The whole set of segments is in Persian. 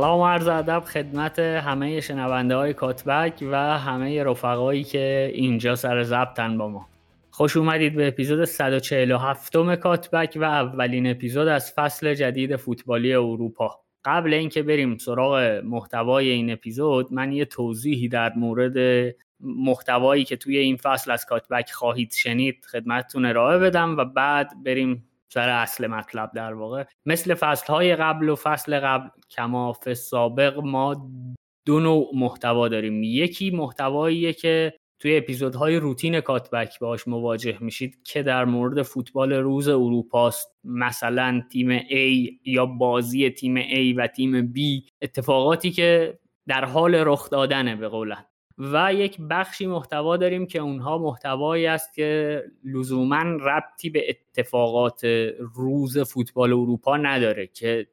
سلام عرض ادب خدمت همه شنونده های کاتبک و همه رفقایی که اینجا سر ضبطن با ما. خوش اومدید به اپیزود 147 کاتبک و اولین اپیزود از فصل جدید فوتبالی اروپا. قبل اینکه بریم سراغ محتوای این اپیزود من یه توضیحی در مورد محتوایی که توی این فصل از کاتبک خواهید شنید خدمتتون ارائه بدم و بعد بریم سر اصل مطلب در واقع. مثل فصلهای قبل و فصل قبل کماف سابق ما دو نوع محتوا داریم. یکی محتواییه که توی اپیزودهای روتین کاتبک باش مواجه میشید که در مورد فوتبال روز اروپاست مثلا تیم A یا بازی تیم A و تیم B اتفاقاتی که در حال رخ دادنه به قولن. و یک بخشی محتوا داریم که اونها محتوایی است که لزوما ربطی به اتفاقات روز فوتبال اروپا نداره که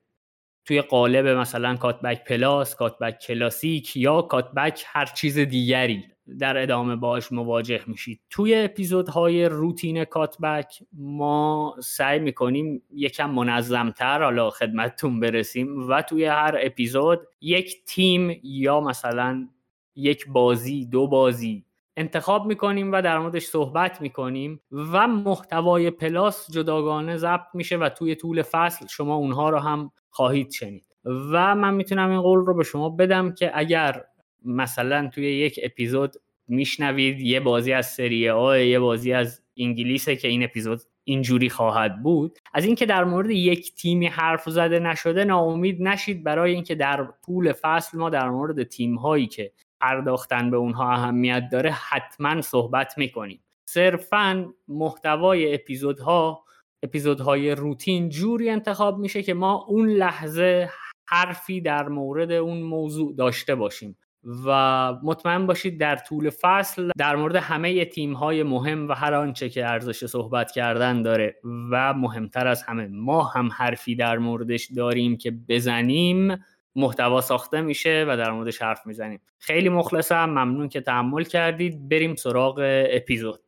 توی قالب مثلا Cutback Plus، Cutback Classic یا Cutback هر چیز دیگری در ادامه باش مواجه میشید. توی اپیزودهای روتین Cutback ما سعی می‌کنیم یکم منظمتر حالا خدمتتون برسیم و توی هر اپیزود یک تیم یا مثلا یک بازی دو بازی انتخاب می‌کنیم و در موردش صحبت می‌کنیم و محتوای Plus جداگانه ضبط میشه و توی طول فصل شما اونها رو هم خواهید شنید. و من می‌تونم این قول رو به شما بدم که اگر مثلا توی یک اپیزود میشنوید یه بازی از سری آ یه بازی از انگلیسه که این اپیزود اینجوری خواهد بود از اینکه در مورد یک تیمی حرف زده نشده ناامید نشید برای اینکه در طول فصل ما در مورد تیم هایی که پرداختن به اونها اهمیت داره حتما صحبت می‌کنیم. صرفا محتوای اپیزودها اپیزودهای روتین جوری انتخاب میشه که ما اون لحظه حرفی در مورد اون موضوع داشته باشیم. و مطمئن باشید در طول فصل در مورد همه تیم های مهم و هر آنچه که ارزش صحبت کردن داره و مهمتر از همه ما هم حرفی در موردش داریم که بزنیم. محتوا ساخته میشه و در موردش حرف می‌زنیم. خیلی مخلصم ممنون که تحمل کردید. بریم سراغ اپیزود.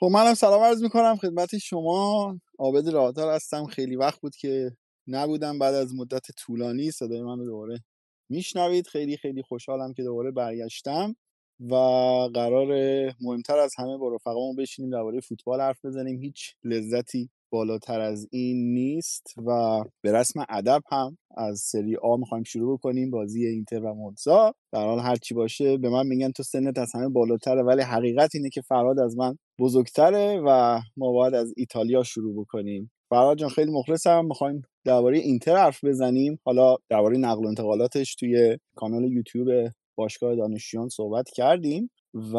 خب منم سلام عرض می‌کنم خدمت شما. عابد راهدار هستم. خیلی وقت بود که نبودم. بعد از مدت طولانی صدای من دوباره میشنوید. خیلی خیلی خوشحالم که دوباره برگشتم. و قرار مهمتر از همه با رفقامون بشینیم درباره فوتبال حرف بزنیم. هیچ لذتی بالاتر از این نیست و به رسم ادب هم از سری آ می‌خوایم شروع کنیم بازی اینتر و مونزا در حال هرچی باشه به من میگن تو سنت از همه بالاتره ولی حقیقت اینه که فراد از من بزرگتره و ما باید از ایتالیا شروع بکنیم. فراد جان خیلی مخلصم. می‌خوایم درباره اینتر حرف بزنیم. حالا درباره نقل و انتقالاتش توی کانال یوتیوب باشگاه دانشجویان صحبت کردیم و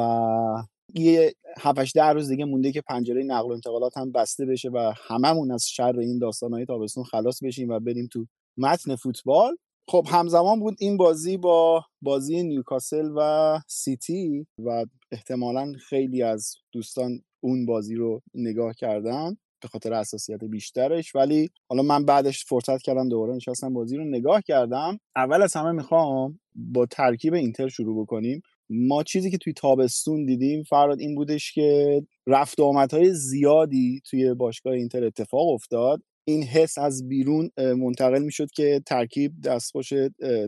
یه 7 ده روز دیگه مونده که پنجره نقل و انتقالات هم بسته بشه و هممون از شر این داستانهای تابستون خلاص بشیم و بریم تو متن فوتبال. خب همزمان بود این بازی با بازی نیوکاسل و سیتی و احتمالا خیلی از دوستان اون بازی رو نگاه کردن. به خاطر اساسیت بیشترش. ولی حالا من بعدش فرصت کردم دوباره نشستم بازی رو نگاه کردم. اول از همه می‌خوام با ترکیب اینتر شروع بکنیم. ما چیزی که توی تابستون دیدیم فراد این بودش که رفت آمدهای زیادی توی باشگاه اینتر اتفاق افتاد. این حس از بیرون منتقل می‌شد که ترکیب دستخوش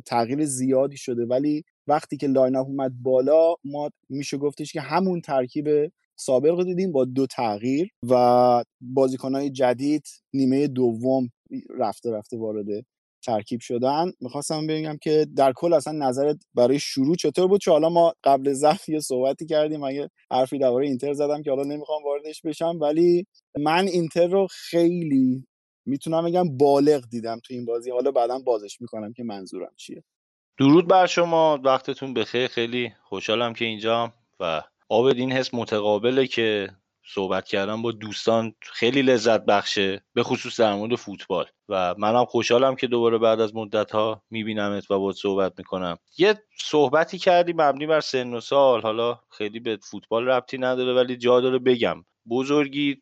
تغییر زیادی شده. ولی وقتی که لاین اومد بالا ما میشه گفتش که همون ترکیب سابق رو دیدیم با دو تغییر و بازیکنهای جدید نیمه دوم رفته رفته وارد ترکیب شدن. می‌خواستم بگم که در کل اصلا نظرت برای شروع چطور بود؟ چون حالا ما قبل ضبط یه صحبتی کردیم اگه حرفی درباره اینتر زدم که حالا نمی‌خوام واردش بشم ولی من اینتر رو خیلی می‌تونم بگم بالغ دیدم تو این بازی. حالا بعدا بازش می‌کنم که منظورم چیه. درود بر شما. وقتتون بخیر. خیلی خوشحالم که اینجا و آبد این حس متقابله که صحبت کردم با دوستان خیلی لذت بخشه به خصوص در مورد فوتبال. و منم خوشحالم که دوباره بعد از مدت ها میبینمت و با صحبت می‌کنم. یه صحبتی کردی مبنی بر سن و سال. حالا خیلی به فوتبال ربطی نداره ولی جا داره بگم. بزرگی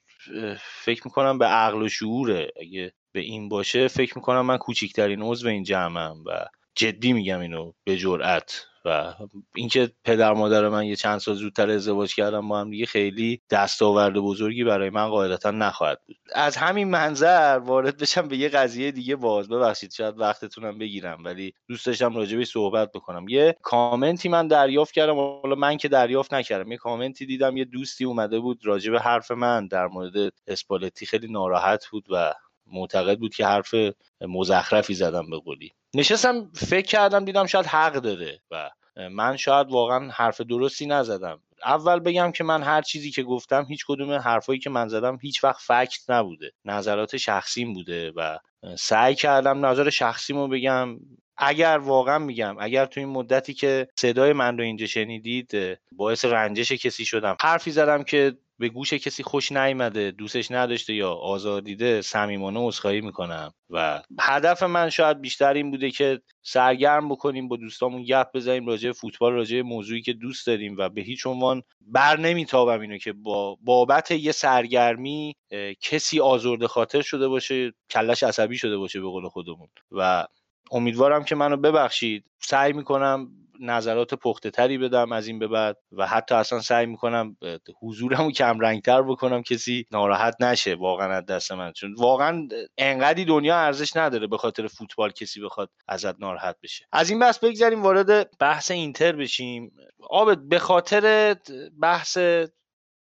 فکر می‌کنم به عقل و شعوره. اگه به این باشه فکر می‌کنم من کوچکترین عضو این جمعم و جدی میگم اینو به جرأت. و اینکه پدر مادر من یه چند سال زودتر ازدواج کردم با هم دیگه خیلی دستاورد بزرگی برای من قاعدتا نخواهد بود. از همین منظر وارد بشم به یه قضیه دیگه باز. ببخشید شاید وقتتونم بگیرم ولی دوست داشتم راجبی صحبت بکنم. یه کامنتی من دریافت کردم حالا من که دریافت نکردم یه کامنتی دیدم یه دوستی اومده بود راجب حرف من در مورد اسپالتی. خیلی ناراحت بود و معتقد بود که حرف مزخرفی زدم به قولی. نشستم فکر کردم دیدم شاید حق داره و من شاید واقعا حرف درستی نزدم. اول بگم که من هر چیزی که گفتم هیچ کدوم حرفایی که من زدم هیچ وقت فکت نبوده. نظرات شخصیم بوده و سعی کردم نظر شخصیمو بگم. اگر واقعا میگم اگر تو این مدتی که صدای من رو اینجا شنیدید باعث رنجش کسی شدم. حرفی زدم که به گوش کسی خوش نیامده دوستش نداشته یا آزادیده صمیمانه عذرخواهی می‌کنم. و هدف من شاید بیشتر این بوده که سرگرم بکنیم با دوستامون گپ بزنیم راجع فوتبال راجع موضوعی که دوست داریم و به هیچ عنوان بر نمیتابم اینو که با بابت یه سرگرمی کسی آزرده خاطر شده باشه کلش عصبی شده باشه به قول خودمون. و امیدوارم که منو ببخشید. سعی می‌کنم نظرات پخته تری بدم از این به بعد و حتی اصلا سعی می‌کنم حضورم رو کم رنگتر بکنم کسی ناراحت نشه واقعا از دست من. چون واقعا انقدی دنیا ارزش نداره به خاطر فوتبال کسی بخواد ازت ناراحت بشه. از این بحث بگذاریم وارد بحث اینتر بشیم. آبد به خاطر بحث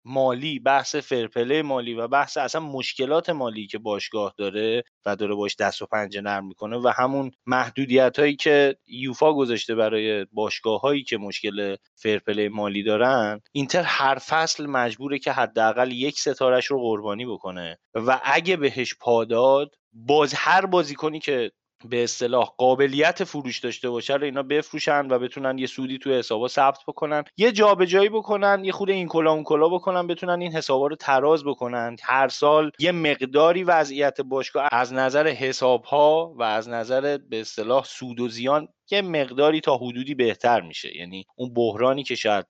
مالی بحث فرپله مالی و بحث اصلا مشکلات مالی که باشگاه داره و داره باش دست و پنجه نرم می‌کنه و همون محدودیت هایی که یوفا گذاشته برای باشگاه هایی که مشکل فرپله مالی دارن اینتر هر فصل مجبوره که حداقل یک ستارش رو قربانی بکنه و اگه بهش پاداد باز هر بازیکنی که به اصطلاح قابلیت فروش داشته باشه رو اینا بفروشن و بتونن یه سودی تو حسابا ثبت بکنن. یه جابجایی بکنن یه خود این کلا اون کلا بکنن بتونن این حسابا رو تراز بکنن. هر سال یه مقداری وضعیت باشگاه از نظر حساب ها و از نظر به اصطلاح سود و زیان یه مقداری تا حدودی بهتر میشه. یعنی اون بحرانی که شاید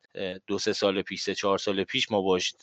دو سه سال پیش سه چهار سال پیش ما باش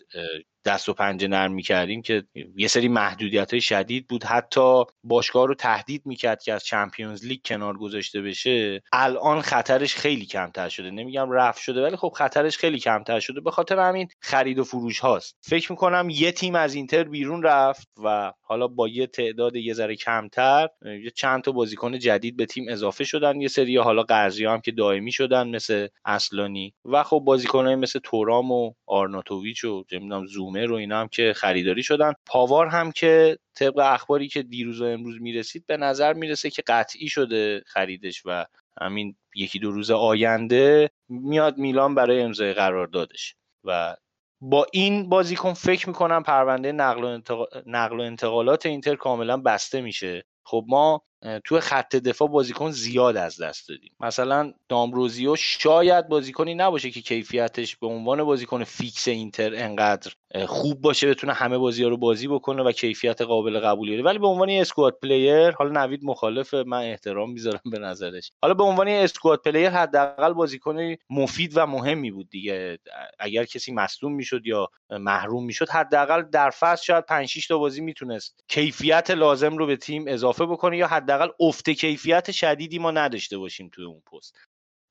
دست و پنجه نرم می‌کردیم که یه سری محدودیت های شدید بود. حتی باشگاه رو تهدید می‌کرد که از چمپیونز لیگ کنار گذاشته بشه. الان خطرش خیلی کمتر شده. نمیگم رفت شده ولی خب خطرش خیلی کمتر شده. به خاطر همین خرید و فروش هاست. فکر می‌کنم یه تیم از اینتر بیرون رفت و حالا با یه تعداد یه ذره کمتر یه چند تا بازیکن جدید به تیم اضافه شدن. یه حالا قرضی هم که دائمی شدن مثل اصلانی و خب بازیکنای مثل تورام و آرناتوویچ و نمی‌دونم زومر و اینا هم که خریداری شدن. پاوار هم که طبق اخباری که دیروز و امروز می‌رسید به نظر می‌رسه که قطعی شده خریدش و همین یکی دو روز آینده میاد میلان برای امضای قراردادش. و با این بازیکن فکر می‌کنم پرونده نقل و, نقل و انتقالات اینتر کاملا بسته میشه. خب ما تو خط دفاع بازیکن زیاد از دست دادیم. مثلا دامبروزیو شاید بازیکنی نباشه که کیفیتش به عنوان بازیکن فیکس اینتر انقدر خوب باشه بتونه همه بازی ها رو بازی بکنه و کیفیت قابل قبولی ولی به عنوان squad player حالا نوید مخالفه من احترام می‌ذارم به نظرش. حالا به عنوان squad player حداقل بازیکن مفید و مهمی بود دیگه. اگر کسی مصدوم می‌شد یا محروم می‌شد حداقل در فصل شاید 5 6 تا بازی می‌تونست کیفیت لازم رو به تیم اضافه بکنه یا حداقل افت کیفیت شدیدی ما نداشته باشیم توی اون پست.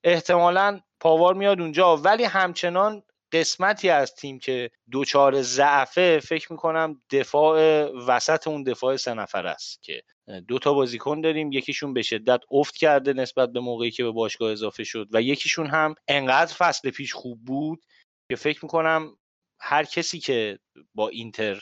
احتمالا پاوار میاد اونجا ولی همچنان قسمتی از تیم که دوچار ضعفه فکر می‌کنم دفاع وسط اون دفاع سه نفر است که دو تا بازیکن داریم. یکیشون به شدت افت کرده نسبت به موقعی که به باشگاه اضافه شد و یکیشون هم انقدر فصل پیش خوب بود که فکر می‌کنم هر کسی که با اینتر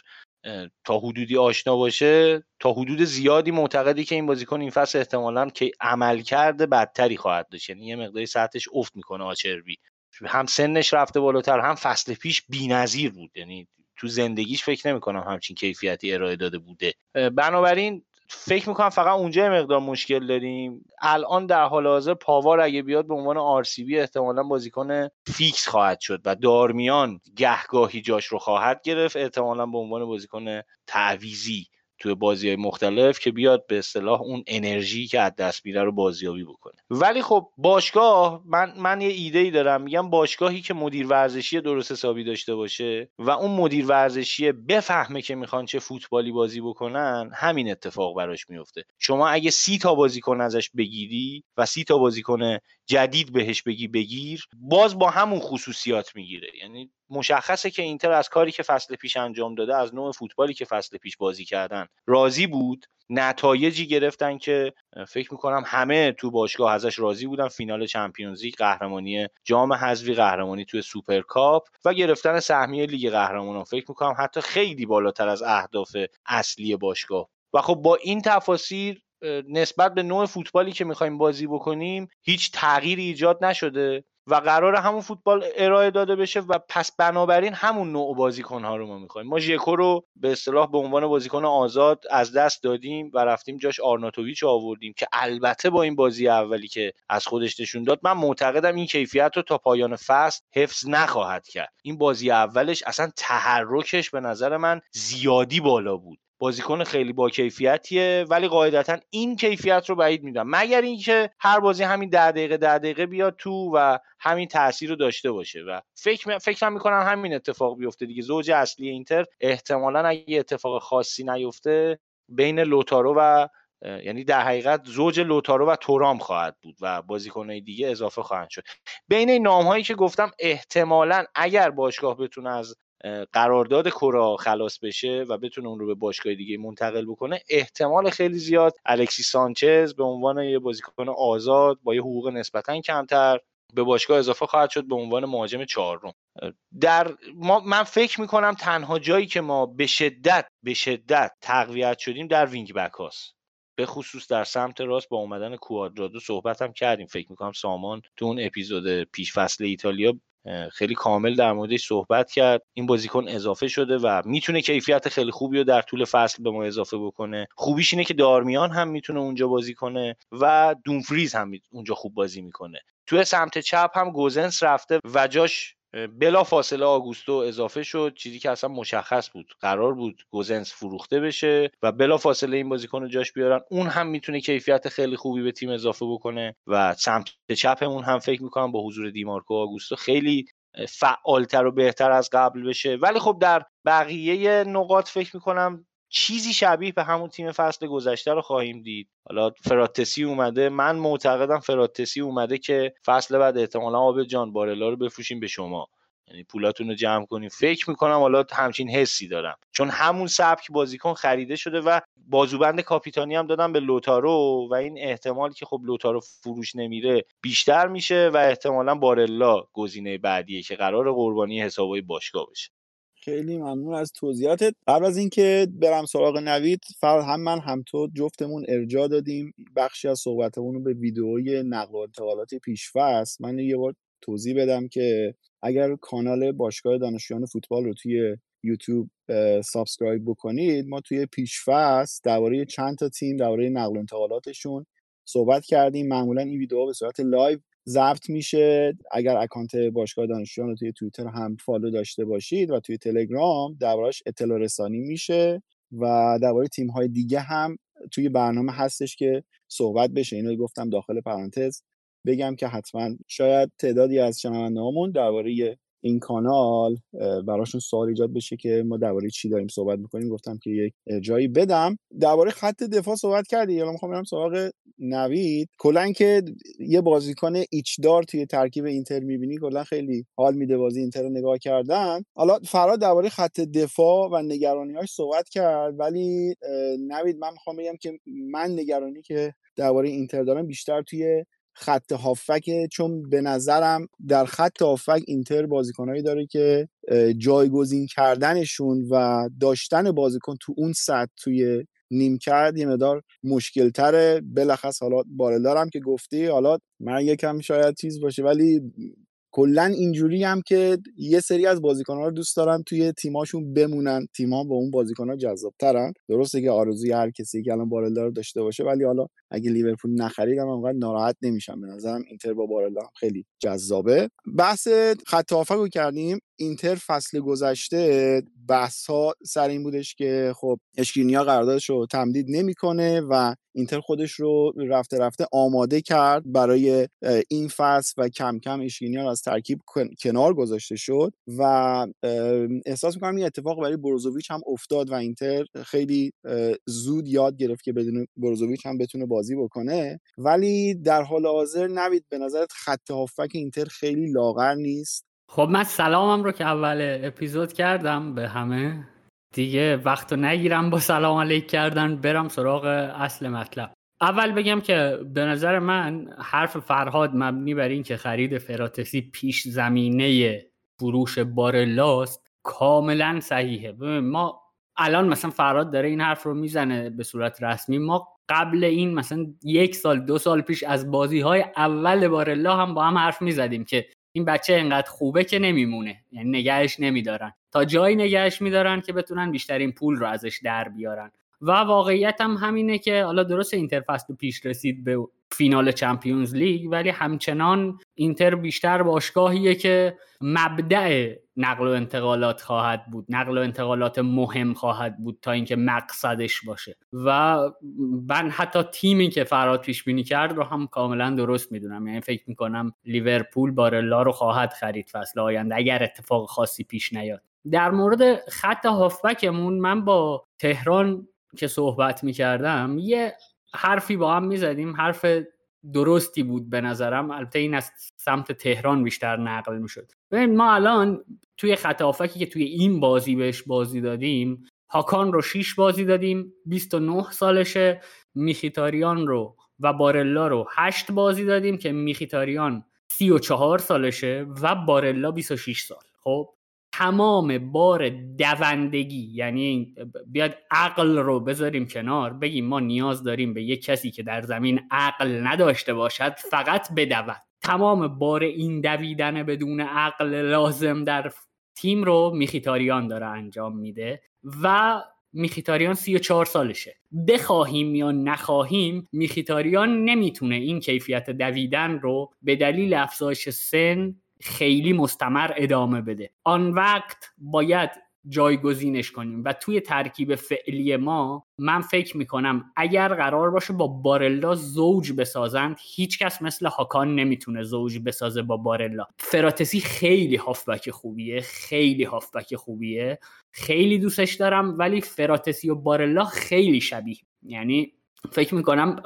تا حدودی آشنا باشه تا حدود زیادی معتقده که این بازیکن این فصل احتمالا که عملکرد بدتری خواهد داشت. یعنی یه مقداری سطحش افت می‌کنه آچربی. هم سنش رفته بالاتر هم فصل پیش بی‌نظیر بود. یعنی تو زندگیش فکر نمی‌کنم همچین کیفیتی ارائه داده بوده. بنابراین فکر می‌کنم فقط اونجا مقدار مشکل داریم. الان در حال حاضر پاوار اگه بیاد به عنوان RCB احتمالا بازیکن فیکس خواهد شد و دارمیان گهگاهی جاش رو خواهد گرفت احتمالا به عنوان بازیکن تعویزی توی بازی های مختلف که بیاد به اصطلاح اون انرژی که از دست میره رو بازیابی بکنه. ولی خب باشگاه من من یه ایده ای دارم میگم باشگاهی که مدیر ورزشی درست حسابی داشته باشه و اون مدیر ورزشی بفهمه که می‌خوان چه فوتبالی بازی بکنن همین اتفاق براش میفته شما اگه سی تا بازیکن ازش بگیری و سی تا بازیکن جدید بهش بگی بگیر باز با همون خصوصیات می‌گیره. یعنی مشخصه که اینتر از کاری که فصل پیش انجام داده از نوع فوتبالی که فصل پیش بازی کردن راضی بود. نتایجی گرفتن که فکر می‌کنم همه تو باشگاه ازش راضی بودن. فینال Champions League قهرمانی جام حذفی قهرمانی توی سوپرکاپ و گرفتن سهمیه لیگ قهرمانان. فکر می‌کنم حتی خیلی بالاتر از اهداف اصلی باشگاه. و خب با این تفاصیل نسبت به نوع فوتبالی که می‌خوایم بازی بکنیم هیچ تغییری ایجاد نشده و قراره همون فوتبال ارائه داده بشه و پس بنابراین همون نوع بازیکن ها رو ما می‌خوایم. ما ژکو رو به اصطلاح به عنوان بازیکن آزاد از دست دادیم و رفتیم جاش آرناتوویچ آوردیم که البته با این بازی اولی که از خودش نشون داد من معتقدم این کیفیت رو تا پایان فصل حفظ نخواهد کرد. این بازی اولش اصلا تحرکش به نظر من زیادی بالا بود. بازیکن خیلی با کیفیتیه ولی قاعدتا این کیفیت رو بعید می‌دونم. مگر اینکه هر بازی همین ده دقیقه ده دقیقه بیاد تو و همین تاثیر رو داشته باشه. و فکر فکر می‌کنم همین اتفاق بیفته دیگه. زوج اصلی اینتر احتمالا اگه اتفاق خاصی نیفته بین لوتارو و یعنی در حقیقت زوج لوتارو و تورام خواهد بود و بازیکنهای دیگه اضافه خواهند شد. بین این نام هایی که گفتم احتمالا اگر باشگاه بتونه از قرارداد کرا خلاص بشه و بتونه اون رو به باشگاه دیگه منتقل بکنه احتمال خیلی زیاد. الکسی سانچز به عنوان یه بازیکن آزاد با یه حقوق نسبتا کمتر به باشگاه اضافه خواهد شد به عنوان مهاجم چهارم. در ما من فکر می‌کنم تنها جایی که ما به شدت به شدت تقویت شدیم در وینگ بک هاست. به خصوص در سمت راست با اومدن کوادرادو صحبت هم کردیم. فکر می‌کنم سامان تو اون اپیزود پیش فصل ایتالیا خیلی کامل در موردش صحبت کرد. این بازیکن اضافه شده و می‌تونه کیفیت خیلی خوبی رو در طول فصل به ما اضافه بکنه. خوبیش اینه که دارمیان هم می‌تونه اونجا بازی کنه و دونفریز هم اونجا خوب بازی می‌کنه. توی سمت چپ هم گوزنس رفته و جاش بلا فاصله آگوستو اضافه شد چیزی که اصلا مشخص بود. قرار بود گوزنس فروخته بشه و بلا فاصله این بازیکن رو جاش بیارن. اون هم می‌تونه کیفیت خیلی خوبی به تیم اضافه بکنه و سمت چپمون هم فکر می‌کنم با حضور دیمارکو آگوستو خیلی فعالتر و بهتر از قبل بشه. ولی خب در بقیه نقاط فکر می‌کنم چیزی شبیه به همون تیم فصل گذشته رو خواهیم دید. حالا فراتسی اومده. من معتقدم فراتسی اومده که فصل بعد احتمالا آب جان بارلا رو بفروشیم به شما. یعنی پولاتون رو جمع کنیم. فکر می‌کنم حالا همچین حسی دارم. چون همون سبک بازیکن خریده شده و بازوبند کاپیتانی هم دادم به لوتارو و این احتمال که خب لوتارو فروش نمیره بیشتر میشه و احتمالا بارلا گزینه بعدیه که قرار قربانی حسابای باشگاه بشه. خیلی ممنون از توضیحاتت. قبل از اینکه برم سراغ نوید فرهاد هم من هم تو جفتمون ارجا دادیم. بخشی از صحبتمون رو به ویدئوی نقل و انتقالات پیشفصل من یه بار توضیح بدم که اگر کانال باشگاه دانشجویان فوتبال رو توی یوتیوب subscribe بکنید ما توی پیشفصل درباره چند تا تیم درباره نقل و انتقالاتشون صحبت کردیم. معمولا این ویدیو به صورت live ضبط میشه. اگر اکانت باشگاه دانشجویان رو توی توییتر هم follow داشته باشید و توی تلگرام دربارش اطلاع رسانی میشه و درباره تیم های دیگه هم توی برنامه هستش که صحبت بشه. اینو گفتم داخل پرانتز. بگم که حتما شاید تعدادی از شنونده هامون درباره این کانال براشون سوال ایجاد بشه که ما درباره چی داریم صحبت می‌کنیم. گفتم که یک جایی بدم. درباره خط دفاع صحبت کردی. حالا می‌خوام برم سراغ نوید. کلا که یه بازیکن ایچدار توی ترکیب اینتر می‌بینی کلا خیلی حال میده بازی اینتر رو نگاه کردن. حالا فراد درباره خط دفاع و نگرانیاش صحبت کرد. ولی نوید من می‌خوام بگم که من نگرانی که درباره اینتر دارم بیشتر توی خط هافک چون به نظرم در خط هافک اینتر بازیکنهایی داره که جایگزین کردنشون و داشتن بازیکن تو اون سطح توی کرد یه مدار مشکل تره بلخص حالا بارلدارم که گفتی حالا من یکم شاید چیز باشه ولی کلا اینجوری هم که یه سری از بازیکن‌ها رو دوست دارن توی تیماشون بمونن. تیم‌ها با اون بازیکن‌ها جذاب‌ترن. درسته که آرزوی هر کسی که الان بارلا رو داشته باشه ولی حالا اگه لیورپول نخریدم انقدر ناراحت نمیشم به نظرم اینتر با بارلا هم خیلی جذابه. بحث خط رو کردیم. اینتر فصل گذشته بحث ها سر این بودش که خب اشکینیا قراردادش رو تمدید نمی‌کنه و اینتر خودش رو رفته رفته آماده کرد برای این فصل و کم کم اشکینیا از ترکیب کنار گذاشته شد و احساس می‌کنم این اتفاق برای بروزوویچ هم افتاد و اینتر خیلی زود یاد گرفت که بدون بروزوویچ هم بتونه بازی بکنه. ولی در حال حاضر نوید به نظرت خط هافک اینتر خیلی لاغر نیست؟ خب من سلامم رو که اول اپیزود کردم به همه. دیگه وقت نگیرم با سلام علیک کردن برم سراغ اصل مطلب. اول بگم که به نظر من حرف فرهاد مبنی بر این که خرید فراتسی پیش زمینه فروش بارلاست کاملا صحیحه. ما الان مثلا فرهاد داره این حرف رو می‌زنه به صورت رسمی. ما قبل این مثلا یک سال دو سال پیش از بازی های اول بارلا هم با هم حرف می‌زدیم که این بچه انقدر خوبه که نمیمونه. یعنی نگهش نمیدارن. تا جایی نگهش میدارن که بتونن بیشترین پول رو ازش در بیارن. و واقعیت هم همینه که حالا درست فصل پیش رسید به فینال چمپیونز لیگ ولی همچنان اینتر بیشتر باشگاهیه که مبدع نقل و انتقالات خواهد بود نقل و انتقالات مهم خواهد بود تا اینکه مقصدش باشه. و من حتی تیمی که فراد پیش بینی کرد رو هم کاملا درست می‌دونم. یعنی فکر می‌کنم لیورپول بارلا رو خواهد خرید فصل آینده اگر اتفاق خاصی پیش نیاد. در مورد خط هافبکمون من با تهران که صحبت می‌کردم یه حرفی با هم می‌زدیم. حرف درستی بود به نظرم. البته این از سمت تهران بیشتر نقل می‌شد. ببین ما الان توی خط که توی این بازی بهش بازی دادیم هاکان رو 6 بازی دادیم 29 سالشه. میخیتاریان رو و بارلا رو 8 بازی دادیم که میخیتاریان 34 سالشه و بارلا 26 سال. خب؟ تمام بار دوندگی یعنی بیاد عقل رو بذاریم کنار بگیم ما نیاز داریم به یک کسی که در زمین عقل نداشته باشد فقط بدود. تمام بار این دویدن بدون عقل لازم در تیم رو میخیتاریان داره انجام میده و میخیتاریان 34 سالشه. بخواهیم یا نخواهیم میخیتاریان نمی‌تونه این کیفیت دویدن رو به دلیل افزایش سن خیلی مستمر ادامه بده. آن وقت باید جایگزینش کنیم و توی ترکیب فعلی ما من فکر می‌کنم اگر قرار باشه با بارلا زوج بسازند هیچکس مثل هاکان نمی‌تونه زوج بسازه با بارلا. فراتسی خیلی هافبک خوبیه خیلی هافبک خوبیه. خیلی دوستش دارم ولی فراتسی و بارلا خیلی شبیه. یعنی فکر می‌کنم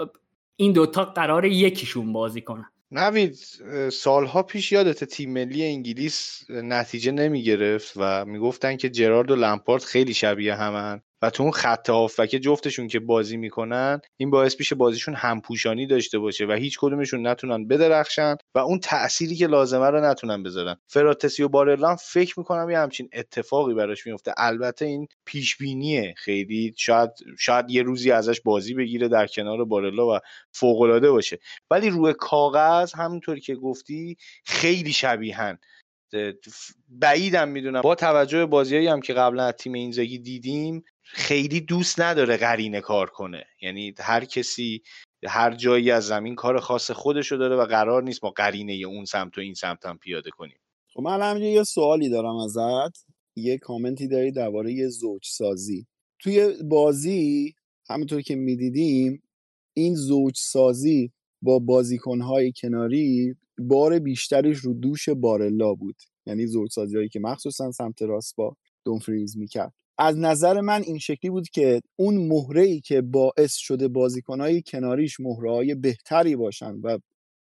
این دوتا قرار یکیشون بازی کنن. نوید سالها پیش یادت تیم ملی انگلیس نتیجه نمی گرفت و می‌گفتن که جرارد و لمپارد خیلی شبیه همن. و تو اون خط هافبک جفتشون که بازی می‌کنن این باعث میشه بازیشون همپوشانی داشته باشه و هیچ کدومشون نتونن بدرخشن و اون تأثیری که لازمه رو نتونن بذارن. فراتسی و بارلان فکر می‌کنم یه همچین اتفاقی براش میفته البته این پیش بینیه خیلی شاید شاید یه روزی ازش بازی بگیره در کنار بارلا و فوق العاده باشه. ولی روی کاغذ همونطور که گفتی خیلی شبیهن. بعیدم می‌دونم. با توجه به بازیایی هم که قبلا از تیم اینزاگی دیدیم خیلی دوست نداره قرینه کار کنه. یعنی هر کسی هر جایی از زمین کار خاص خودشو داره و قرار نیست ما قرینه اون سمت و این سمت هم پیاده کنیم. خب من همینجا یه سوالی دارم ازت. یه کامنتی داری درباره زوج سازی توی بازی همونطور که می‌دیدیم این زوج سازی با بازیکنهای کناری بار بیشترش رو دوش بارلا بود. یعنی زوج سازی هایی که مخصوصا سمت راست با دونفریز می‌کرد. از نظر من این شکلی بود که اون مهره ای که باعث شده بازیکنهای کناریش مهره های بهتری باشن و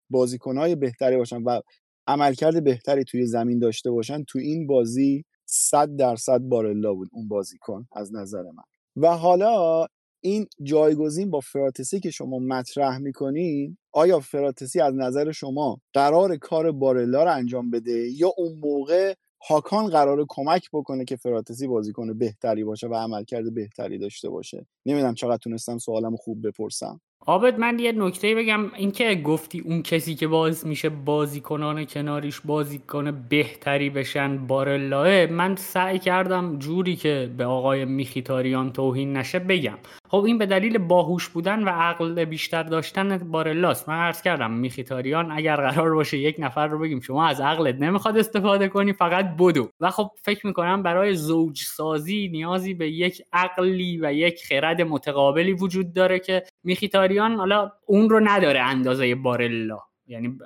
بازیکنهای بهتری باشن و عملکرد بهتری توی زمین داشته باشن تو این بازی صد درصد بارلا بود اون بازیکن از نظر من. و حالا این جایگزین با فراتسی که شما مطرح می‌کنین آیا فراتسی از نظر شما قرار کار بارلا رو انجام بده یا اون موقع هاکان قرار کمک بکنه که فراتسی بازیکن بهتری باشه و عملکرد بهتری داشته باشه؟ نمی‌دونم چقدر تونستم سوالم خوب بپرسم. آبد من یه نکته بگم. اینکه گفتی اون کسی که باز میشه بازیکنان کناریش بازیکن بهتری بشن بارلاه من سعی کردم جوری که به آقای میخیتاریان توهین نشه بگم. خب این به دلیل باهوش بودن و عقل بیشتر داشتن بارلاست من عرض کردم میخیتاریان اگر قرار باشه یک نفر رو بگیم شما از عقلت نمی‌خواد استفاده کنی فقط بدو. و خب فکر می‌کنم برای زوج سازی نیازی به یک عقلی و یک خرد متقابلی وجود داره که میخیتاریان حالا اون رو نداره اندازه بارلا یعنی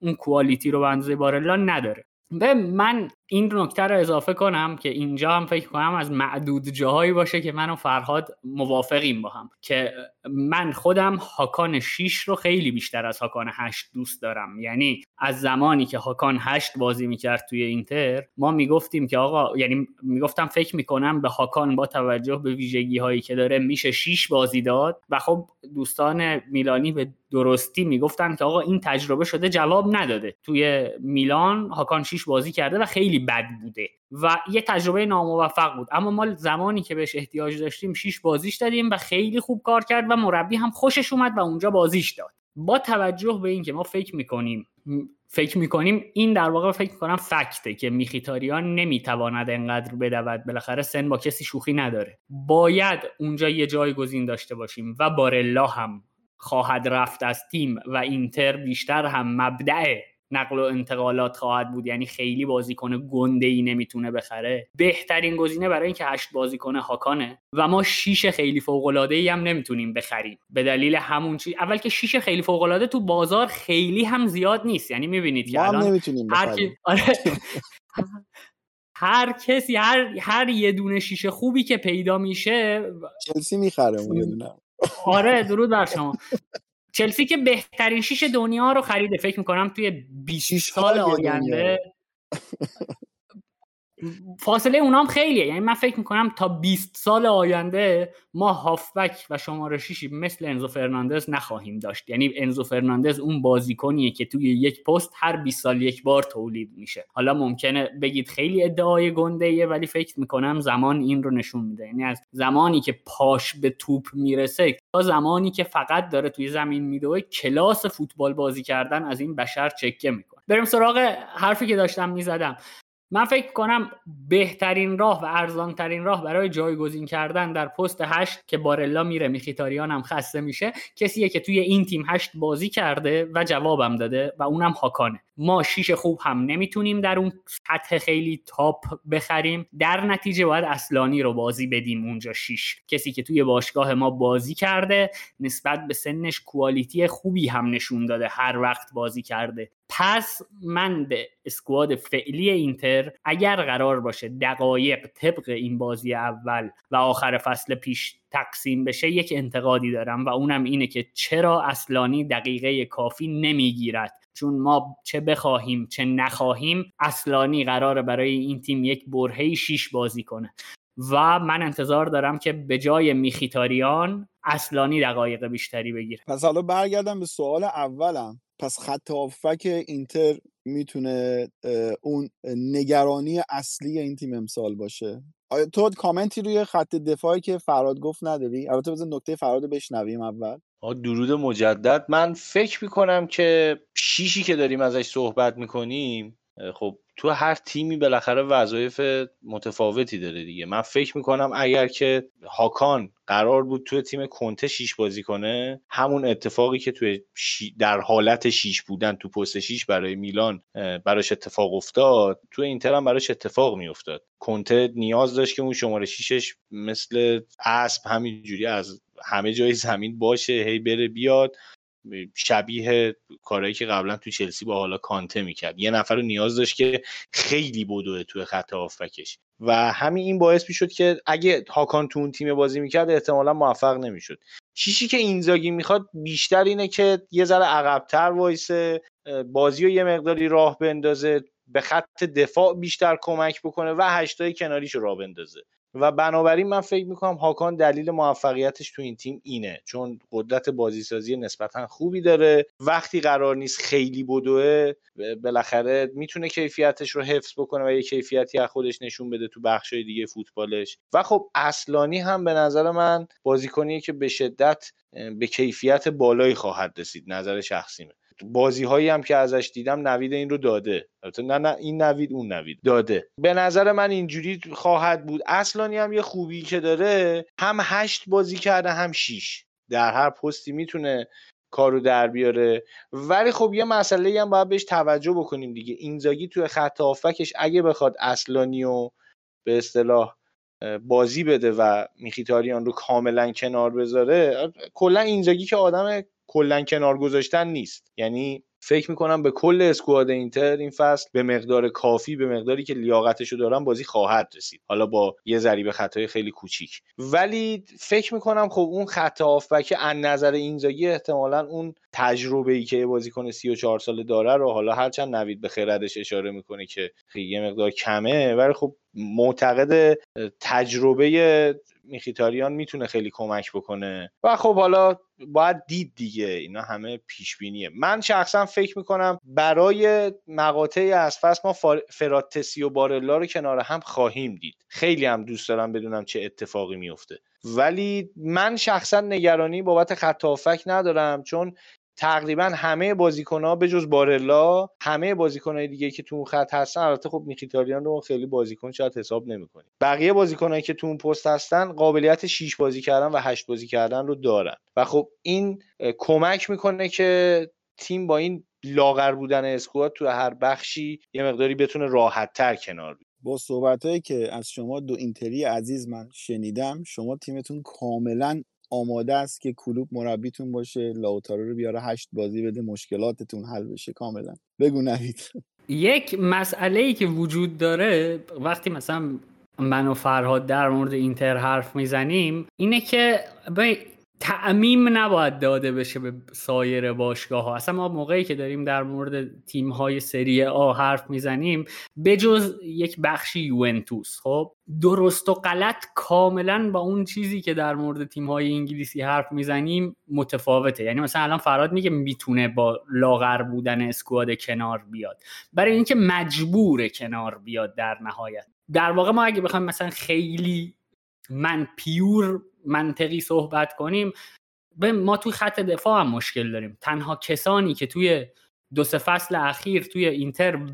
اون کوالیتی رو به اندازه بارلا نداره. به من این نکته رو اضافه کنم که اینجا هم فکر کنم از معدود جاهایی باشه که من و فرهاد موافقیم با هم. که من خودم هاکان 6 رو خیلی بیشتر از هاکان 8 دوست دارم. یعنی از زمانی که هاکان 8 بازی می‌کرد توی اینتر ما می‌گفتیم که آقا یعنی می‌گفتم فکر می‌کنم به هاکان با توجه به ویژگی هایی که داره میشه 6 بازی داد. و خب دوستان میلانی به درستی می‌گفتن که آقا این تجربه شده جواب نداده. توی میلان هاکان 6 بازی کرده و خیلی بد بوده و یه تجربه ناموفق بود. اما ما زمانی که بهش احتیاج داشتیم شیش بازیش دادیم و خیلی خوب کار کرد و مربی هم خوشش اومد و اونجا بازیش داد. با توجه به اینکه ما فکر می‌کنیم فکر می‌کنیم این در واقع فکر می‌کنم فکته که میخیتاریان نمی‌تواند انقدر بدود. بالاخره سن با کسی شوخی نداره. باید اونجا یه جایگزین داشته باشیم و بارلا هم خواهد رفت از تیم و اینتر بیشتر هم مبدع نقل و انتقالات خواهد بود. یعنی خیلی بازیکن گنده ای نمی‌تونه بخره. بهترین گزینه برای اینکه هشت بازیکن هاکانه. و ما شیش خیلی فوق العاده ای هم نمی‌تونیم بخریم. به دلیل همون چیز اول که شیش خیلی فوق العاده تو بازار خیلی هم زیاد نیست. یعنی می‌بینید که الان نمی‌تونیم هر, آره. هر کسی هر هر یه دونه شیشه خوبی که پیدا میشه چلسی می‌خره اون یه دونه. آره درود بر شما. چلسی که بهترین شیش دنیا رو خریده. فکر می‌کنم توی 20 سال آینده. فاصله اونام خیلیه. یعنی من فکر می‌کنم تا 20 سال آینده ما هافبک و شماره شیشی مثل انزو فرناندز نخواهیم داشت. یعنی انزو فرناندز اون بازیکنیه که توی یک پست هر 20 سال یک بار تولید میشه. حالا ممکنه بگید خیلی ادعای گنده ولی فکر می‌کنم زمان این رو نشون میده. یعنی از زمانی که پاش به توپ می‌رسه تا زمانی که فقط داره توی زمین میدوه کلاس فوتبال بازی کردن از این بشر چکه می‌کنه. بریم سراغ حرفی که داشتم می‌زدم. من فکر کنم بهترین راه و ارزانترین راه برای جایگزین کردن در پست هشت که بارلا میره میخیتاریان هم خسته میشه کسیه که توی این تیم هشت بازی کرده و جوابم داده و اونم هاکانه. ما شیش خوب هم نمی‌تونیم در اون سطح خیلی تاپ بخریم. در نتیجه باید اصلانی رو بازی بدیم اونجا شیش. کسی که توی باشگاه ما بازی کرده نسبت به سنش کوالیتی خوبی هم نشون داده هر وقت بازی کرده. پس من به اسکواد فعلی اینتر اگر قرار باشه دقایق طبق این بازی اول و آخر فصل پیش تقسیم بشه یک انتقادی دارم و اونم اینه که چرا اصلانی دقیقه کافی نمی‌گیرد. چون ما چه بخواهیم چه نخواهیم اصلانی قراره برای این تیم یک برهه شیش بازی کنه. و من انتظار دارم که به جای میخیتاریان اصلانی دقایق بیشتری بگیره. پس حالا برگردم به سوال اولم. پس خط هافک اینتر می‌تونه اون نگرانی اصلی این تیم امسال باشه. آیا تو کامنتی روی خط دفاعی که فراد گفت نداری؟ البته بذار نکته فراد رو بشنویم اول. درود مجدد. من فکر می‌کنم که شیشی که داریم ازش صحبت می‌کنیم خب تو هر تیمی بالاخره وظایف متفاوتی داره دیگه. من فکر می‌کنم اگر که هاکان قرار بود توی تیم کنته شیش بازی کنه همون اتفاقی که توی در حالت شیش بودن تو پست شیش برای میلان براش اتفاق افتاد تو اینتر هم براش اتفاق میافتاد. کنته نیاز داشت که اون شماره شیشش مثل اسب همینجوری از همه جای زمین باشه هی بره بیاد. شبیه کارهایی که قبلا تو چلسی با حالا کانته می‌کرد. یه نفر رو نیاز داشت که خیلی بدوه توی خط هافبکش. و همین این باعث می‌شد که اگه هاکان تو اون تیم بازی می‌کرد احتمالا موفق نمی‌شد. چیزی که اینزاگی می‌خواد بیشتر اینه که یه ذره عقبتر وایسه بازی رو یه مقداری راه بندازه به خط دفاع بیشتر کمک بکنه و هشتای کناریش رو راه بندازه. و بنابراین من فکر می‌کنم هاکان دلیل موفقیتش تو این تیم اینه. چون قدرت بازیسازی نسبتا خوبی داره. وقتی قرار نیست خیلی بدوه بالاخره می‌تونه کیفیتش رو حفظ بکنه و یه کیفیتی از خودش نشون بده تو بخشای دیگه فوتبالش. و خب اصلانی هم به نظر من بازیکنیه که به شدت به کیفیت بالایی خواهد رسید. نظر شخصیمه بازی هایی هم که ازش دیدم نوید این رو داده. نه نه این نوید اون نوید داده. به نظر من اینجوری خواهد بود. اصلانی هم یه خوبی که داره هم هشت بازی کرده هم شیش. در هر پستی می‌تونه کارو در بیاره. ولی خب یه مسئله هم باید بهش توجه بکنیم دیگه. اینزاگی توی خط آفکش اگه بخواد اصلانی و به اصطلاح بازی بده و میخیتاریان رو کاملا کنار بذاره کلا اینزاگی که آدم کلا کنار گذاشتن نیست. یعنی فکر می‌کنم به کل اسکواد اینتر این فصل به مقدار کافی به مقداری که لیاقتشو دارن بازی خواهد رسید. حالا با یه ضریب خطای خیلی کوچیک. ولی فکر می‌کنم خب اون خط آفبک از نظر اینزاگی احتمالا اون تجربه ای که بازیکن 34 ساله داره رو حالا هرچند نوید به خردش اشاره می‌کنه که یه مقدار کمه. ولی خب معتقد تجربه میخیتاریان می‌تونه خیلی کمک بکنه. و خب حالا باید دید دیگه اینا همه پیش بینیه من شخصا فکر می‌کنم برای مقاطعی از فصل ما فراتسی و بارلا رو کنار هم خواهیم دید. خیلی هم دوست دارم بدونم چه اتفاقی میفته ولی من شخصا نگرانی بابت خط ندارم چون تقریبا همه بازیکن ها به جز بارلا همه بازیکن های دیگه که تو اون خط هستن البته خب میخیتاریان رو خیلی بازیکن شاید حساب نمی‌کنیم بقیه بازیکن که تو اون پست هستن قابلیت 6 بازی کردن و 8 بازی کردن رو دارن و خب این کمک می‌کنه که تیم با این لاغر بودن اسکواد تو هر بخشی یه مقداری بتونه راحت تر کنار بید. با صحبت که از شما دو اینتری عزیز من شنیدم شما تیمتون کاملا آماده است که کلوب مربیتون باشه لاوتارو رو بیاره هشت بازی بده مشکلاتتون حل بشه. کاملا. بگو نهید یک مسئله ای که وجود داره وقتی مثلا من و فرهاد در مورد اینتر حرف می‌زنیم اینه که تعمیم نباید داده بشه به سایر باشگاه ها. اصلا ما موقعی که داریم در مورد تیم های سری آ حرف می‌زنیم بجز یک بخشی یوونتوس. خب درست و غلط کاملا با اون چیزی که در مورد تیم های انگلیسی حرف می‌زنیم متفاوته. یعنی مثلا الان فراد میگه می‌تونه با لاغر بودن اسکواد کنار بیاد. برای اینکه مجبور کنار بیاد در نهایت. در واقع ما اگه بخوایم مثلا خیلی من پیور منطقی صحبت کنیم به ما توی خط دفاع هم مشکل داریم. تنها کسانی که توی دو سه فصل اخیر توی اینتر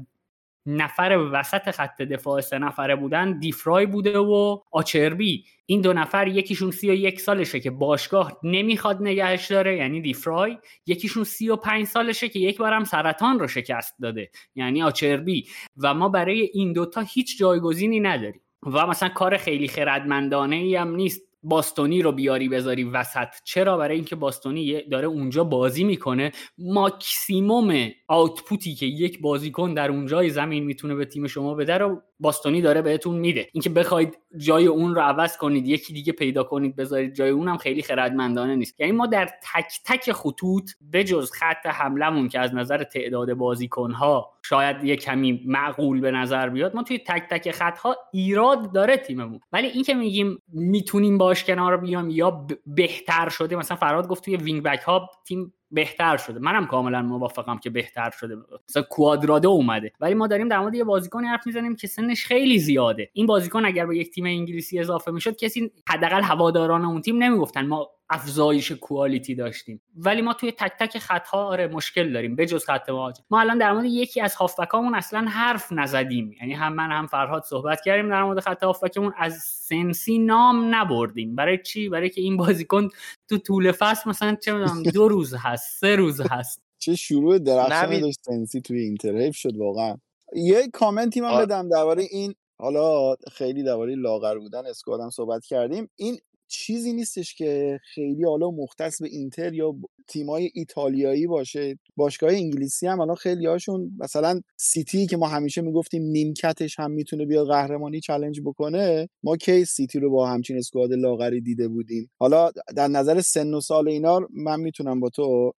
نفر وسط خط دفاع سه نفره بودن دیفرای بوده و آچربی. این دو نفر یکیشون سی و یک سالشه که باشگاه نمی‌خواد نگهش داره یعنی دیفرای. یکیشون سی و پنج سالشه که یک بارم سرطان رو شکست داده یعنی آچربی. و ما برای این دوتا هیچ جایگزینی نداریم. و مثلا کار خیلی خردمندانه ای هم نیست. باستونی رو بیاری بذاری وسط. چرا؟ برای اینکه باستونی داره اونجا بازی می‌کنه. ماکسیموم output ی که یک بازیکن در اونجای زمین می‌تونه به تیم شما بده رو باستونی داره بهتون میده. اینکه بخواید جای اون رو عوض کنید یکی دیگه پیدا کنید بذارید جای اونم خیلی خردمندانه نیست. یعنی ما در تک تک خطوط بجز خط حملمون که از نظر تعداد بازیکنها شاید یه کمی معقول به نظر بیاد ما توی تک تک خطها ایراد داره تیممون. ولی این که میگیم می‌تونیم باش کنار بیام یا بهتر شده مثلا فرهاد گفت توی wing back ها تیم بهتر شده. منم کاملا موافقم که بهتر شده. مثلا کوادرادو اومده. ولی ما داریم در مورد یه بازیکن حرف می‌زنیم که سنش خیلی زیاده. این بازیکن اگر به یک تیم انگلیسی اضافه می‌شد کسی حداقل هواداران اون تیم نمی‌گفتن. ما افزایش کوالیتی داشتیم. ولی ما توی تک تک خطها آره مشکل داریم. بجز خط مهاجم. ما الان در مورد یکی از هافبکامون اصلا حرف نزدیم. یعنی هم من هم فرهاد صحبت کردیم در مورد خط هافبکمون. از سنسی نام نبردیم. برای چی؟ برای که این بازیکن تو طول فصل مثلا چه می‌دونم دو روز هست سه روز هست. چه شروع درخشان داشت سنسی توی اینتر. شد واقعا. یه کامنتی من بدم درباره این حالا خیلی درباره لاغر بودن squad م صحبت کردیم. این چیزی نیستش که خیلی حالا مختص به اینتر یا تیمای ایتالیایی باشه. باشگاه انگلیسی هم الان خیلی هاشون مثلا سیتی که ما همیشه می‌گفتیم نیمکتش هم می‌تونه بیاد قهرمانی challenge بکنه ما کی سیتی رو با همچین squad لاغری دیده بودیم؟ حالا در نظر سن و سال اینا من می‌تونم با تو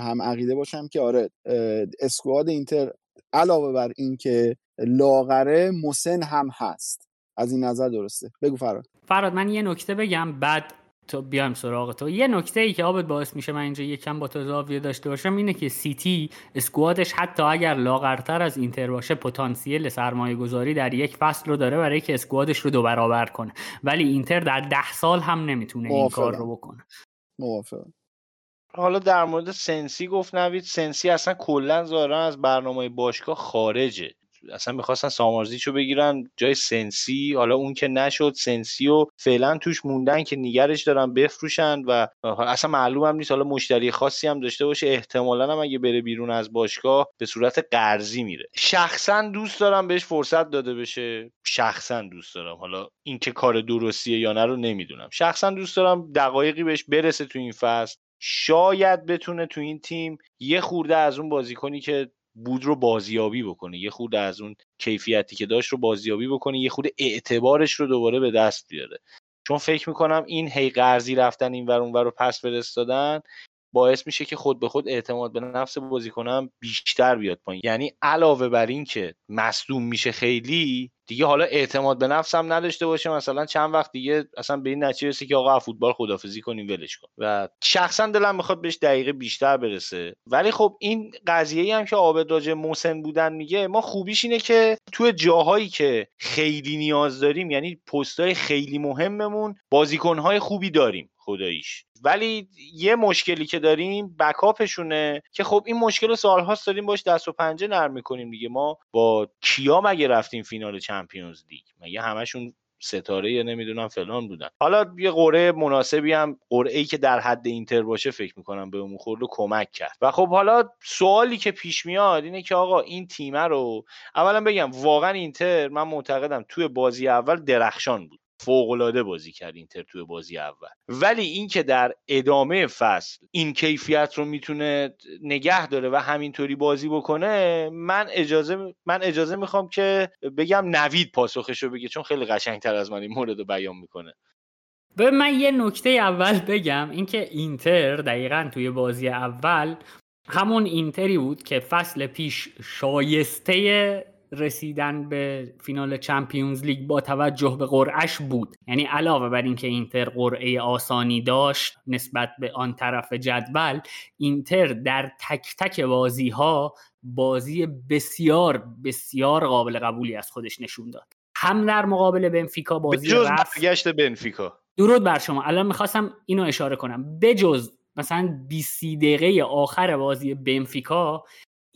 هم عقیده باشم که آره اسکواد اینتر علاوه بر اینکه لاغره مسن هم هست. از این نظر درسته. بگو فراد فراد من یه نکته بگم بعد تو بیام سراغ تو. یه نکته ای که آبت باعث میشه من اینجا یکم با تو زاویه داشته باشم اینه که سیتی اسکوادش حتی اگر لاغرتر از اینتر باشه پتانسیل سرمایه گذاری در یک فصل رو داره برای که اسکوادش رو دو برابر کنه. ولی اینتر در ده سال هم نمی‌تونه این کار رو بکنه. موافقم. حالا در مورد سنسی گفت نوید سنسی اصلا کلا ظاهرا از برنامه باشگاه خارجه. اصلا می‌خواستن سامارزیچو بگیرن جای سنسی حالا اون که نشد سنسی و فعلا توش موندن که نیگرش دارن بفروشن و اصلا معلوم هم نیست. حالا مشتری خاصی هم داشته باشه احتمالا هم اگه بره بیرون از باشگاه به صورت قرضی میره. شخصا دوست دارم بهش فرصت داده بشه. شخصا دوست دارم. حالا اینکه کار درستیه یا نه رو نمی‌دونم. شخصا دوست دارم دقایقی بهش برسه تو این فصل. شاید بتونه تو این تیم یه خورده از اون بازیکنی که بود رو بازیابی بکنه یه خورده از اون کیفیتی که داشت رو بازیابی بکنه یه خورده اعتبارش رو دوباره به دست بیاره. چون فکر می‌کنم این هی قرضی رفتن این ور اونور رو پس فرستادن باعث میشه که خود به خود اعتماد به نفس بازیکنم بیشتر بیاد پایین. یعنی علاوه بر این که مصدوم میشه خیلی دیگه حالا اعتماد به نفس هم نداشته باشه مثلا چند وقت دیگه اصلا به این نتیجه رسه که آقا فوتبال خدافزی کنیم ولش کن. و شخصا دلم می‌خواد بهش دقیقه بیشتر برسه. ولی خب این قضیه هم که عابد راجع محسن بودن میگه ما خوبیش اینه که تو جاهایی که خیلی نیاز داریم یعنی پستای خیلی مهممون بازیکنهای خوبی داریم خداییش. ولی یه مشکلی که داریم بکاپشونه که خب این مشکل سالهاست داریم باش دست و پنجه نرم می‌کنیم دیگه. ما با کیا مگه رفتیم فینال چمپیونز لیگ. مگه همشون ستاره یا نمی‌دونم فلان بودن. حالا یه قرعه مناسبی هم قرعه ای که در حد اینتر باشه فکر می‌کنم به اون خورد کمک کرد. و خب حالا سوالی که پیش میاد اینه که آقا این تیمه رو اولا بگم واقعا اینتر من معتقدم توی بازی اول درخشان بود. فوقالعاده بازی کرد اینتر توی بازی اول. ولی اینکه در ادامه فصل این کیفیت رو می‌تونه نگه داره و همینطوری بازی بکنه من اجازه من اجازه می‌خوام که بگم نوید پاسخش رو بگه چون خیلی قشنگتر از من این مورد رو بیان می‌کنه. به من یه نکته اول بگم اینکه اینتر دقیقا توی بازی اول همون اینتری بود که فصل پیش شایسته رسیدن به فینال چمپیونز لیگ با توجه به قرعش بود. یعنی علاوه بر اینکه اینتر قرعه آسانی داشت نسبت به آن طرف جدول اینتر در تک تک بازی ها بازی بسیار بسیار قابل قبولی از خودش نشون داد. هم در مقابل بنفیکا بازی جز رفت. بنفیکا. درود بر شما. الان می‌خواستم اینو اشاره کنم. بجز مثلا 20 دقیقه آخر بازی بنفیکا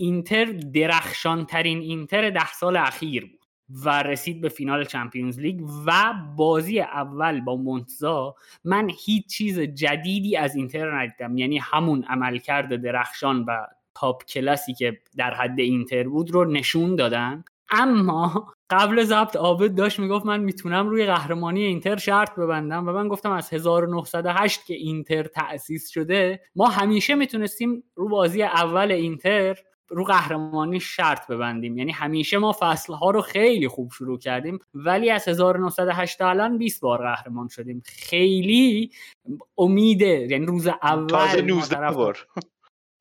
اینتر درخشان ترین اینتر ده سال اخیر بود و رسید به فینال چمپیونز لیگ و بازی اول با مونتزا من هیچ چیز جدیدی از اینتر ندیدم. یعنی همون عملکرد درخشان و تاپ کلاسی که در حد اینتر بود رو نشون دادن. اما قبل ضبط عابد داشت می‌گفت من می‌تونم روی قهرمانی اینتر شرط ببندم و من گفتم از 1908 که اینتر تأسیس شده ما همیشه می‌تونستیم رو بازی اول اینتر رو قهرمانی شرط ببندیم. یعنی همیشه ما فصل ها رو خیلی خوب شروع کردیم ولی از 1908 تا الان 20 بار قهرمان شدیم. خیلی امیده یعنی روز اول تازه 19 بار.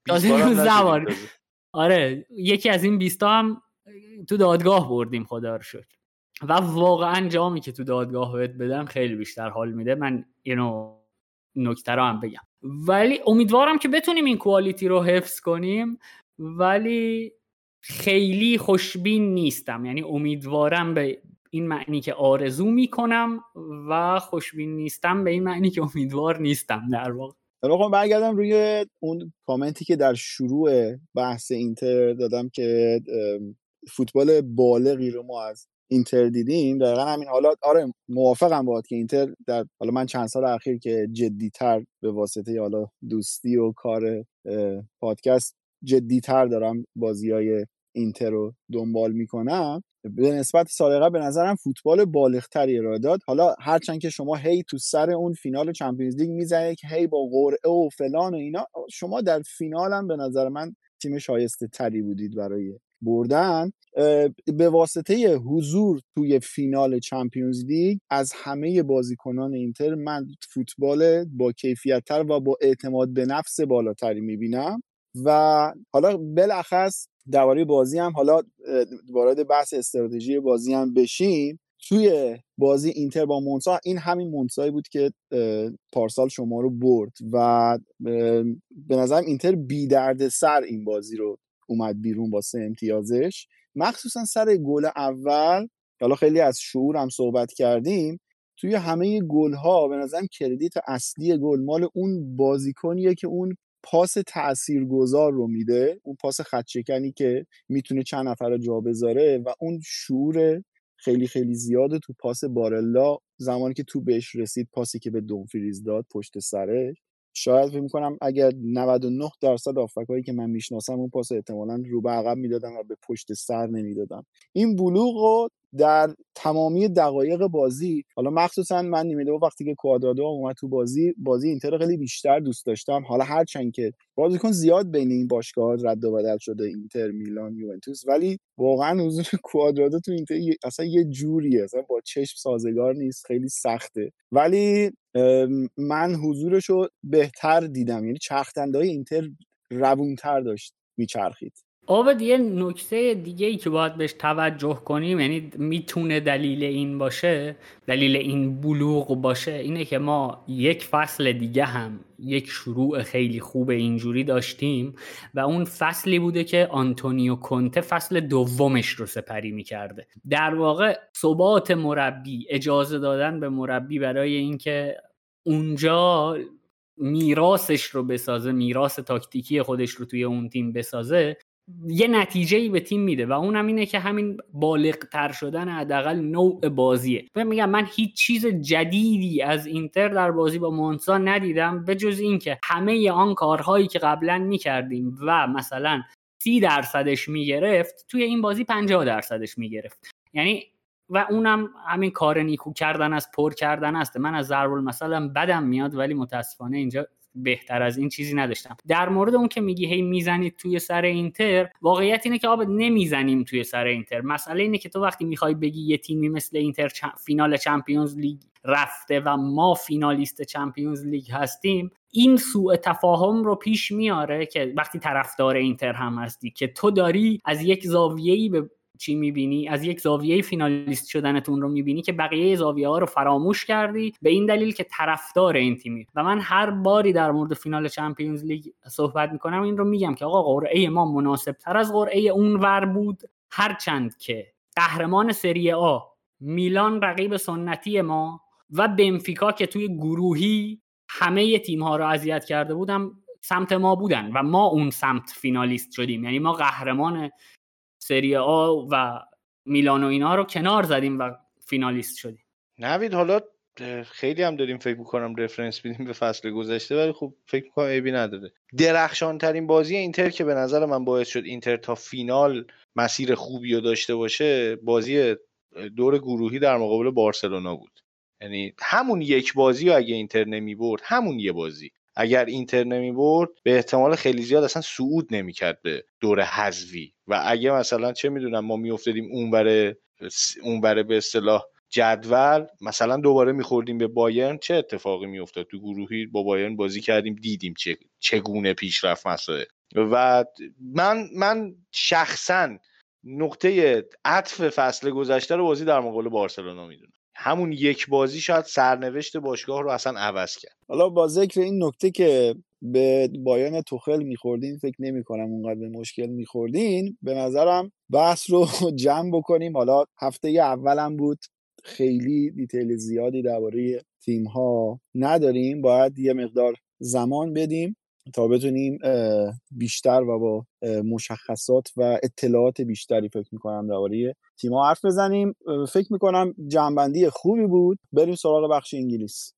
تازه 19 بار آره یکی از این 20 هم تو دادگاه بردیم خدا رو شکر. و واقعا جامی که تو دادگاه بهت بدم خیلی بیشتر حال میده. من اینو نکته رو هم بگم. ولی امیدوارم که بتونیم این کوالیتی رو حفظ کنیم. ولی خیلی خوشبین نیستم. یعنی امیدوارم به این معنی که آرزو می‌کنم و خوشبین نیستم به این معنی که امیدوار نیستم در واقع. خب برگردم روی اون کامنتی که در شروع بحث اینتر دادم که فوتبال بالغی رو ما از اینتر دیدیم. دقیقا همین حالا آره موافقم باید که اینتر در حالا من چند سال اخیر که جدیتر به واسطه حالا دوستی و کار پادکست جدیتر دارم بازی های اینتر رو دنبال می‌کنم. به نسبت سال به نظرم فوتبال بالغتری ارائه داد. حالا هرچند که شما هی تو سر اون فینال چمپیونز لیگ می‌زنه که هی با قرعه و فلان و اینا شما در فینال هم به نظر من تیم شایسته تری بودید برای بردن. به واسطه حضور توی فینال چمپیونز لیگ از همه بازیکنان اینتر من فوتبال با کیفیتتر و با اعتماد به نفس بالاتری می‌بینم. و حالا بالاخص درباره بازی هم حالا وارد بحث استراتژی بازی هم بشیم. توی بازی اینتر با مونسا این همین مونسایی بود که پارسال شما رو برد و به نظرم اینتر بی درد سر این بازی رو اومد بیرون با سه امتیازش. مخصوصا سر گل اول حالا خیلی از شعور هم صحبت کردیم. توی همه گل ها به نظرم کردیت اصلی گل مال اون بازیکنیه که اون پاس تاثیرگذار رو میده اون پاس خدشکنی که می‌تونه چند نفر رو جا بذاره و اون شعور خیلی خیلی زیاده تو پاس بارلا زمانی که تو بهش رسید پاسی که به دومفریز داد پشت سرش. شاید فکر می‌کنم اگر 99 درصد هایی که من می‌شناسم اون پاس احتمالا رو به عقب می‌دادم و به پشت سر نمی‌دادم این بلوغ رو در تمامی دقایق بازی حالا مخصوصا من نیمه دو وقتی که کوادرادو اومد تو بازی بازی اینتر خیلی بیشتر دوست داشتم. حالا هرچند که بازیکن زیاد بین این باشگاه رد و بدل شده اینتر میلان یوونتوس ولی واقعا حضور کوادرادو تو اینتر اصلا یه جوریه. اصلا با چشم سازگار نیست خیلی سخته. ولی من حضورش رو بهتر دیدم. یعنی چرخدنده اینتر روونتر داشت میچرخید. آبد یه نکته دیگه ای که باید بهش توجه کنیم یعنی می‌تونه دلیل این باشه دلیل این بلوغ باشه اینه که ما یک فصل دیگه هم یک شروع خیلی خوب اینجوری داشتیم و اون فصلی بوده که آنتونیو کنته فصل دومش رو سپری می‌کرده. در واقع ثبات مربی اجازه دادن به مربی برای اینکه اونجا میراسش رو بسازه میراس تاکتیکی خودش رو توی اون تیم بسازه یه نتیجه ای به تیم میده و اونم اینه که همین بالغ تر شدن حداقل نوع بازیه. من میگم من هیچ چیز جدیدی از اینتر در بازی با مونسا ندیدم به جز اینکه همه آن کارهایی که قبلا می‌کردیم و مثلا سی درصدش می‌گرفت توی این بازی 50 درصدش می‌گرفت. یعنی و اونم همین کار نیکو کردن از پر کردن است. من از ضرب‌المثلا بدم میاد ولی متاسفانه اینجا بهتر از این چیزی نداشتم. در مورد اون که میگی هی می‌زنید توی سر اینتر واقعیت اینه که ما نمی‌زنیم توی سر اینتر. مسئله اینه که تو وقتی می‌خوای بگی یه تیمی مثل اینتر فینال چمپیونز لیگ رفته و ما فینالیست چمپیونز لیگ هستیم این سوء تفاهم رو پیش میاره که وقتی طرفدار اینتر هم هستی که تو داری از یک زاویه‌ای به چی می‌بینی؟ از یک زاویه فینالیست شدنتون رو می‌بینی که بقیه زاویه ها رو فراموش کردی به این دلیل که طرفدار این تیمی. و من هر باری در مورد فینال چمپیونز لیگ صحبت می‌کنم این رو میگم که آقا قرعه ما مناسب تر از قرعه اون ور بود هرچند که قهرمان سری آ میلان رقیب سنتی ما و بنفیکا که توی گروهی همه تیم ها رو اذیت کرده بودم سمت ما بودن و ما اون سمت فینالیست شدیم. یعنی ما قهرمان سری آ و میلان و اینا رو کنار زدیم و فینالیست شدیم. نوید حالا خیلی هم داریم فکر می‌کنم رفرنس بیدیم به فصل گذشته ولی خب فکر می‌کنم ایبی نداره. درخشان ترین بازی اینتر که به نظر من باعث شد اینتر تا فینال مسیر خوبی رو داشته باشه بازی دور گروهی در مقابل بارسلونا بود. یعنی همون یک بازی رو اگه اینتر نمی برد همون یه بازی. اگر اینتر نمی برد به احتمال خیلی زیاد اصلا صعود نمی‌کرد به دور حذوی و اگه مثلا چه می‌دونم ما میافتادیم اونور اونور به اصطلاح جدول مثلا دوباره میخوردیم به بایرن چه اتفاقی میافتاد؟ تو گروهی با بایرن بازی کردیم دیدیم چه چگونه پیشرفت مسائل. و من من شخصا نقطه عطف فصل گذشته رو بازی در مقابل بارسلونا می‌دونم. همون یک بازی شاید سرنوشت باشگاه رو اصلا عوض کرد. حالا با ذکر این نکته که به بایان توخل میخوردین فکر نمی کنم اونقدر به مشکل میخوردین به نظرم بحث رو جمع بکنیم. حالا هفته اولم بود خیلی دیتیل زیادی درباره تیم ها نداریم. باید یه مقدار زمان بدیم. تا بتونیم بیشتر و با مشخصات و اطلاعات بیشتری فکر می‌کنم درباره تیم‌ها حرف بزنیم. فکر می‌کنم جنبندی خوبی بود. بریم سراغ بخش انگلیس.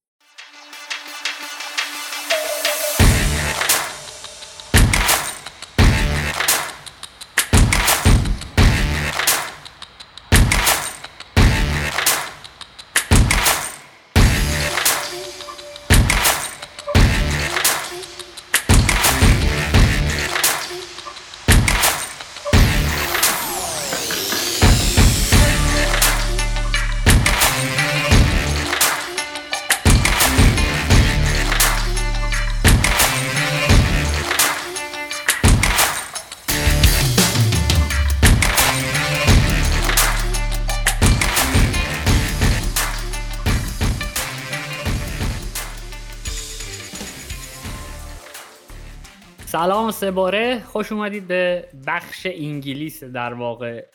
سلام سه باره. خوش اومدید به بخش انگلیس در واقع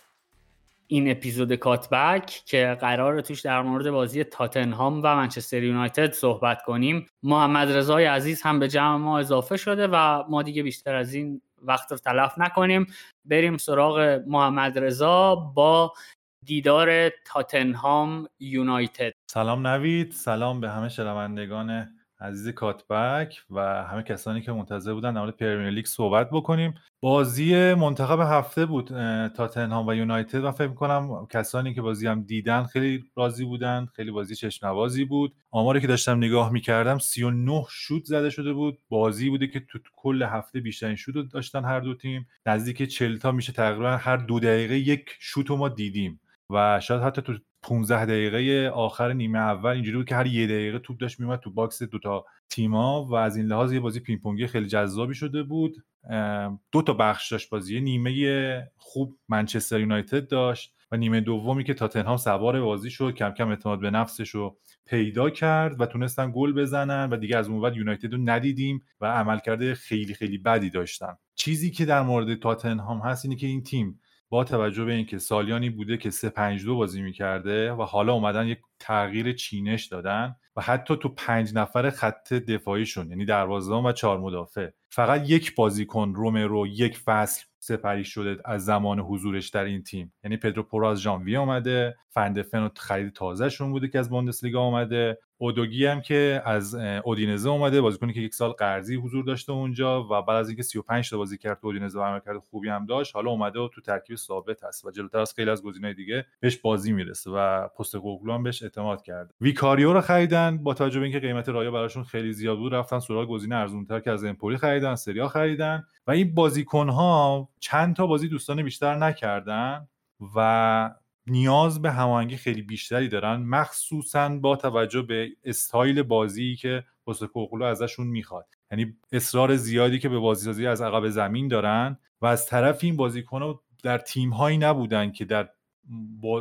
این اپیزود کاتبک که قرار توش در مورد بازی تاتنهام و منچستر یونایتد صحبت کنیم. محمد رضای عزیز هم به جمع ما اضافه شده و ما دیگه بیشتر از این وقت رو تلف نکنیم. بریم سراغ محمد رضا با دیدار تاتنهام یونایتد. سلام نوید سلام به همه شنوندگان عزیز کاتبک و همه کسانی که منتظر بودن در مورد پرمیر لیگ صحبت بکنیم. بازی منتخب هفته بود تاتنهام و یونایتد. و فکر کنم کسانی که بازی هم دیدن خیلی راضی بودن خیلی بازی چشم بود. آماری که داشتم نگاه می‌کردم 39 شوت زده شده بود. بازی بوده که تو کل هفته بیشترین شوت داشتن هر دو تیم. نزدیک 40 تا میشه تقریبا هر دو دقیقه یک شوت ما دیدیم. و شاید حتی تو 15 دقیقه آخر نیمه اول اینجوری بود که هر یه دقیقه توپ داشت میومد تو box دوتا تیما و از این لحاظ یه بازی پینگ پونگی خیلی جذابی شده بود. دو تا بخش داشت بازی نیمه خوب منچستر یونایتد داشت و نیمه دومی که تاتنهام سوار بازی شد کم کم اعتماد به نفسش رو پیدا کرد و تونستن گل بزنن و دیگه از اون بعد یونایتد رو ندیدیم و عملکرد خیلی خیلی بدی داشتن. چیزی که در مورد تاتنهام هست اینه که این تیم با توجه به اینکه سالیانی بوده که 3 5 2 بازی می‌کرده و حالا اومدن یک تغییر چینش دادن و حتی تو پنج نفر خط دفاعیشون یعنی دروازه‌بان و چهار مدافع. فقط یک بازیکن رومرو یک فصل سپری شده از زمان حضورش در این تیم. یعنی پدرو پورو از ژانویه اومده فندفن و خرید تازهشون بوده که از بوندسلیگا اومده. اودوگی هم که از اودینزه اومده بازیکنی که یک سال قرضی حضور داشته اونجا و بعد از اینکه 35 تا بازی کرد تو اودینزه و عملکرد خوبی هم داشت. حالا اومده و تو ترکیب ثابت هست و جلوتر از خیلی از گزینه‌های دیگه بهش بازی می‌رسه و پست هم بهش اعتماد کرده. ویکاریو رو خریدن با توجه به اینکه قیمت رایا براشون خیلی زیاد بود رفتن سراغ گزینه ارزونتر که از امپولی خریدن سریا خریدن و این بازیکن ها چند تا بازی دوستانه بیشتر نکردن و نیاز به هماهنگی خیلی بیشتری دارن مخصوصا با توجه به استایل بازی که پوستکوغلو ازشون می‌خواد. یعنی اصرار زیادی که به بازیسازی از عقب زمین دارن و از طرف این بازیکنها در تیم هایی نبودن که در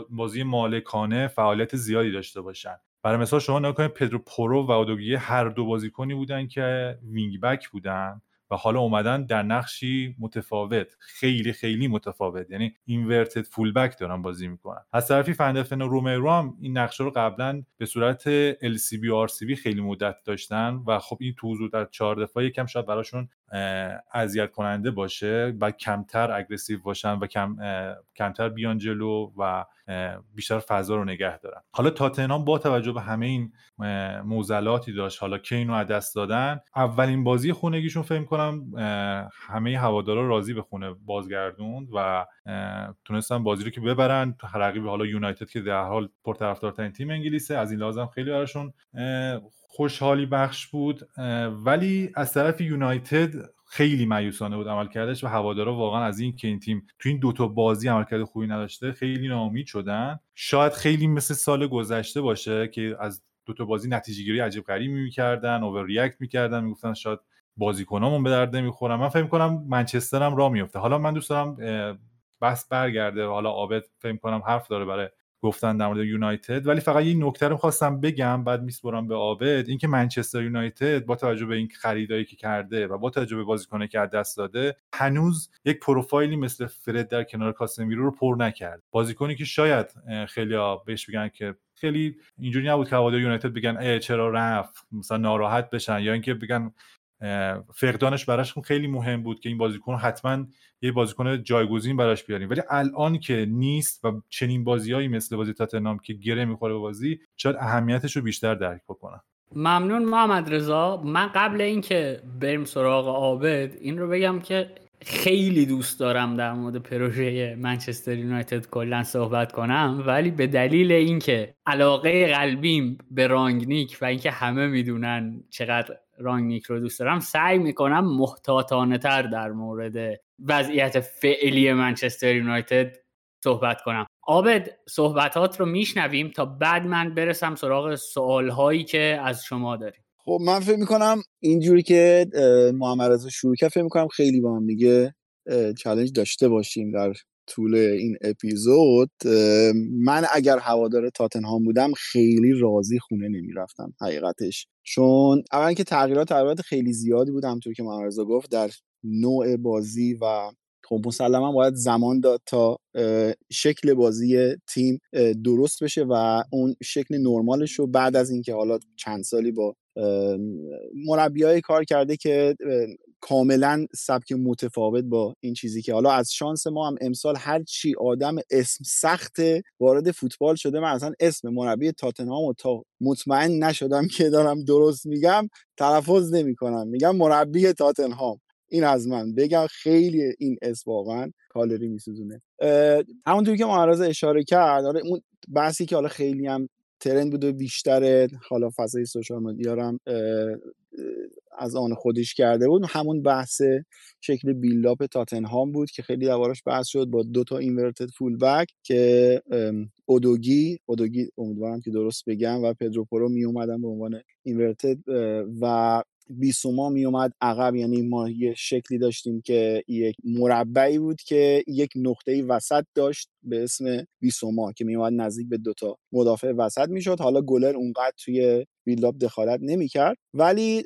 بازی مالکانه فعالیت زیادی داشته باشن. برای مثال شما نگاه پدرو پرو و اودوگیه هر دو بازیکنی بودن که wing back بودن. و حالا اومدن در نقشی متفاوت خیلی خیلی متفاوت. یعنی inverted full back دارن بازی می‌کنن. از طرفی فندفن و رومرو هم این نقشه رو قبلا به صورت LCB و RCB خیلی مدت داشتن و خب این تو در چهار دفاع یکم شاید براشون اذیت کننده باشه و کمتر aggressive باشن و کم کمتر بیان جلو و بیشتر فضا رو نگه دارن. حالا تاتنهام با توجه به همه این موزلاتی داشت. حالا کین رو دست دادن؟ اولین بازی خونگیشون فکر کنم همه هوادارا راضی به خونه بازگردوند و تونستن بازی رو که ببرن. رقیب حالا یونایتد که در حال پرطرفدارترین تیم انگلیسه از این لازم خیلی براشون خوشحالی بخش بود ولی از طرف یونایتد خیلی مایوسانه بود عمل کردش و هوادارا واقعا از این که این تیم تو این دوتا بازی عملکرد خوبی نداشته خیلی ناامید شدن. شاید خیلی مثل سال گذشته باشه که از دوتا بازی نتیجه گیری عجیب غریبی می‌کردن اوور ریاکت می‌کردن می‌گفتن شاید بازیکنامون به درد نمی‌خورن من فکر کنم منچستر هم راه میفته حالا من دوست دارم بس برگرده حالا عابد فکر کنم حرف داره برای گفتن در مورد یونایتد ولی فقط یه نکته رو خواستم بگم بعد میسپرم به عابد اینکه منچستر یونایتد با توجه به این خریدایی که کرده و با توجه به بازیکنی که دست داده هنوز یک پروفایلی مثل فرد در کنار کاسمیرو رو پر نکرد. بازیکنی که شاید خیلی بهش بگن که خیلی اینجوری نبود که هوادار یونایتد بگن ای چرا رفت مثلا ناراحت بشن یا اینکه بگن فقدانش براش خیلی مهم بود که این بازیکن حتما یه بازیکن جایگزین براش بیاریم. ولی الان که نیست و چنین بازیهایی مثل بازی تاتنهام که گره می‌خوره به بازی شاید اهمیتش رو بیشتر درک بکنن. ممنون محمد رضا. من قبل اینکه بریم سراغ عابد این رو بگم که خیلی دوست دارم در مورد پروژه منچستر یونایتد کلا صحبت کنم. ولی به دلیل اینکه علاقه قلبیم به رانگنیک و اینکه همه می‌دونن چقدر رانگنیک رو دوست دارم سعی می‌کنم محتاطانه تر در مورد وضعیت فعلی منچستر یونایتد صحبت کنم. آبد صحبتات رو میشنویم تا بعد من برسم سراغ سوال هایی که از شما داریم. خب من فکر می‌کنم اینجوری که محمد رضا شروع کرد فکر می‌کنم خیلی با هم دیگه چالش داشته باشیم در طول این اپیزود من اگر هوادار تاتنهام بودم خیلی راضی خونه نمی‌رفتم حقیقتش. چون اولا که تغییرات تغییرات خیلی زیادی بود همونطور که محمد گفت در نوع بازی و خب مسلما باید زمان داد تا شکل بازی تیم درست بشه و اون شکل نرمالش رو بعد از اینکه حالا چند سالی با مربیای کار کرده که کاملا سبک متفاوت با این چیزی که حالا از شانس ما هم امسال هر چی آدم اسم سخت وارد فوتبال شده من اصلا اسم مربی تاتنهام تا مطمئن نشدم که دارم درست میگم تلفظ نمی‌کنم میگم مربی تاتنهام. این از من. بگم خیلی این اسم واقعا کالری میسوزونه. همونطور که معرض اشاره کرد آره اون بحثی که حالا خیلی هم trend بود و بیشتر حالا فضای social media از آن خودش کرده بود. همون بحث شکل build-up تاتنهام بود که خیلی دربارش بحث شد با دو تا inverted full back که اودوگی اودوگی امیدوارم که درست بگم و پدرو پرو می اومدن به عنوان inverted و بیسوما می اومد عقب یعنی ما یه شکلی داشتیم که یک مربعی بود که یک نقطه وسط داشت به اسم بیسوما که می اومد نزدیک به دوتا مدافع وسط می‌شد. حالا گلر اونقدر توی بیلاب دخالت نمی‌کرد. ولی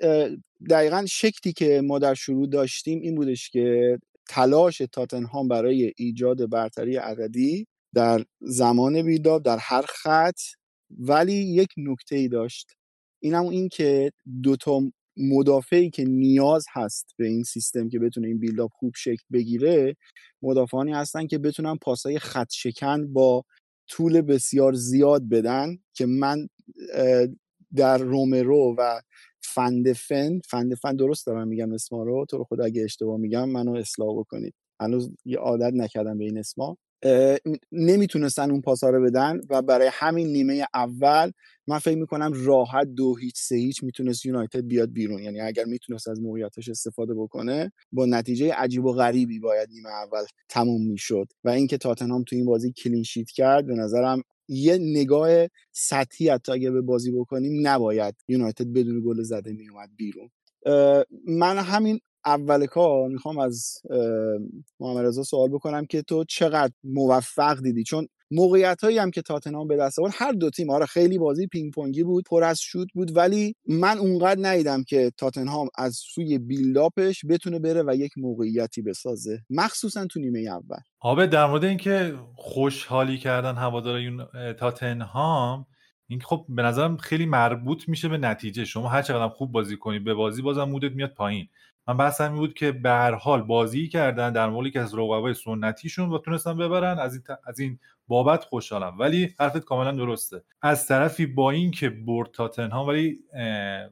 دقیقا شکلی که ما در شروع داشتیم این بودش که تلاش تاتنهام برای ایجاد برتری عددی در زمان بیلاب در هر خط ولی یک نکته ای داشت. این هم این که دوتا مدافعی که نیاز هست به این سیستم که بتونه این بیلداپ خوب شکل بگیره مدافعانی هستن که بتونن پاسای خط شکن با طول بسیار زیاد بدن که من در رومرو و فندفن فندفن درست دارم میگم اسما رو تو رو خود اگه اشتباه میگم منو اصلاح بکنید. هنوز یه عادت نکردم به این اسما. نمی‌تونستن اون پاسا رو بدن و برای همین نیمه اول من فکر می‌کنم راحت دو هیچ سه هیچ می‌تونست یونایتد بیاد بیرون. یعنی اگر می‌تونست از موقعیتش استفاده بکنه با نتیجه عجیب و غریبی باید نیمه اول تموم می‌شد. و اینکه تاتنهام تو این بازی کلین شیت کرد به نظرم یه نگاه سطحی حتی اگه به بازی بکنیم نباید یونایتد بدون گل زده میومد بیرون. من همین اول کار می‌خوام از محمد رضا سوال بکنم که تو چقدر موفق دیدی؟ چون موقعیت هایی هم که تاتنهام به دست آورد هر دو تیم آره خیلی بازی پینگ پونگی بود پر از شوت بود ولی من اونقدر ندیدم که تاتنهام از سوی بیلداپش بتونه بره و یک موقعیتی بسازه مخصوصا تو نیمه اول. آبه در مورد اینکه خوشحالی کردن هوادار تاتنهام این خب به نظرم خیلی مربوط میشه به نتیجه. شما هر چقدر خوب بازی کنی به بازی بازم مودت میاد پایین. من بحثم این بود که به هر حال بازی کردن در مقابل یکی از رقبای سنتیشون و تونستن ببرن از این, از این بابت خوشحالم. ولی حرفت کاملا درسته. از طرفی با این که برد تاتنهام ولی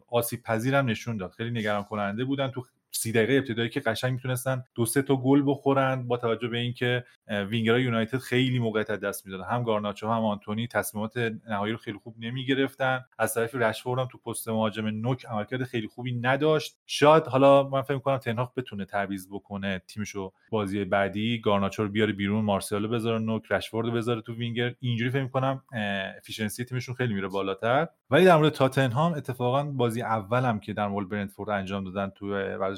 آسیب پذیرم نشون داد. خیلی نگران کننده بودن تو سی دقیقه ابتدایی که قشنگ می‌تونستن دو سه تا گل بخورن با توجه به اینکه وینگرای یونایتد خیلی موقعیت دست می‌دادن. هم گارناچو هم آنتونی تصمیمات نهایی رو خیلی خوب نمی‌گرفتن. از طرف رشفورد هم تو پست مهاجم نوک عملکرد خیلی خوبی نداشت. شاید حالا من فکر کنم تن‌هاخ بتونه تعویض بکنه تیمشو بازی بعدی. گارناچو رو بیاره بیرون مارسیال رو بذاره نوک رشفورد بذاره تو وینگر. اینجوری فکر کنم efficiency تیمشون خیلی میره بالاتر. ولی در مورد تاتنهام اتفاقا بازی اولم که در مورد برنتفورد انجام دادن تو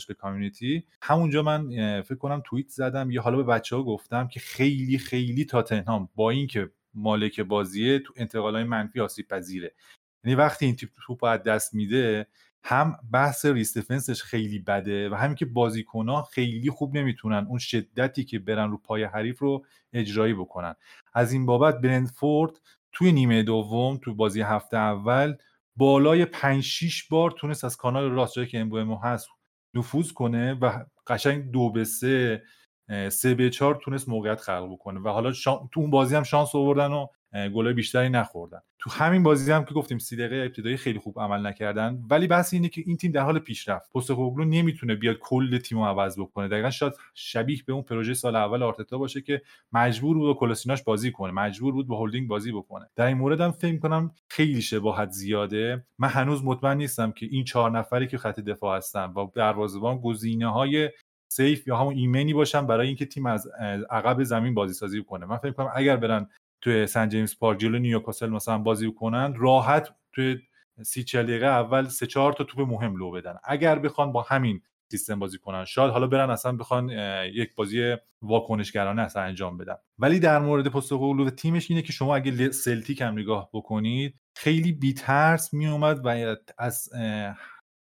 ورزشگاه کامیونیتی همونجا من فکر کنم توییت زدم یا حالا به بچه ها گفتم که خیلی خیلی تاتنهام با اینکه مالک بازیه تو انتقالای منفی آسیب پذیره. یعنی وقتی این تیم توپ از دست میده هم بحث rest defence ش خیلی بده و همین که بازیکنها خیلی خوب نمی‌تونن اون شدتی که برن رو پای حریف رو اجرایی بکنن. از این بابت برنتفورد توی نیمه دوم تو بازی هفته اول بالای 5 6 بار تونست از کانال راست جایی که امبومو هست نفوذ کنه و قشنگ دو به سه سه به چهار تونست موقعیت خلق بکنه. و حالا تو اون بازی هم شانس آوردن و گلای بیشتری نخوردن. تو همین بازی هم که گفتیم سی دقیقه ابتدایی خیلی خوب عمل نکردن ولی بحث اینه که این تیم در حال پیشرفته. پوستکوگلو نمی‌تونه بیاد کل تیم رو عوض بکنه. دقیقا شاید شبیه به اون پروژه سال اول آرتتا باشه که مجبور بود با کولاشیناچ بازی کنه مجبور بود با هولدینگ بازی بکنه. در این مورد هم فکر کنم خیلی شباهت زیاده. من هنوز مطمئن نیستم که این چهار نفری که خط دفاع هستن با دروازه‌بان گزینه های safe یا همون ایمنی باشن برای اینکه تیم از عقب زمین بازی سازی کنه من فکر کنم اگر برن توی سن جیمز پارک جلو نیوکاسل مثلا بازی کنن راحت توی سی دقیقه اول سه چهار تا توپ مهم لو بدن. اگر بخوان با همین سیستم بازی کنن شاید حالا برن اصلا بخوان یک بازی واکنشگرانه اصلا انجام بدن. ولی در مورد پوستکوگلو و تیمش اینه که شما اگه سلتیک هم نگاه بکنید خیلی بی‌ترس میومد و از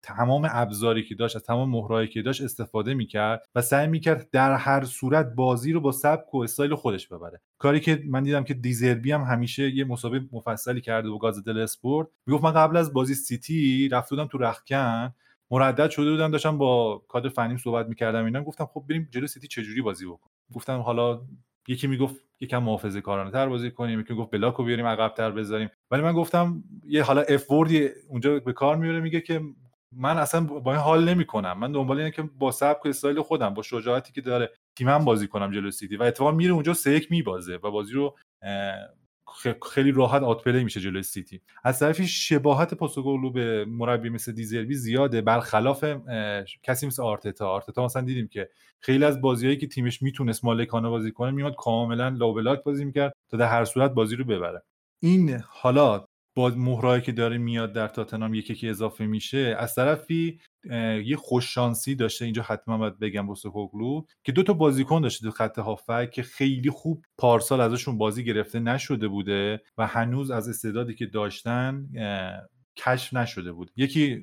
تمام ابزاری که داشت از تمام مهره‌هایی که داشت استفاده می‌کرد و سعی می‌کرد در هر صورت بازی رو با سبک و استایل خودش ببره. کاری که من دیدم که دیزربی هم همیشه یه مصاحبه مفصلی کرده با گاتزتا دلو اسپورت. می‌گفت من قبل از بازی سیتی رفته بودم تو رختکن مردد شده بودم داشتم با کادر فنیم صحبت می‌کردم اینا گفتم خب بریم جلو سیتی چجوری بازی بکنیم. گفتم حالا یکی می‌گفت یکم محافظه کارانه تر بازی کنیم یکی گفت block رو بیاریم عقب تر بذاریم. ولی من گفتم یه حالا F اونجا به کار میاره میگه که من اصلا با این حال نمی‌کنم. من دنبال اینه که با سبک و استایل خودم با شجاعتی که داره تیمم بازی کنم جلو سیتی و اتفاقا میره اونجا سه یک میبازه و بازی رو خیلی راحت outplay میشه جلوی سیتی. از طرفی شباهت پوستکوگلو به مربی مثل دیزربی زیاده. برخلاف کسی مثل آرتتا. آرتتا مثلا دیدیم که خیلی از بازیهایی که تیمش می‌تونست مالکانه بازی کنه میاد کاملا لوبلاک بازی می‌کرد تا در هر صورت بازی رو ببره. این حالا با مهرایی که داره میاد در تاتنام یکی که اضافه میشه از طرفی یه خوششانسی داشته اینجا حتما باید بگم بوستوکوگلو که دو تا بازیکن داشته تو خط هافک که خیلی خوب پارسال ازشون بازی گرفته نشده بوده و هنوز از استعدادی که داشتن کشف نشده بود. یکی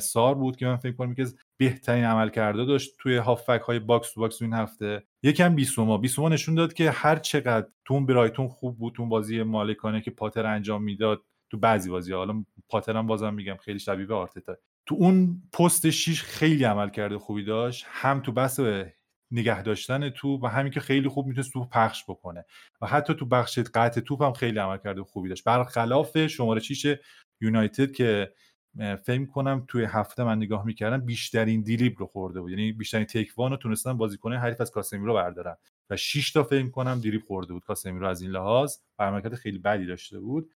سار بود که من فکر کنم که بهترین عملکرد داشت توی هافبک های box to box این هفته. یکم بیسوما. بیسوما نشون داد که هر چقدر تو برایتون خوب بود تو بازی مالکانه که پاتر انجام می‌داد تو بعضی بازی حالا پاترم بازم میگم خیلی شبیه به آرتتا. تو اون پست شیش خیلی عملکرد خوبی داشت. هم تو بحث نگه داشتن توپ و همین که خیلی خوب می‌تونست توپ پخش بکنه. و حتی تو بخش قطع توپ هم خیلی عملکرد خوبی داشت. برخلاف شماره 6 یونایتد که فکر کنم توی هفته من نگاه می‌کردم بیشترین دیلیب رو خورده بود. یعنی بیشترین تکوان رو تونستن بازیکن حریف از کاسمیرو بردارن. و 6 تا فکر کنم دیلیب خورده بود. کاسمیرو از این لحاظ عملکرد خیلی بدی داشته بود.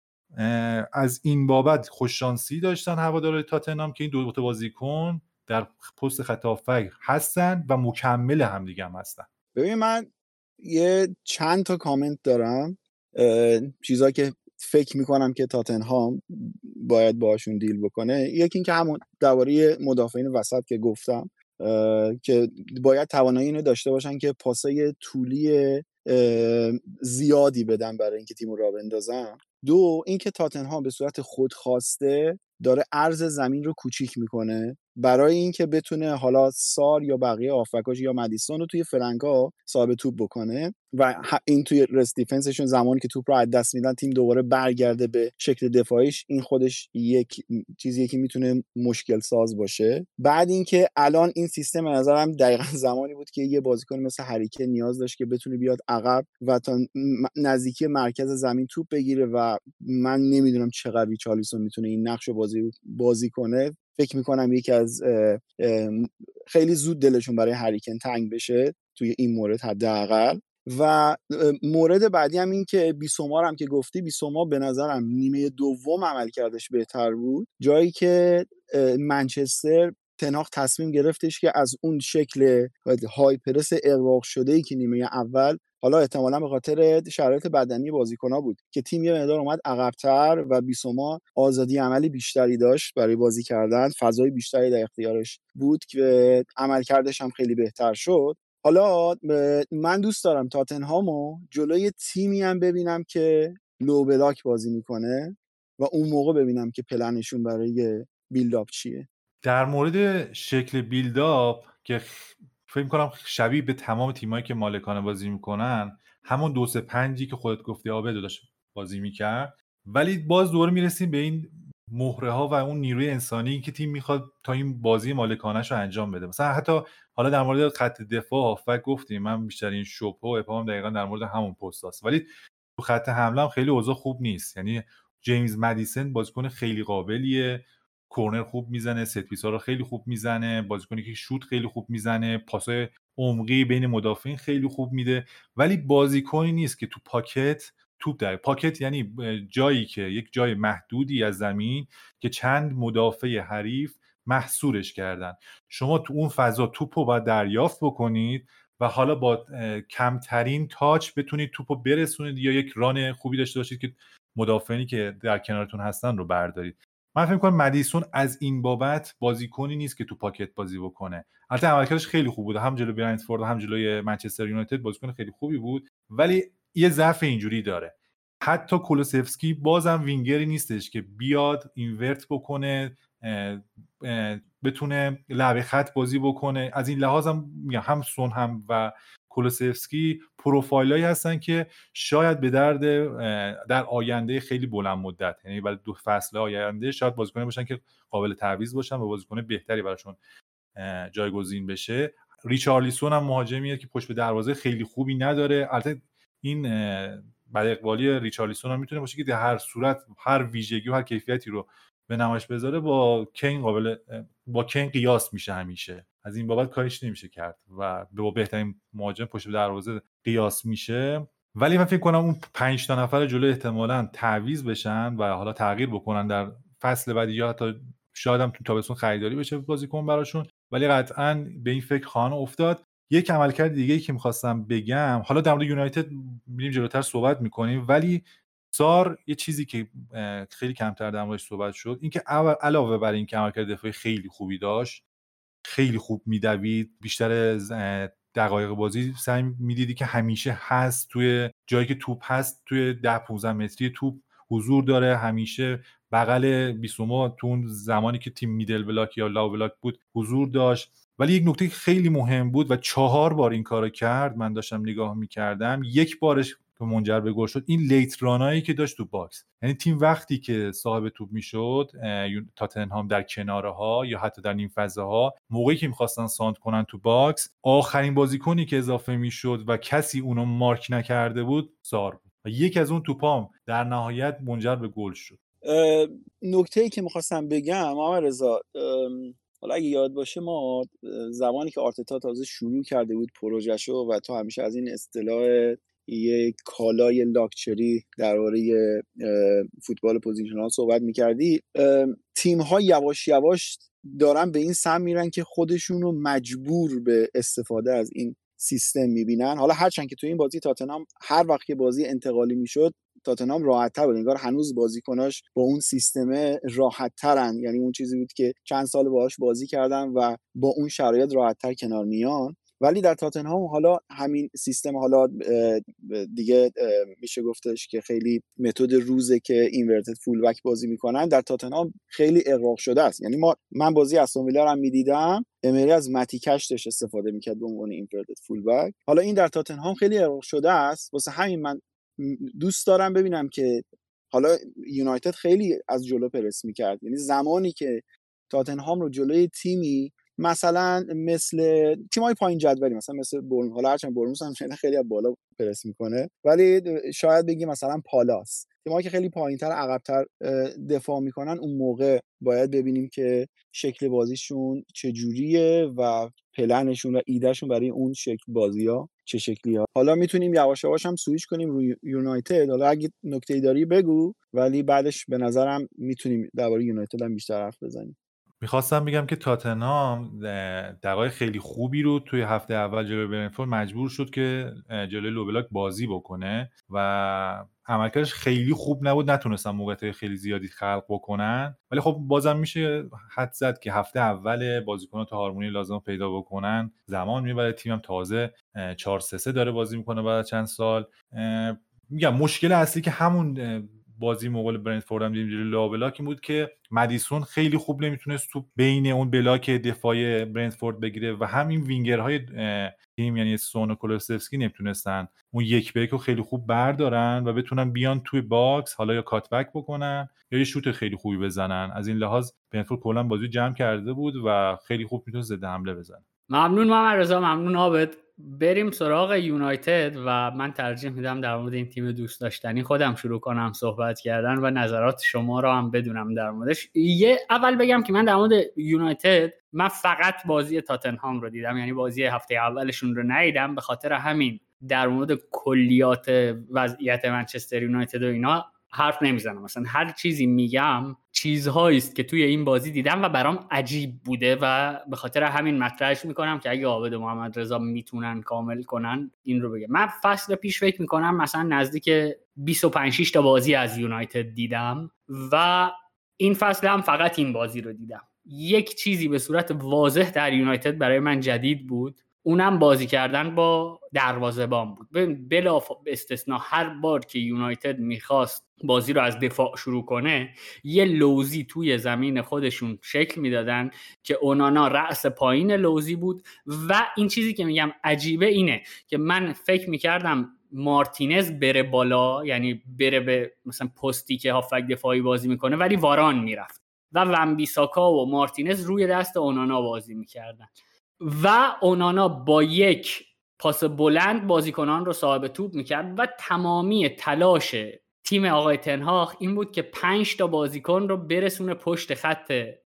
از این بابت خوششانسی داشتن هوادار تاتنام که این دو تا بازیکن در پست خط هستن و مکمل همدیگه هم هستن. ببین من یه چند تا کامنت دارم چیزا که فکر می‌کنم که تاتنهام باید باشون دیل بکنه. یکی اینکه همون درباره مدافعین وسط که گفتم که باید توانایی اینو داشته باشن که پاسای طولی زیادی بدن برای اینکه تیم را بندازن. دو اینکه تاتنهام به صورت خودخواسته داره عرض زمین رو کوچیک می‌کنه برای اینکه بتونه حالا سار یا بقیه آفکاش یا مدیسون رو توی فرنگا صاحب توپ بکنه و این توی رست دیفنسشون زمانی که توپ رو از دست میدن تیم دوباره برگرده به شکل دفاعیش این خودش یک چیزی که می‌تونه مشکل ساز باشه. بعد اینکه الان این سیستم نظرم دقیقا زمانی بود که یه بازیکن مثل هریکه نیاز داشت که بتونه بیاد عقب و تا نزدیکی مرکز زمین توپ بگیره و من نمی‌دونم چقدر ریچالیسون می‌تونه این نقش رو بازی بازی کنه. فکر می‌کنم یکی از خیلی زود دلشون برای هریکن تنگ بشه توی این مورد حداقل. و مورد بعدی هم این که بیسوما هم که گفتی بیسوما به نظرم نیمه دوم عمل کردش بهتر بود. جایی که منچستر تناخ تصمیم گرفتش که از اون شکل های پرس اقراق شده ای که نیمه اول حالا احتمالا به خاطر شرایط بدنی بازیکنها بود که تیم یه مقدار اومد عقبتر و بیسوما آزادی عملی بیشتری داشت برای بازی کردن. فضای بیشتری در اختیارش بود که عملکردش هم خیلی بهتر شد. حالا من دوست دارم تاتنهامو جلوی تیمی هم ببینم که لو بلاک بازی می‌کنه و اون موقع ببینم که پلنشون برای بیلداپ چیه. در مورد شکل بیلداپ که فکر کنم شبیه به تمام تیمایی که مالکانه بازی می‌کنن همون دو سه پنجی که خودت گفتی آبه داشت بازی می‌کرد. ولی باز دوباره می‌رسیم به این مهره ها و اون نیروی انسانی که تیم می‌خواد تا این بازی مالکانش رو انجام بده. مثلا حتی حالا در مورد خط دفاع هافک گفتیم من بیشترین شوپ و اپام دقیقا در مورد همون پست هست ولی تو خط حمله هم خیلی اوضاع خوب نیست. یعنی جیمز مدیسن بازیکن خیلی قابلیه. کورنر خوب می‌زنه ست ها رو خیلی خوب می‌زنه بازیکنی که شوت خیلی خوب می‌زنه پاسای عمقی بین مدافعین خیلی خوب میده. ولی بازیکنی نیست که تو پاکت توپ در پاکت یعنی جایی که یک جای محدودی از زمین که چند مدافع حریف محصورش کردن. شما تو اون فضا توپ رو باید دریافت بکنید و حالا با کمترین تاچ بتونید توپ رو برسونید یا یک ران خوبی داشته باشید که مدافعینی که در کنارتون هستن رو بردارید. من فکر کنم مدیسون از این بابت بازیکنی نیست که تو پاکت بازی بکنه. البته عملکردش خیلی خوب بود. هم جلوی برنتفورد هم جلوی منچستر یونایتد بازیکن خیلی خوبی بود. ولی یه ضعف اینجوری داره. حتی کولوسفسکی بازم وینگری نیستش که بیاد اینورت بکنه بتونه لعب خط بازی بکنه. از این لحاظ هم هم سون هم و کولوسفسکی پروفایلایی هستن که شاید به درد در آینده خیلی بلند مدت یعنی برای دو فصل آینده شاید بازیکن باشن که قابل تعویض باشن و بازیکن بهتری براشون جایگزین بشه. ریچارلیسون هم مهاجمیه که پشت به دروازه خیلی خوبی نداره. البته این بعد اقبالی ریچارلیسون هم می‌تونه باشه که در هر صورت هر ویژگی و هر کیفیتی رو به نمایش بذاره با کین قابل با کین قیاس میشه همیشه. از این بابت کاریش نمیشه کرد و با بهترین مهاجم پشت به دروازه قیاس میشه. ولی من فکر کنم اون پنج تا نفر جلو احتمالا تعویض بشن و حالا تغییر بکنن در فصل بعدی یا حتی شاید هم تو تابستون خریداری بشه بازیکن براشون. ولی قطعا به این فکر خواهان افتاد. یک عملکرد دیگه ای که می‌خواستم بگم حالا در مورد یونایتد میریم جلوتر صحبت می‌کنیم ولی سار یه چیزی که خیلی کمتر در موردش صحبت شد اینکه علاوه بر اینکه عملکرد دفاعی خیلی خوبی داشت خیلی خوب میدوید بیشتر دقایق بازی سعی می‌دیدی که همیشه هست توی جایی که توپ هست توی ده 15 متری توپ حضور داره. همیشه بغل بیسوما تو اون زمانی که تیم میدل بلاک یا لاو بلاک بود حضور داشت. ولی یک نکته خیلی مهم بود و چهار بار این کارو کرد من داشتم نگاه می‌کردم. یک بارش منجر به گل شد این late run ایی که داشت تو box. یعنی تیم وقتی که صاحب توپ می‌شد تاتنهام در کناره ها یا حتی در نیم فضا ها موقعی که می‌خواستن سانتر کنن تو box آخرین بازیکنی که اضافه می‌شد و کسی اونو مارک نکرده بود سار بود. و یک از اون توپام در نهایت منجر به گل شد. نکته ای که می‌خواستم بگم آقا رضا حالا اگه یاد باشه ما زمانی که آرتتا تازه شروع کرده بود پروژهشو و تو همیشه از این اصطلاح یه کالای لاکچری درباره فوتبال positional صحبت می‌کردی. تیم ها یواش یواش دارن به این سم میرن که خودشون رو مجبور به استفاده از این سیستم می‌بینن. حالا هرچند که تو این بازی تاتنهام هر وقت که بازی انتقالی می‌شد تاتنام راحت تر بود. انگار هنوز بازیکناش با اون سیستم راحت ترن یعنی اون چیزی بود که چند سال باهاش بازی کردن و با اون شرایط راحت تر کنار میان. ولی در تاتنهام حالا همین سیستم حالا دیگه میشه گفتش که خیلی متد روزه که اینورتد فول بک بازی می‌کنن. در تاتنهام خیلی اقراق شده است. یعنی ما من بازی استون ویلا رو می‌دیدم. امری از متی داشت استفاده می‌کرد به عنوان اینورتد فول بک حالا این در تاتنهام خیلی اقراق شده است. واسه همین من دوست دارم ببینم که حالا یونایتد خیلی از جلو پرس می‌کرد. یعنی زمانی که تاتنهام رو جلوی تیمی مثلا مثل تیمای پایین جدولی مثلا مثل برن حالا هرچند برنوس هم خیلی بالا پرس می‌کنه. ولی شاید بگی مثلا پالاس. تیمایی که خیلی پایینتر عقبتر دفاع می‌کنن اون موقع باید ببینیم که شکل بازیشون چجوریه و پلنشون و ایدهشون برای اون شکل بازی ها چه شکلی ها حالا می‌تونیم یواش یواش هم سویچ کنیم روی یونایتد. حالا اگه نکته داری بگو ولی بعدش به نظرم می‌تونیم درباره یونایتد هم بیشتر حرف بزنیم. می‌خواستم بگم که تاتنهام دقایق خیلی خوبی رو توی هفته اول جلوی برنفورد مجبور شد که جلوی لوبلاک بازی بکنه و عملکردش خیلی خوب نبود. نتونستن موقعیت خیلی زیادی خلق بکنن. ولی خب بازم میشه حد زد که هفته اول بازیکنان تا هارمونی لازم پیدا بکنن. زمان می‌بره. تیمم تازه 4 3 داره بازی می‌کنه بعد چند سال. میگم مشکل اصلی که همون بازی مقابل برنتفورد هم دیدیم جلوی low block این بود که مدیسون خیلی خوب نمی‌تونست توپ بین اون block دفاعی برنتفورد بگیره و همین وینگرهای تیم یعنی سون و کولوسفسکی نمی‌تونستن اون یک به یک رو خیلی خوب بردارن و بتونن بیان توی box حالا یا cutback بکنن یا یه شوت خیلی خوبی بزنن. از این لحاظ برنتفورد کلا بازی جمع کرده بود و خیلی خوب می‌تونست ضد حمله بزنه. ممنون محمد رضا ممنون عابد. بریم سراغ یونایتد و من ترجیح میدم در مورد این تیم دوست داشتنی خودم شروع کنم صحبت کردن و نظرات شما رو هم بدونم در موردش. یه اول بگم که من در مورد یونایتد من فقط بازی تاتنهام رو دیدم یعنی بازی هفته اولشون رو ندیدم به خاطر همین در مورد کلیات وضعیت منچستر یونایتد و اینا حرف نمی‌زنم. مثلا هر چیزی میگم چیزهایی است که توی این بازی دیدم و برام عجیب بوده و به خاطر همین مطرحش می‌کنم که اگه عابد محمد رضا می‌تونن کامل کنن این رو بگم. من فصل پیش فکر می‌کنم مثلا نزدیک 25 تا بازی از یونایتد دیدم و این فصل هم فقط این بازی رو دیدم. یک چیزی به صورت واضح در یونایتد برای من جدید بود. اونم بازی کردن با دروازه‌بان بود. بلا استثنا هر بار که یونایتد می‌خواست بازی رو از دفاع شروع کنه یه لوزی توی زمین خودشون شکل می‌دادن که اونانا رأس پایین لوزی بود. و این چیزی که میگم عجیبه اینه که من فکر می‌کردم مارتینز بره بالا یعنی بره به مثلا پستی که هافک دفاعی بازی می‌کنه ولی واران می‌رفت. و ومبیساکا و مارتینز روی دست اونانا بازی می‌کردن. و اونانا با یک پاس بلند بازیکنان رو صاحب توپ می‌کرد و تمامی تلاش تیم آقای تنهاخ این بود که پنج تا بازیکن رو برسونه پشت خط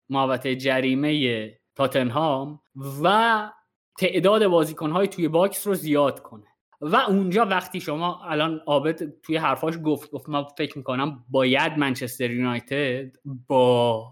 محوطه جریمه تاتنهام و تعداد بازیکنهای توی box رو زیاد کنه. و اونجا وقتی شما الان عابد توی حرفاش گفت گفت من فکر می‌کنم باید منچستر یونایتد با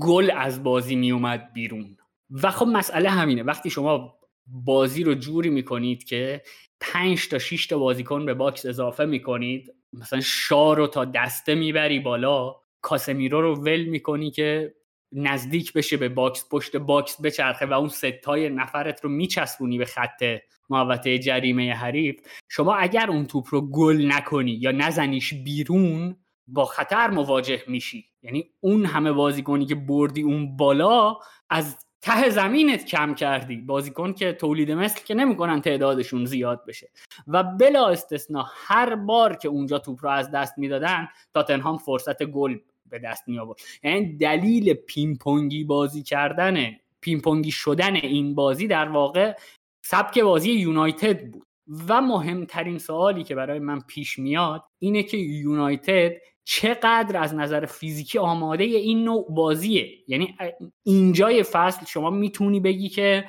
گل از بازی میومد بیرون. و خب مسئله همینه. وقتی شما بازی رو جوری می‌کنید که 5 تا 6 تا بازیکن به box اضافه می‌کنید مثلا شاو رو تا دسته می‌بری بالا کاسمیرو رو ول می‌کنی که نزدیک بشه به box پشت box بچرخه و اون سه تای نفرت رو میچسبونی به خط محوطه جریمه حریف. شما اگر اون توپ رو گل نکنی یا نزنیش بیرون با خطر مواجه میشی. یعنی اون همه بازیکنی که بردی اون بالا از ته زمینت کم کردی. بازیکن که تولید مثل که نمی‌کنن تعدادشون زیاد بشه. و بلا استثنا هر بار که اونجا توپ رو از دست می‌دادن تاتنهام فرصت گل به دست می آورد یعنی دلیل پینپونگی بازی کردن پینپونگی شدن این بازی در واقع سبک بازی یونایتد بود. و مهمترین سوالی که برای من پیش میاد اینه که یونایتد چقدر از نظر فیزیکی آماده این نوع بازیه. یعنی اینجای فصل شما می‌تونی بگی که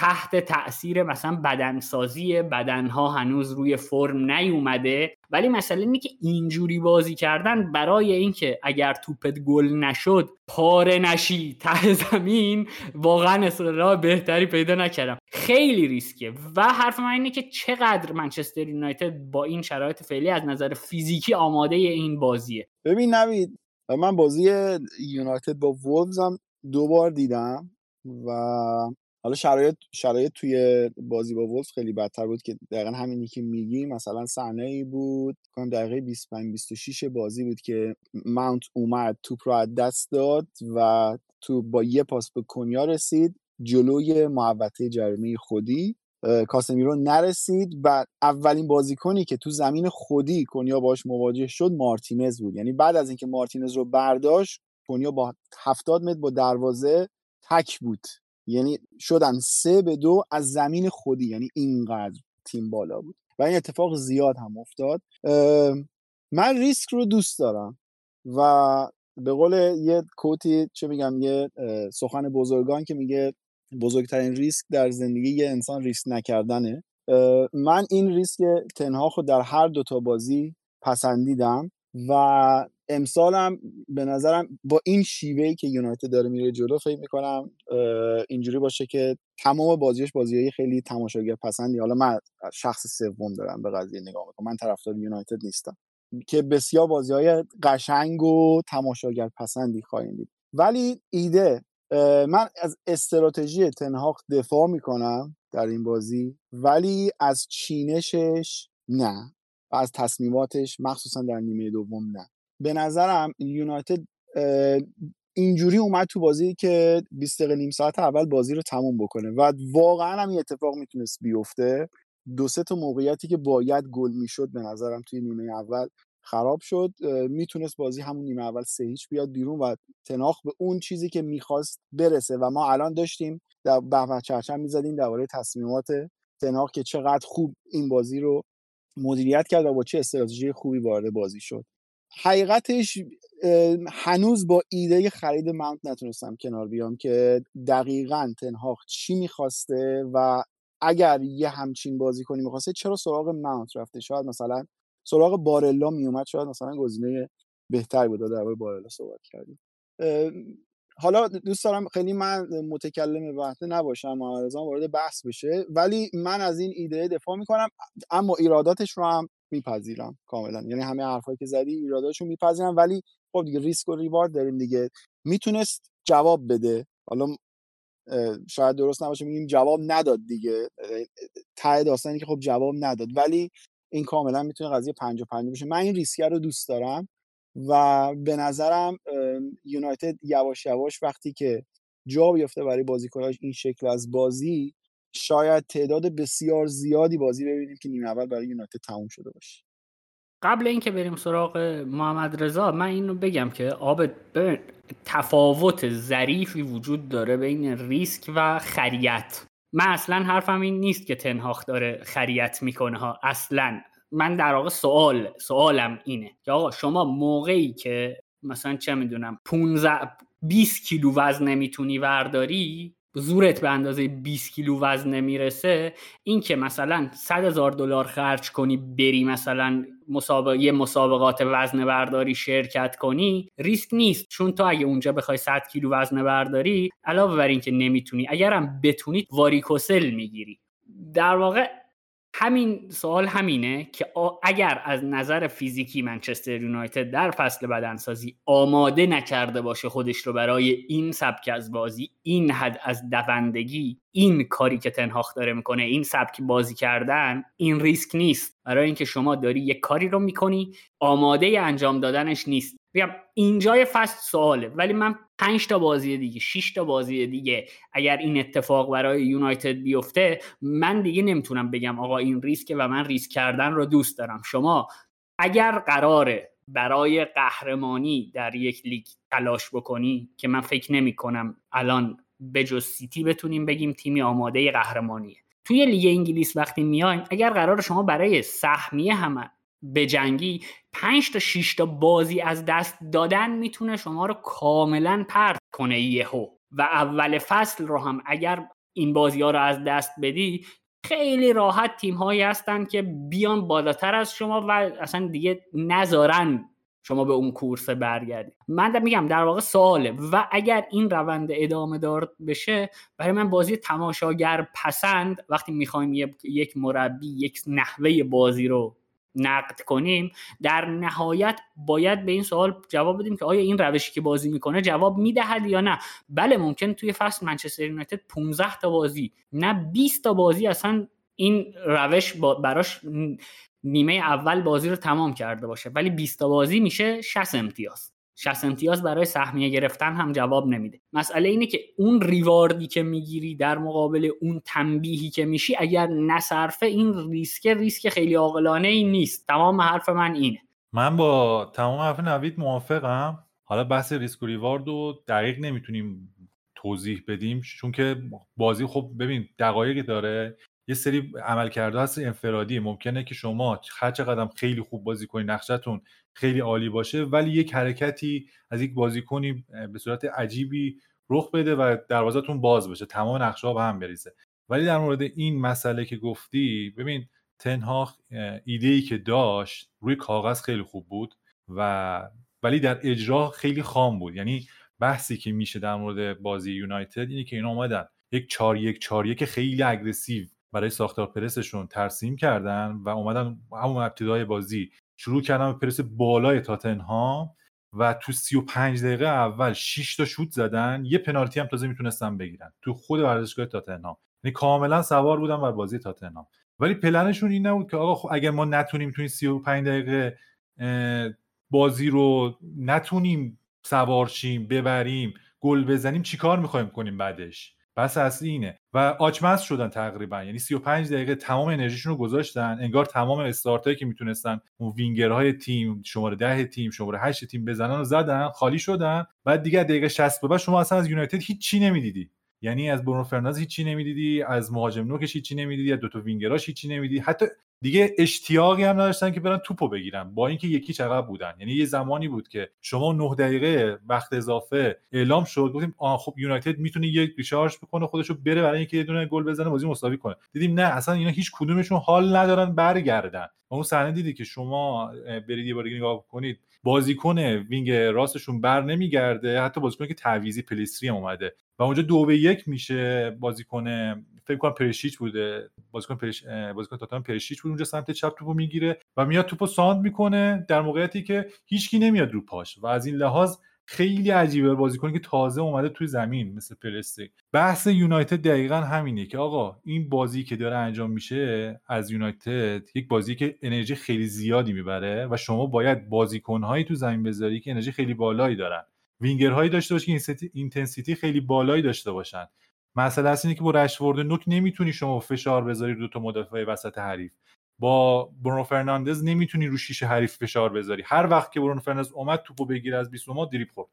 تحت تاثیر مثلا بدنسازی بدنها هنوز روی فرم نیومده. ولی مسئله اینه که اینجوری بازی کردن برای اینکه اگر توپت گل نشد پاره نشی ته زمین واقعا اصطلاح بهتری پیدا نکردم. خیلی ریسکه و حرف من اینه که چقدر منچستر یونایتد با این شرایط فعلی از نظر فیزیکی آماده این بازیه. ببین نوید من بازی یونایتد با وولفز هم دو بار دیدم و حالا شرایط شرایط توی بازی با وولف خیلی بدتر بود که دقیقا همینی که میگی مثلا صحنه ای بود کنم دقیقه 25 26 بازی بود که ماونت اومد توپ رو از دست داد و تو با یه پاس به کنیا رسید جلوی محوطه جریمه خودی کاسمیرو نرسید و اولین بازیکنی که تو زمین خودی کنیا باش مواجه شد مارتینز بود. یعنی بعد از اینکه مارتینز رو برداشت کنیا با 70 متر با دروازه تک بود. یعنی شدن سه به دو از زمین خودی یعنی اینقدر تیم بالا بود. و این اتفاق زیاد هم افتاد. من ریسک رو دوست دارم. و به قول یه کوتی چه میگم یه سخن بزرگان که میگه بزرگترین ریسک در زندگی یه انسان ریسک نکردنه. من این ریسک تنها خود در هر دوتا بازی پسندیدم. و امسالم به نظرم با این شیوهی که یونایتد داره میره جلو فکر می‌کنم اینجوری باشه که تمام بازیش بازیهای خیلی تماشاگر پسندی. حالا من شخص سوم دارم به قضیه نگاه می‌کنم. من طرفدار یونایتد نیستم. که بسیار بازی های قشنگ و تماشاگر پسندی خواهیم دید. ولی ایده من از استراتژی تنهاق دفاع می‌کنم در این بازی ولی از چینشش نه. و از تصمیماتش مخصوصا در نیمه دوم نه. به نظرم یونایتد اینجوری اومد تو بازی که 20 دقیقه نیم ساعت اول بازی رو تموم بکنه و واقعا هم این اتفاق می‌تونست بیفته. دو سه تا موقعیتی که باید گل می‌شد به نظرم توی نیمه اول خراب شد. می‌تونست بازی همون نیمه اول سه هیچ بیاد بیرون و تناخ به اون چیزی که می‌خواست برسه و ما الان داشتیم در بهمه چرچم می‌زدیم درباره تصمیمات تناخ که چقدر خوب این بازی رو مدیریت کرد و با چه استراتژی خوبی وارد بازی شد. حقیقتش هنوز با ایده خرید ماونت نتونستم کنار بیام که دقیقا تنهاق چی می‌خواسته و اگر یه همچین بازی کنی می‌خواسته چرا سراغ ماونت رفته؟ شاید مثلا سراغ بارلا میومد شاید مثلا گزینه بهتری بود در بارلا صحبت کردیم. حالا دوست دارم خیلی من متکلم وقته نباشم محمد وارد بحث بشه ولی من از این ایده دفاع می‌کنم اما ایراداتش رو هم میپذیرم کاملا. یعنی همه حرفایی که زدی ایراداشو میپذیرم ولی خب دیگه ریسک و ریوارد داریم دیگه. می‌تونست جواب بده. حالا شاید درست نباشه میگیم جواب نداد دیگه. ته داستانی که خب جواب نداد. ولی این کاملا می‌تونه قضیه پنج و پنج بشه من این ریسکر رو دوست دارم و به نظرم یونایتد یواش یواش وقتی که جا بیفته برای بازیکناش این شکل از بازی شاید تعداد بسیار زیادی بازی ببینیم که نیمه اول برای یونایتد تموم شده باشه. قبل اینکه بریم سراغ محمد رضا من اینو بگم که آب تفاوت ظریفی وجود داره بین ریسک و خریت. من اصلا حرفم این نیست که تنهاخ داره خریت می‌کنه ها. اصلا. من در واقع سوال سوالم اینه که آقا شما موقعی که مثلا چه می‌دونم 15 20 کیلو وزن نمی‌تونی ورداری زورت به اندازه 20 کیلو وزن نمی‌رسه این که مثلا 100 هزار دلار خرج کنی بری مثلا مسابقه یه مسابقات وزن برداری شرکت کنی ریسک نیست. چون تو اگه اونجا بخوای 100 کیلو وزن برداری علاوه بر اینکه نمی‌تونی اگرم بتونی واریکوسل می‌گیری. در واقع همین سوال همینه که اگر از نظر فیزیکی منچستر یونایتد در فصل بدنسازی آماده نکرده باشه خودش رو برای این سبک از بازی این حد از دوندگی این کاری که تنهاخ داره می‌کنه این سبک بازی کردن این ریسک نیست. برای اینکه شما داری یک کاری رو می‌کنی آماده انجام دادنش نیست. بگم اینجای فصل سواله ولی من پنج تا بازی دیگه 6 تا بازی دیگه اگر این اتفاق برای یونایتد بیفته من دیگه نمی‌تونم بگم آقا این ریسک و من ریسک کردن رو دوست دارم. شما اگر قراره برای قهرمانی در یک لیگ تلاش بکنی که من فکر نمی کنم الان بجز سیتی بتونیم بگیم تیمی آماده قهرمانیه. توی لیگ انگلیس وقتی میایم اگر قرار شما برای سهمیه هم به جنگی 5 تا 6 تا بازی از دست دادن می‌تونه شما رو کاملا پرت کنه یهو. و اول فصل رو هم اگر این بازی ها رو از دست بدی خیلی راحت تیم هایی هستن که بیان بالاتر از شما و اصلا دیگه نذارن شما به اون کورس برگردید من در میگم در واقع سواله. و اگر این روند ادامه دار بشه برای من بازی تماشاگر پسند وقتی می‌خوایم یک مربی یک نحوه بازی رو نقد کنیم در نهایت باید به این سوال جواب بدیم که آیا این روشی که بازی می‌کنه جواب می‌دهد یا نه. بله ممکن توی فصل منچستر یونایتد 15 تا بازی نه 20 تا بازی اصلا این روش براش نیمه اول بازی رو تمام کرده باشه. ولی 20 تا بازی میشه 60 امتیاز. 60 امتیاز برای سهمیه گرفتن هم جواب نمیده. مسئله اینه که اون ریواردی که می‌گیری در مقابل اون تنبیهی که میشی اگر نصرفه این ریسک ریسک خیلی عاقلانه ای نیست. تمام حرف من اینه. من با تمام حرف نوید موافقم. حالا بحث ریسک و ریوارد رو دقیق نمی‌تونیم توضیح بدیم چون که بازی خب ببین دقایقی داره. یه سری عملکرده هست انفرادی. ممکنه که شما هر قدم خیلی خوب بازی کنید نقشتون خیلی عالی باشه ولی یک حرکتی از یک بازیکنی به صورت عجیبی رخ بده و دروازتون باز بشه. تمام نقشه ها به هم بریزه. ولی در مورد این مسئله که گفتی ببین تنها ایده ای که داشت روی کاغذ خیلی خوب بود و ولی در اجرا خیلی خام بود. یعنی بحثی که میشه در مورد بازی یونایتد اینه که اینا اومدن. یک 4 یک 4 یک خیلی اگریسیو برای ساختار پرسشون ترسیم کردن و اومدن همون ابتدای بازی شروع کردن به پرس بالای تاتنهام و تو 35 دقیقه اول 6 تا شوت زدن. یه پنالتی هم تازه می‌تونستن بگیرن تو خود ورزشگاه تاتنهام. یعنی کاملا سوار بودن بر بازی تاتنهام. ولی پلنشون این نبود که آقا خب اگر ما نتونیم تو این 35 دقیقه بازی رو نتونیم سوارشیم ببریم گل بزنیم چیکار می‌خوایم کنیم بعدش؟ بس اصلی اینه. و آچمز شدن تقریبا. یعنی 35 دقیقه تمام انرژیشون رو گذاشتن. انگار تمام استارتایی که می‌تونستن اون وینگرهای تیم شماره 10 تیم شماره 8 تیم بزنن و زدن خالی شدن. بعد دیگه دقیقه 60 به بعد شما اصلا از یونایتد هیچ چی نمی‌دیدی. یعنی از برونو فرناندز هیچی نمی‌دیدی از مهاجم نوکش هیچی نمی‌دیدی از دو تا وینگراش هیچی نمی‌دیدی. حتی دیگه اشتیاقی هم نداشتن که برن توپو بگیرن با اینکه یکی عقب بودن. یعنی یه زمانی بود که شما 9 دقیقه وقت اضافه اعلام شد گفتیم آ خب یونایتد می‌تونه یک recharge بکنه خودشو بره برای اینکه یه دونه گل بزنه بازی مساوی کنه. دیدیم نه اصلا اینا هیچ کدومشون حال ندارن برگردن. اون صحنه دیدی که شما برید یه بار نگاه کنید بازیکن wing راستشون بر نمیگرده حتی بازیکن که تعویضی پلیستری هم اومده. و اونجا دو به یک میشه بازیکن فکر کنم پرشیچ بوده. بازیکن پرش بازیکن تاتنهام پرشیچ بود اونجا سمت چپ توپو می‌گیره و میاد توپو ساند می‌کنه در موقعیتی که هیچکی نمیاد رو پاش و از این لحاظ خیلی عجیبه بازیکنی که تازه اومده توی زمین مثل پرستی. بحث یونایتد دقیقا همینه که آقا این بازی که داره انجام میشه از یونایتد یک بازی که انرژی خیلی زیادی می‌بره و شما باید بازیکنهایی تو زمین بذاری که انرژی خیلی بالایی دارن. وینگرهایی داشته باشی که intensity خیلی بالایی داشته باشن. مسئله اصل اینه که با رشفورد نوک نمی‌تونی شما فشار بذاری دو تا مدافع وسط حریف. با برونو فرناندز نمی‌تونی رو شیشه حریف فشار بذاری. هر وقت که برونو فرناندز اومد توپو بگیره از بیسوما دریبل خورد.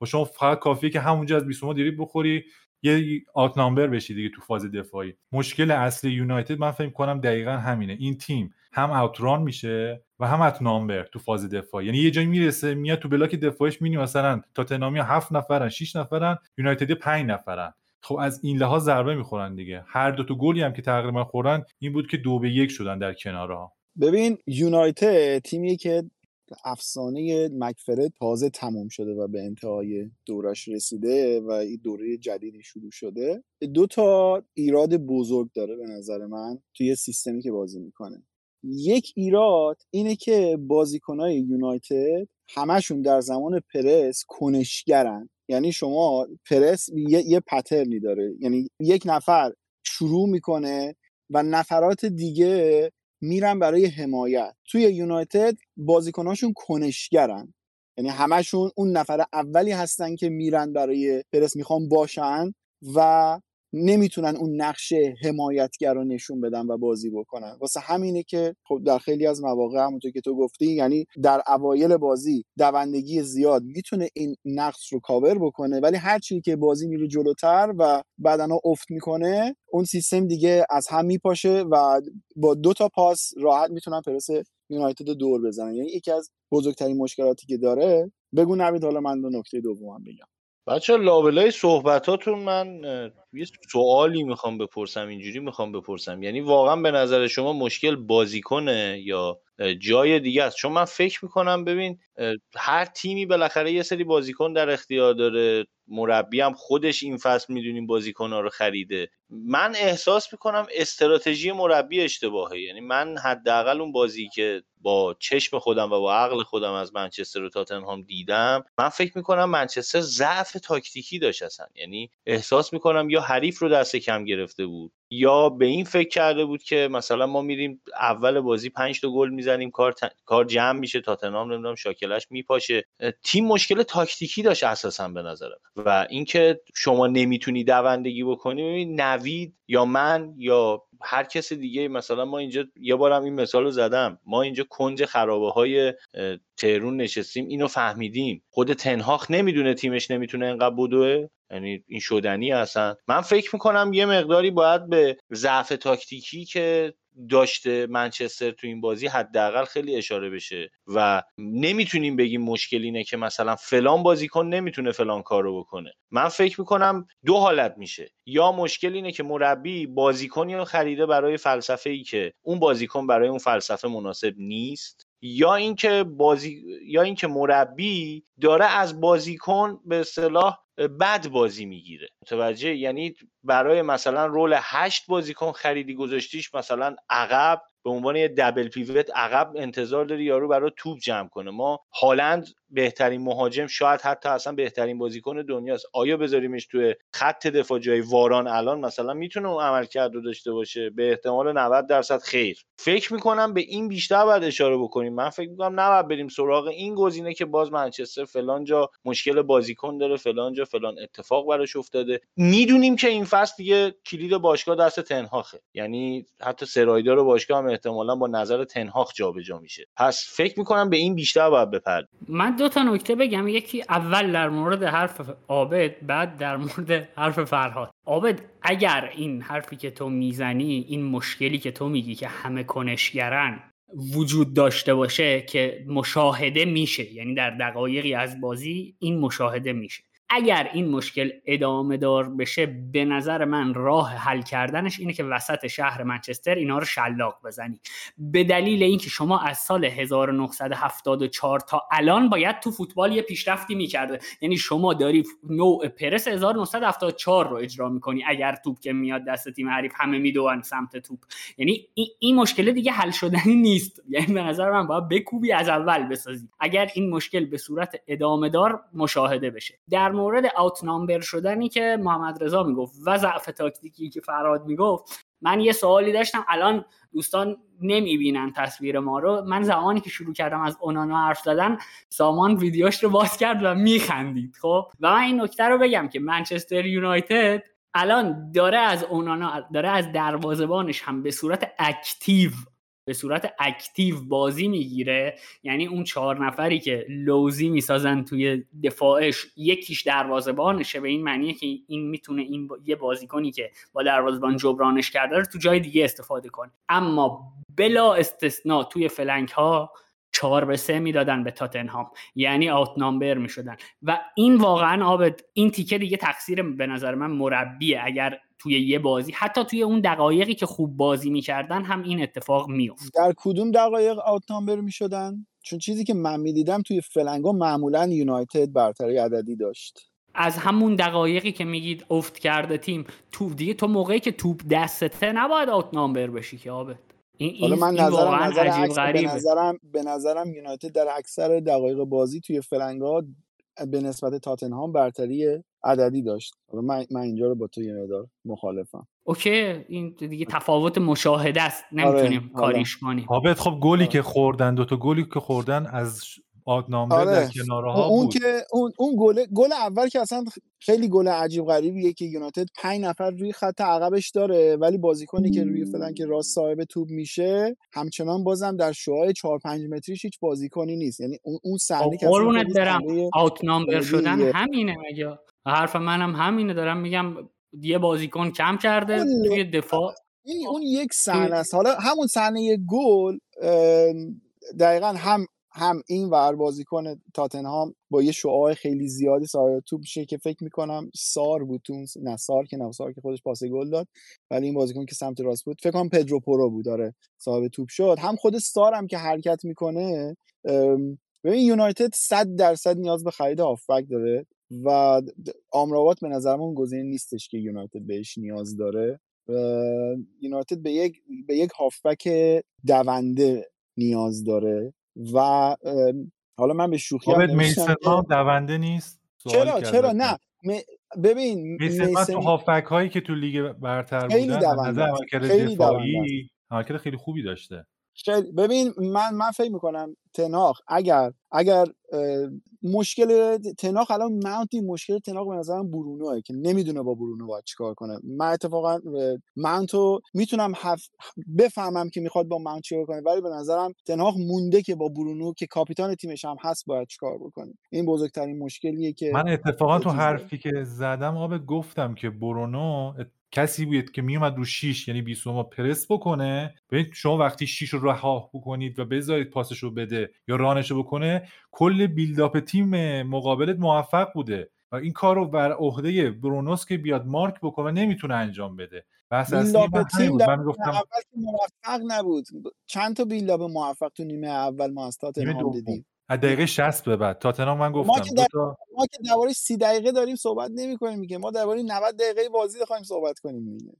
و شما فقط کافیه که همونجا از بیسوما دریبل بخوری یه outnumber بشی دیگه تو فاز دفاعی. مشکل اصلی یونایتد من فکر کنم دقیقا همینه. این تیم هم outrun میشه و هم outnumber تو فاز دفاعی. یعنی یه جایی می‌رسه میاد تو block دفاعیش می‌بینی مثلا تاتنهامی هفت نفرن 6 نفرن یونایتد 5 نفرن. خب از این لحاظ ضربه می‌خورن دیگه. هر دو تا گلی هم که تقریبا خورن این بود که دو به یک شدن در کنارها. ببین یونایتد تیمی که افسانه مکفره تازه تموم شده و به انتهای دورش رسیده و این دوره جدیدی شروع شده. دو تا ایراد بزرگ داره به نظر من توی سیستمی که بازی می‌کنه. یک ایراد اینه که بازیکنهای یونایتد همشون در زمان پرس کنشگرن. یعنی شما پرس یه, یه پترنی داره. یعنی یک نفر شروع می‌کنه و نفرات دیگه میرن برای حمایت. توی یونایتد بازیکناشون کنشگرن. یعنی همشون اون نفر اولی هستن که میرن برای پرس می‌خوان باشن و نمی‌تونن اون نقش حمایتگر رو نشون بدن و بازی بکنن. واسه همینه که خب در خیلی از مواقع همونطور که تو گفتی یعنی در اوایل بازی دوندگی زیاد می‌تونه این نقص رو کاور بکنه ولی هر چی که بازی میره جلوتر و بدنا افت می‌کنه اون سیستم دیگه از هم میپاشه و با دو تا پاس راحت می‌تونن پرس یونایتد دور بزنن. یعنی یکی از بزرگترین مشکلاتی که داره بگو نوید حالا من دو نکته دومم بگم. بچه لابلای صحبتاتون من یه سوالی می‌خوام بپرسم اینجوری می‌خوام بپرسم. یعنی واقعا به نظر شما مشکل بازیکنه یا جای دیگه است؟ چون من فکر می‌کنم ببین هر تیمی بالاخره یه سری بازیکن در اختیار داره. مربی هم خودش این فصل می‌دونیم بازیکن ها رو خریده. من احساس می‌کنم استراتژی مربی اشتباهه. یعنی من حداقل اون بازی که با چشم خودم و با عقل خودم از منچستر و تاتنهام دیدم من فکر می‌کنم منچستر ضعف تاکتیکی داشت اصلا. یعنی احساس می‌کنم یا حریف رو دست کم گرفته بود یا به این فکر کرده بود که مثلا ما میریم اول بازی پنج تا گل می‌زنیم کار کار جمع میشه تاتنهام نمی‌دونم شاکلش میپاشه. تیم مشکل تاکتیکی داشت اساسا به نظرم. و اینکه شما نمی‌تونی دوندگی بکنی نوید یا من یا هر کس دیگه مثلا ما اینجا یه بارم این مثال رو زدم. ما اینجا کنج خرابه های تهرون نشستیم اینو فهمیدیم. خود تنهاخ نمی‌دونه تیمش نمی‌تونه انقدر بدوه یعنی این شدنی هستن من فکر می‌کنم یه مقداری باید به ضعف تاکتیکی که داشته منچستر تو این بازی حداقل خیلی اشاره بشه و نمی‌تونیم بگیم مشکل اینه که مثلا فلان بازیکن نمی‌تونه فلان کار رو بکنه. من فکر می‌کنم دو حالت میشه. یا مشکل اینه که مربی بازیکنی رو خریده برای فلسفه ای که اون بازیکن برای اون فلسفه مناسب نیست یا اینکه بازی یا اینکه مربی داره از بازیکن به اصطلاح بد بازی می‌گیره. متوجه؟ یعنی برای مثلا رول هشت بازیکن خریدی گذاشتیش مثلا عقب به عنوان یه دبل پیوت عقب انتظار داری یارو برای توپ جمع کنه. ما هالند بهترین مهاجم شاید حتی اصلا بهترین بازیکن دنیاست. آیا بذاریمش توی خط دفاع جای واران الان مثلا می‌تونه اون عملکرد رو داشته باشه؟ به احتمال 90 درصد خیر. فکر می‌کنم به این بیشتر باید اشاره بکنیم. من فکر می‌کنم نباید بریم سراغ این گزینه که باز منچستر فلان جا مشکل بازیکن داره فلان جا فلان اتفاق براش افتاده. می‌دونیم که این فصل دیگه کلید باشگاه دست تنهاخه. یعنی حتی سرایدار باشگاه هم احتمالا با نظر تنهاخ جابجا میشه. پس فکر می‌کنم به این بیشتر باید بپرد من دو تا نکته بگم. یکی اول در مورد حرف عابد بعد در مورد حرف فرهاد. عابد اگر این حرفی که تو می‌زنی این مشکلی که تو میگی که همه کنشگرن وجود داشته باشه که مشاهده میشه یعنی در دقایقی از بازی این مشاهده میشه. اگر این مشکل ادامه دار بشه به نظر من راه حل کردنش اینه که وسط شهر منچستر اینا رو شلاق بزنی. به دلیل اینکه شما از سال 1974 تا الان باید تو فوتبال یه پیشرفتی می‌کرده. یعنی شما داری نوع پرس 1974 رو اجرا می‌کنی اگر توپ که میاد دست تیم حریف همه میدوان سمت توپ. یعنی این مشکل دیگه حل شدنی نیست. یعنی به نظر من باید بکوبی از اول بسازی. اگر این مشکل به صورت ادامه دار مشاهده بشه. در مورد آوت نامبر شدنی که محمد رضا می‌گفت و ضعف تاکتیکی که فراد می‌گفت من یه سوالی داشتم. الان دوستان نمی‌بینن تصویر ما رو. من زمانی که شروع کردم از اونانا حرف زدن سامان ویدیوش رو باز کرد و میخندید خب؟ و من این نکته رو بگم که منچستر یونایتد الان داره از اونانا داره از دروازبانش هم به صورت active به صورت active بازی می‌گیره. یعنی اون چهار نفری که لوزی می‌سازن توی دفاعش یکیش دروازبانشه به این معنیه که این می‌تونه این یه بازیکنی که با دروازبان جبرانش کرده رو تو جای دیگه استفاده کنه. اما بلا استثنا توی flank ها چهار به سه می‌دادن به تاتنهام. یعنی آوت نامبر می‌شدن. و این واقعا آبد این تیکه دیگه تقصیر به نظر من مربیه. اگر توی یه بازی حتی توی اون دقایقی که خوب بازی می‌کردن هم این اتفاق میفت در کدوم دقایق آوت نامبر می‌شدن؟ چون چیزی که من می‌دیدم توی فلنگا معمولا یونایتد برتری عددی داشت. از همون دقایقی که میگید افت کرده تیم تو دیگه تو موقعی که توپ دستته نباید آوت نامبر بشی که آبد این حالا من نظرم نظر عجیب به نظرم به نظرم یونایتد در اکثر دقایق بازی توی فلنگا به نسبت تاتنهام برتری عددی داشت. من, من اینجا رو با تو یه مدار مخالفم. اوکی این دیگه تفاوت مشاهده است. نمی‌تونیم آره، کاریش کنیم. خب گلی آره. که خوردن دو تا گلی که خوردن از آدنامبر آره. در کناره ها اون بود. که اون اون گل گل اول که اصلا خیلی گل عجیب غریبیه که یونایتد پنج نفر روی خط عقبش داره ولی بازیکنی که روی فلان که راست صاحب توپ میشه همچنان بازم در شوهای 4 5 متریش هیچ بازیکنی نیست. یعنی اون اون صحنه که قربونت برم. out number شدن همینه مگه؟ حرف منم همینه. دارم میگم یه بازیکن کم کرده توی دفاع. این اون یک صحنه است. حالا همون صحنه گل دقیقا هم هم این ور بازیکن تاتنهام با یه شعاع خیلی زیادی صاحب توپ میشه که فکر می‌کنم سار بود تو نه سار که نه سار که خودش پاس گل داد. ولی این بازیکن که سمت راست بود فکر کنم پدرو پرو بود داره صاحب توپ شد. هم خود سار هم که حرکت می‌کنه ببین یونایتد 100 درصد نیاز به خرید هافبک داره و آمرابات به نظر من گزینه نیستش که یونایتد بهش نیاز داره. یونایتد به یک به یک هافبک دونده نیاز داره. و حالا من به شوخی هم دونده نیست؟ چرا چرا؟ نه. ببین میسن تو هافبک هایی که تو لیگ برتر بودن نظر عملکرد دفاعی عملکرد خیلی خوبی داشته. ببین من من فکر می‌کنم تناخ اگر اگر مشکل تناخ الان ماونتی مشکل تناخ به نظرم برونوه که نمی‌دونه با برونو باید چیکار کنه. من اتفاقا ماونتو می‌تونم بفهمم که می‌خواد با ماونت چیکار کنه ولی به نظرم تناخ مونده که با برونو که کاپیتان تیمش هم هست باید چیکار بکنه. این بزرگترین مشکلیه که من اتفاقا تو حرفی که زدم آب گفتم که برونو کسی بود که میومد رو 6 یعنی بیسوما پرس بکنه ببینید شما وقتی 6 رو رها بکنید و بذارید پاسش رو بده یا رانش رو بکنه کل بیلداپ تیم مقابلت موفق بوده و این کار رو بر عهده برونوس که بیاد مارک بکنه نمی‌تونه انجام بده. بحث بیلداپ تیم من گفتم اول موفق نبود. چند تا بیلداپ موفق تو نیمه اول ما از دیدیم؟ از دقیقه 60 به بعد. تاتنهام من گفتم ما که, در... ما که درباره 30 دقیقه داریم صحبت نمی کنیم میگه ما درباره 90 دقیقه بازی بخوایم صحبت کنیم میگه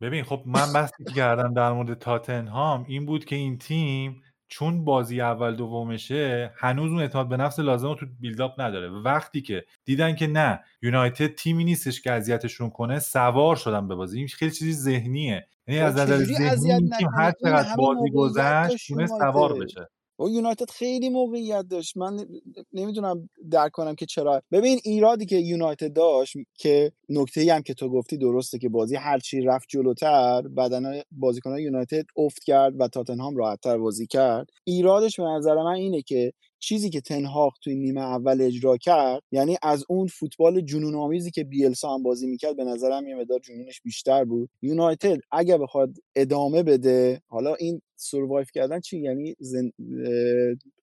ببین خب من بحثی که کردم در مورد تاتنهام این بود که این تیم چون بازی اول دومشه هنوز اون اعتماد به نفس لازم رو تو بیلداپ نداره. وقتی که دیدن که نه یونایتد تیمی نیستش که اذیتشون کنه سوار شدن به بازی. این خیلی چیزی ذهنیه. یعنی از نظر ذهنی تیم هر چقدر بازی گذشت سوار بشه. و یونایتد خیلی موقعیت داشت. من نمی‌دونم درک کنم که چرا. ببین ایرادی که یونایتد داشت که نکته ای هم که تو گفتی درسته که بازی هرچی رفت جلوتر بدن بازیکنان یونایتد افت کرد و تاتنهام راحتتر بازی کرد. ایرادش به نظر من اینه که چیزی که تنهاق توی نیمه اول اجرا کرد یعنی از اون فوتبال جنون آمیزی که بیلسا هم بازی می‌کرد به نظرم یه مقدار جنونش بیشتر بود. یونایتد اگه بخواد ادامه بده حالا این سروایو کردن چی؟ یعنی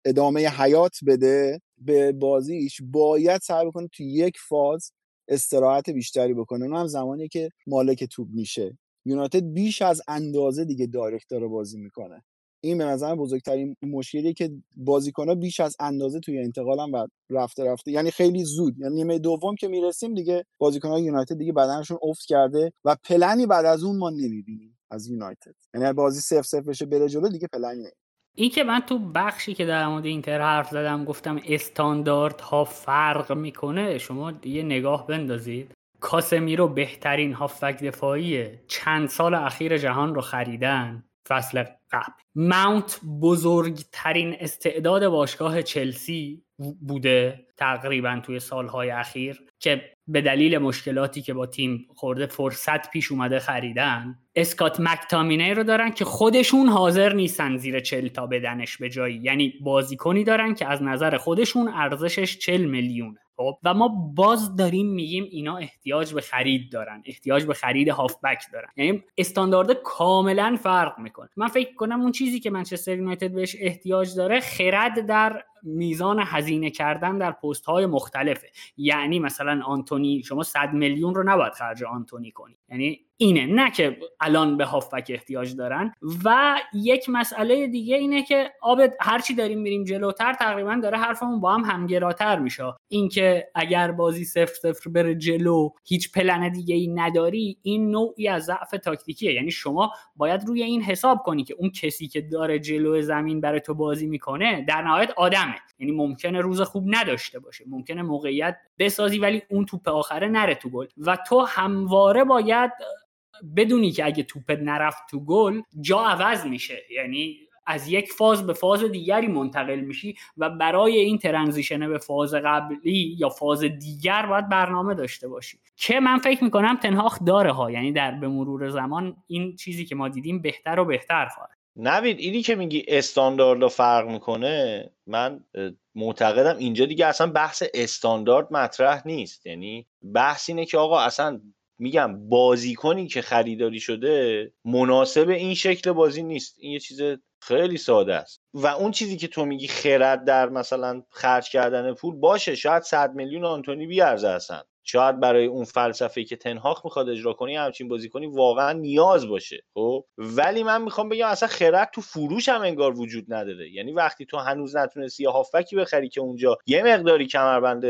ادامه حیات بده به بازیش باید سعی بکنه تو یک فاز استراحت بیشتری بکنه. اون هم زمانی که مالک توپ میشه. یونایتد بیش از اندازه دیگه دایرکت داره بازی می‌کنه. این به نظر بزرگترین مشکلی که ها بیش از اندازه توی انتقالم و رفته رفته یعنی خیلی زود یعنی نیمه دوم که می‌رسیم دیگه ها یونایتد دیگه بدنشون افت کرده و پلنی بعد از اون ما نمی‌بینیم از یونایتد. یعنی بازی سف سف بشه بره جلو دیگه پلنی این که من تو بخشی که در مورد اینتر حرف زدم گفتم استاندارد ها فرق می‌کنه شما یه نگاه بندازید. کاسمیرو بهترین هافک دفاعی چند سال اخیر جهان رو خریدن. فصل قبل. ماونت بزرگترین استعداد باشگاه چلسی بوده تقریبا توی سالهای اخیر که به دلیل مشکلاتی که با تیم خورده فرصت پیش اومده خریدن اسکات مکتامینه رو دارن که خودشون حاضر نیستن زیر چل تا بدنش به جایی. یعنی بازیکنی دارن که از نظر خودشون ارزشش چل میلیونه. خب و ما باز داریم میگیم اینا احتیاج به خرید دارن احتیاج به خرید هافبک دارن. یعنی استاندارد کاملا فرق می‌کنه. من فکر کنم اون چیزی که منچستر یونایتد بهش احتیاج داره خرد در میزان هزینه کردن در پست های مختلفه. یعنی مثلا آنتونی شما 100 میلیون رو نباید خرج آنتونی کنی. یعنی اینه. نه که الان به هافبک احتیاج دارن. و یک مسئله دیگه اینه که آب هرچی داریم میریم جلوتر تقریبا داره حرفمون با هم همگراتر میشه. اینکه اگر بازی صفر صفر بره جلو هیچ پلن دیگه ای نداری این نوعی از ضعف تاکتیکیه. یعنی شما باید روی این حساب کنی که اون کسی که داره جلو زمین برای تو بازی می‌کنه در نهایت آدمه. یعنی ممکنه روز خوب نداشته باشه ممکنه موقعیت بسازی ولی اون توپ آخره نره تو گل. و تو همواره باید بدونی که اگه توپ نرفت تو گل جا عوض میشه. یعنی از یک فاز به فاز دیگری منتقل میشی و برای این ترنزیشن به فاز قبلی یا فاز دیگر باید برنامه داشته باشی. که من فکر می‌کنم تنهاخ داره ها یعنی در به مرور زمان این چیزی که ما دیدیم بهتر و بهتر خواهد. نوید اینی که میگی استاندارد فرق می‌کنه من معتقدم اینجا دیگه اصلا بحث استاندارد مطرح نیست. یعنی بحث اینه که آقا اصلا میگم بازیکنی که خریداری شده مناسب این شکل بازی نیست. این یه چیز خیلی ساده است. و اون چیزی که تو میگی خرد در مثلا خرج کردن پول باشه شاید 100 میلیون آنتونی بیارزه اصلا. شاید برای اون فلسفه که تنهاخ می‌خواد اجرا کنی همچین بازیکنی واقعا نیاز باشه خب؟ ولی من می‌خوام بگم اصلا خرد تو فروش هم انگار وجود نداره. یعنی وقتی تو هنوز نتونستی یه هافکی بخری که اونجا یه مقداری کمربند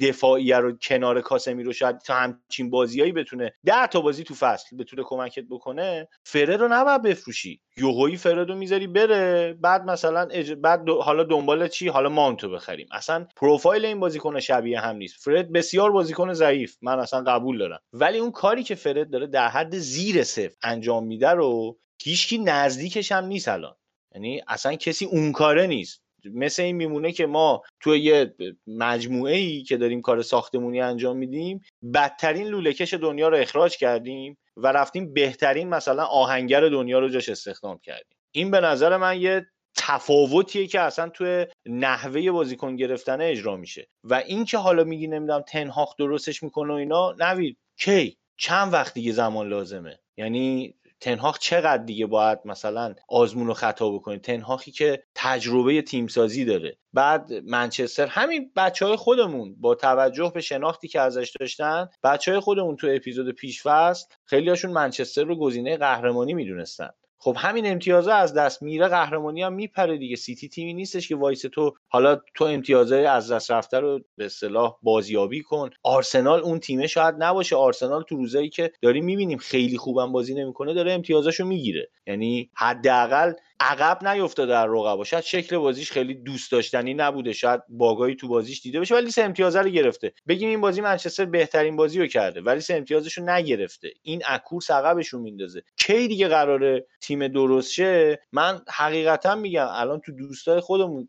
دفاعی رو کنار کاسمی رو شاید تا همچین بازیایی بتونه ده تا بازی تو فصل بتونه کمکت بکنه فرد رو نباید بفروشی. یوهویی فرد رو می‌ذاری بره بعد مثلا بعد حالا دنبال چی؟ حالا مانتو بخریم. اصلا پروفایل این بازیکن شبیه هم نیست. فرد بسیار بازیکن ضعیف. من اصلا قبول دارم. ولی اون کاری که فرد داره در حد زیر صفر انجام میده رو هیچکی نزدیکش هم نیست الان. یعنی اصلا کسی اون کاره نیست. مثل این میمونه که ما توی یه مجموعه ای که داریم کار ساختمونی انجام میدیم بدترین لولهکش دنیا رو اخراج کردیم و رفتیم بهترین مثلا آهنگر دنیا رو جاش استخدام کردیم. این به نظر من یه تفاوتیه که اصلا توی نحوه بازیکن گرفتن اجرا میشه. و این که حالا میگی نمی‌دونم تنهاخ درستش می‌کنه و اینا نوید کی؟ چند وقت دیگه زمان لازمه؟ یعنی تنهاخ چقدر دیگه باید مثلا آزمون و خطا بکنه تنهاخی که تجربه تیمسازی داره. بعد منچستر همین بچه های خودمون با توجه به شناختی که ازش داشتن بچه های خودمون تو اپیزود پیشفست خیلی هاشون منچستر رو گزینه قهرمانی می‌دونستن. خب همین امتیازه از دست میره قهرمانی هم میپره دیگه. سیتی تیمی نیستش که وایسه تو. حالا تو امتیازه از دست رفته رو به اصطلاح بازیابی کن. آرسنال اون تیمه شاید نباشه. آرسنال تو روزایی که داریم می‌بینیم خیلی خوبم بازی نمی‌کنه داره امتیازاشو می‌گیره. یعنی حداقل عقب نیفتاده در رقبا. شاید شکل بازیش خیلی دوست داشتنی نبوده. شاید باگایی تو بازیش دیده بشه ولی سه امتیازه رو گرفته. بگیم این بازی منچستر بهترین بازی رو کرده ولی سه امتیازش رو نگرفته. این of course عقبشون میندازه. کی دیگه قراره تیم درست شه من حقیقتا میگم الان تو دوستای خودمون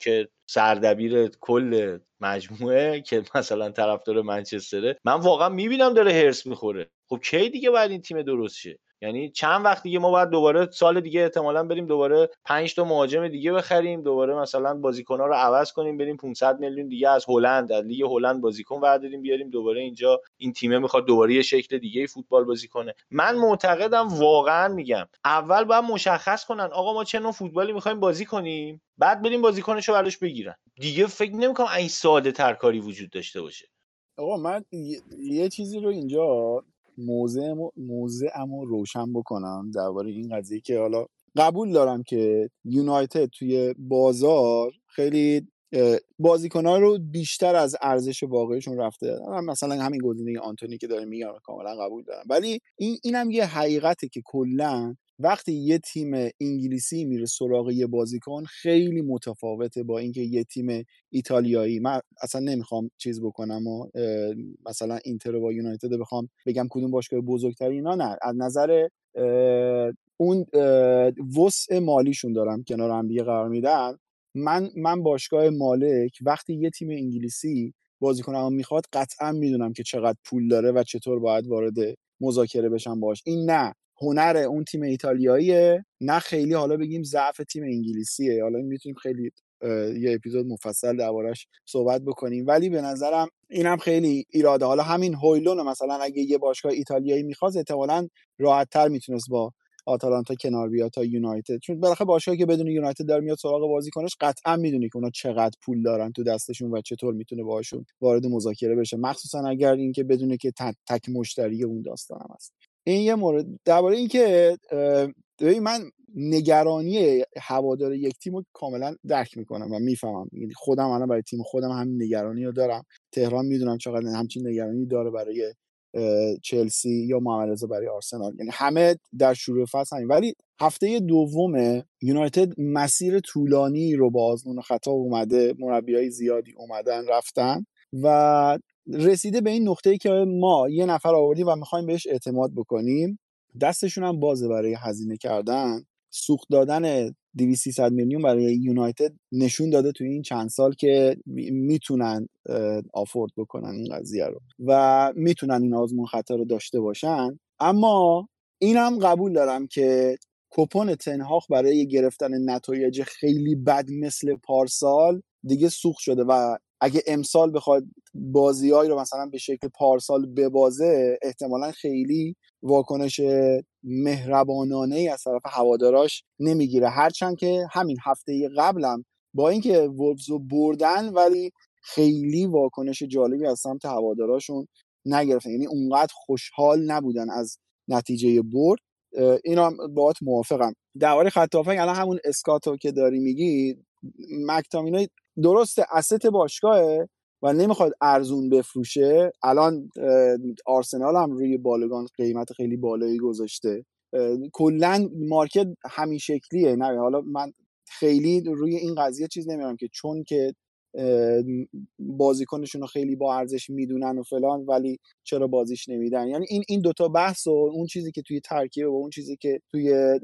که سردبیر کل مجموعه که مثلا طرفدار منچستره من واقعا می‌بینم داره هرس می‌خوره. خب کی دیگه باید این تیم درست شه یعنی چند وقت دیگه ما باید دوباره سال دیگه احتمالا بریم دوباره 5 تا مهاجم دیگه بخریم دوباره مثلا بازیکن‌ها رو عوض کنیم بریم 500 میلیون دیگه از هلند از لیگ هلند بازیکن برداریم بیاریم دوباره اینجا. این تیمه می‌خواد دوباره یه شکل دیگه فوتبال بازی کنه. من معتقدم واقعا میگم اول باید مشخص کنن آقا ما چه نوع فوتبالی می‌خوایم بازی کنیم؟ بعد بریم بازیکنشو براش بگیرن. دیگه فکر نمی‌کنم این ساده ترکاری وجود داشته باشه. آقا من یه چیزی رو اینجا موضع موضع رو روشن بکنم درباره این قضیه که حالا قبول دارم که یونایتد توی بازار خیلی بازیکنها رو بیشتر از ارزش واقعیشون رفته مثلا همین گزینه آنتونی که داره میگم کاملا قبول دارم. ولی این اینم یه حقیقته که کلا وقتی یه تیم انگلیسی میره سراغ یه بازیکن خیلی متفاوته با اینکه یه تیم ایتالیایی. من اصلا نمی‌خوام چیز بکنم و مثلا اینتر با یونایتد بخوام بگم کدوم باشگاه بزرگتری اینا نه. از نظر اون وسع مالیشون دارم کنار هم دیگه قرار میدن. من من باشگاه مالک وقتی یه تیم انگلیسی بازیکنم می‌خواد قطعا می‌دونم که چقدر پول داره و چطور باید وارد مذاکره بشم باش این نه. هنر اون تیم ایتالیاییه. نه خیلی حالا بگیم ضعف تیم انگلیسیه. حالا می‌تونیم خیلی یه اپیزود مفصل دربارش صحبت بکنیم. ولی به نظرم اینم خیلی ایراده. حالا همین هویلون مثلا اگه یه باشگاه ایتالیایی می‌خواست احتمالا راحتتر می‌تونست با آتالانتا کنار بیاد تا یونایتد. چون بالاخره باشگاهی که بدون یونایتد داره میاد سراغ بازیکنش قطعا می‌دونی که اونا چقدر پول دارن تو دستشون و چطور می‌تونه باهاشون وارد مذاکره بشه. مخصوصا اگر اینکه بدونه که تک مشتری اون داستان هم هست. این یه مورد. درباره اینکه ببین من نگرانی هوادار یک تیم رو کاملا درک می‌کنم و می‌فهمم. یعنی خودم الان برای تیم خودم همین نگرانی رو دارم. تهران می‌دونم چقدر همچین نگرانی داره برای چلسی یا محمد برای آرسنال. یعنی همه در شروع فصل همین. ولی هفته دوم یونایتد مسیر طولانی رو با آزمون خطا اومده مربیای زیادی اومدن رفتن و رسیده به این نقطه ای که ما یه نفر آوردیم و می‌خوایم بهش اعتماد بکنیم دستشون هم بازه برای هزینه کردن. سوخت دادن 200 میلیون برای یونایتد نشون داده توی این چند سال که می‌تونن آفورد بکنن این قضیه رو و می‌تونن این آزمون خطر رو داشته باشن. اما اینم قبول دارم که کپون تنهاخ برای گرفتن نتایج خیلی بد مثل پارسال دیگه سوخت شده و اگه امسال بخواد بازیهایی رو مثلا به شکل پارسال ببازه احتمالا خیلی واکنش مهربانانه ای از طرف هواداراش نمی‌گیره. هرچند که همین هفته قبلم با اینکه وولفز رو بردن ولی خیلی واکنش جالبی از سمت هواداراشون نگرفتن. یعنی اونقدر خوشحال نبودن از نتیجه برد. اینا باهات موافقم. درباره خط الان همون اسکاتو که داری میگی مکتامینای درست اسست باشگاهه و نمی‌خواد ارزون بفروشه. الان آرسنال هم روی بالگان قیمت خیلی بالایی گذاشته. کلا مارکت همین شکلیه. نه حالا من خیلی روی این قضیه چیز نمیارم که چون که بازیکنشون رو خیلی با ارزش می‌دونن و فلان ولی چرا بازیش نمیدن؟ یعنی این این دوتا بحث و اون چیزی که توی ترکیب و اون چیزی که توی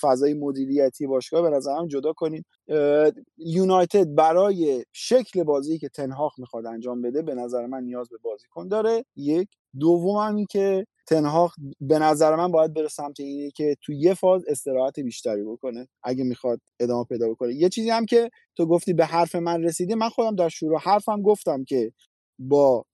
فضای مدیریتی باشگاه به نظرم جدا کنیم یونایتد برای شکل بازی که تنهاخ می‌خواد انجام بده به نظر من نیاز به بازیکن داره. یک. دوم هم که تنهاخ به نظر من باید بره سمت اینه که تو یه فاز استراحت بیشتری بکنه اگه می‌خواد ادامه پیدا بکنه. یه چیزی هم که تو گفتی به حرف من رسیدی من خودم در شروع حرفم گفتم که با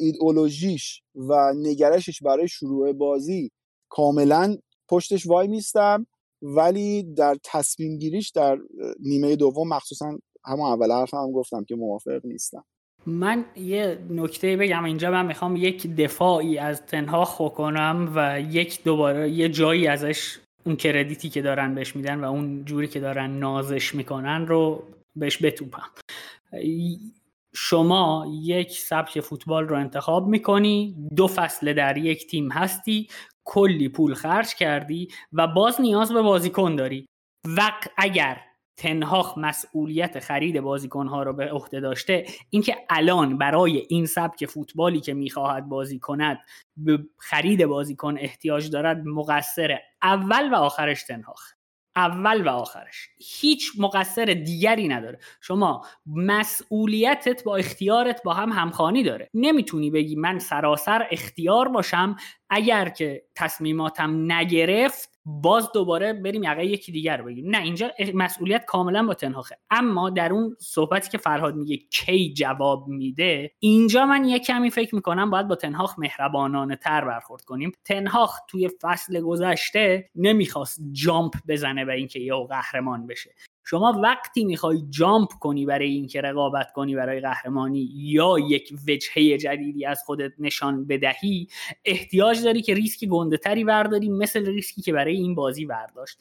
ایدئولوژیش و نگرشش برای شروع بازی کاملا پشتش وای میستم. ولی در تصمیم گیریش در نیمه دوم مخصوصا همون اول حرفم هم گفتم که موافق نیستم. من یه نکته بگم اینجا من می‌خوام یک دفاعی از تنها کنم و یک دوباره یه جایی ازش اون کردیتی که دارن بهش میدن و اون جوری که دارن نازش می‌کنن رو بهش بتوپم. شما یک سبک فوتبال رو انتخاب می‌کنی دو فصل در یک تیم هستی کلی پول خرج کردی و باز نیاز به بازیکن داری. و اگر تنهاخ مسئولیت خرید بازیکنها رو به عهده داشته اینکه الان برای این سبک فوتبالی که می‌خواهد بازی کند به خرید بازیکن احتیاج دارد مقصر اول و آخرش تنهاخ. اول و آخرش. هیچ مقصر دیگری نداره. شما مسئولیتت با اختیارت با هم همخانی داره. نمی‌تونی بگی من سراسر اختیار باشم اگر که تصمیماتم نگرفت باز دوباره بریم یقه یکی دیگر رو بگیم نه اینجا مسئولیت کاملا با تنهاخه اما در اون صحبتی که فرهاد میگه کی جواب میده اینجا من یه کمی فکر می‌کنم باید با تنهاخ مهربانانه تر برخورد کنیم. تنهاخ توی فصل گذشته نمی‌خواست جامپ بزنه به اینکه یه قهرمان بشه. شما وقتی می‌خوای جامپ کنی برای اینکه رقابت کنی برای قهرمانی یا یک وجهه جدیدی از خودت نشان بدهی احتیاج داری که ریسک گنده تری برداری مثل ریسکی که برای این بازی برداشت.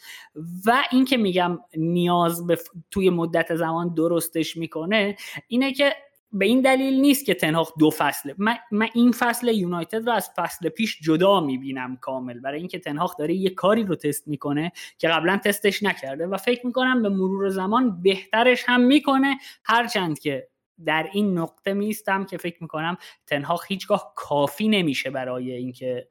و اینکه میگم نیاز به توی مدت زمان درستش می‌کنه اینه که به این دلیل نیست که تنهاخ دو فصله. من, من این فصل یونایتد رو از فصل پیش جدا می‌بینم کامل. برای اینکه تنهاخ داره یه کاری رو تست می‌کنه که قبلا تستش نکرده و فکر می‌کنم به مرور زمان بهترش هم می‌کنه. هرچند که در این نقطه میستم که فکر می‌کنم تنهاخ هیچگاه کافی نمیشه برای اینکه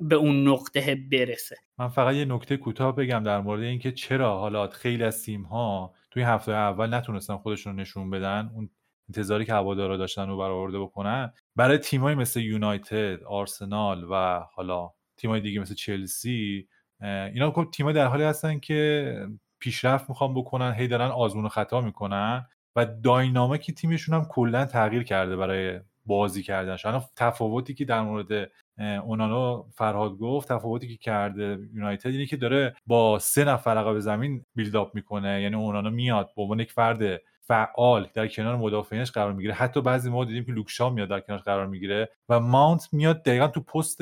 به اون نقطه برسه. من فقط یه نکته کوتاه بگم در مورد اینکه چرا حالا خیلی از تیم ها توی هفته اول نتونستن خودشون نشون بدن. اون انتظاری که هوادارا داشتن رو برآورده بکنن برای تیمایی مثل یونایتد آرسنال و حالا تیمای دیگه مثل چلسی اینا خب تیمای در حالی هستن که پیشرفت می‌خوان بکنن هی دارن آزمون و خطا می‌کنن و داینامیک تیمشون هم کلا تغییر کرده برای بازی کردن الان تفاوتی که در مورد اونانو فرهاد گفت تفاوتی که کرده یونایتد اینه که داره با سه نفر عقب زمین بیلداپ می‌کنه یعنی اونانو میاد. به عنوان یک فرد فعال در کنار مدافعینش قرار می‌گیره. حتی بعضی ما دیدیم که لوکشا میاد در کنارش قرار می‌گیره و ماونت میاد دقیقا تو پست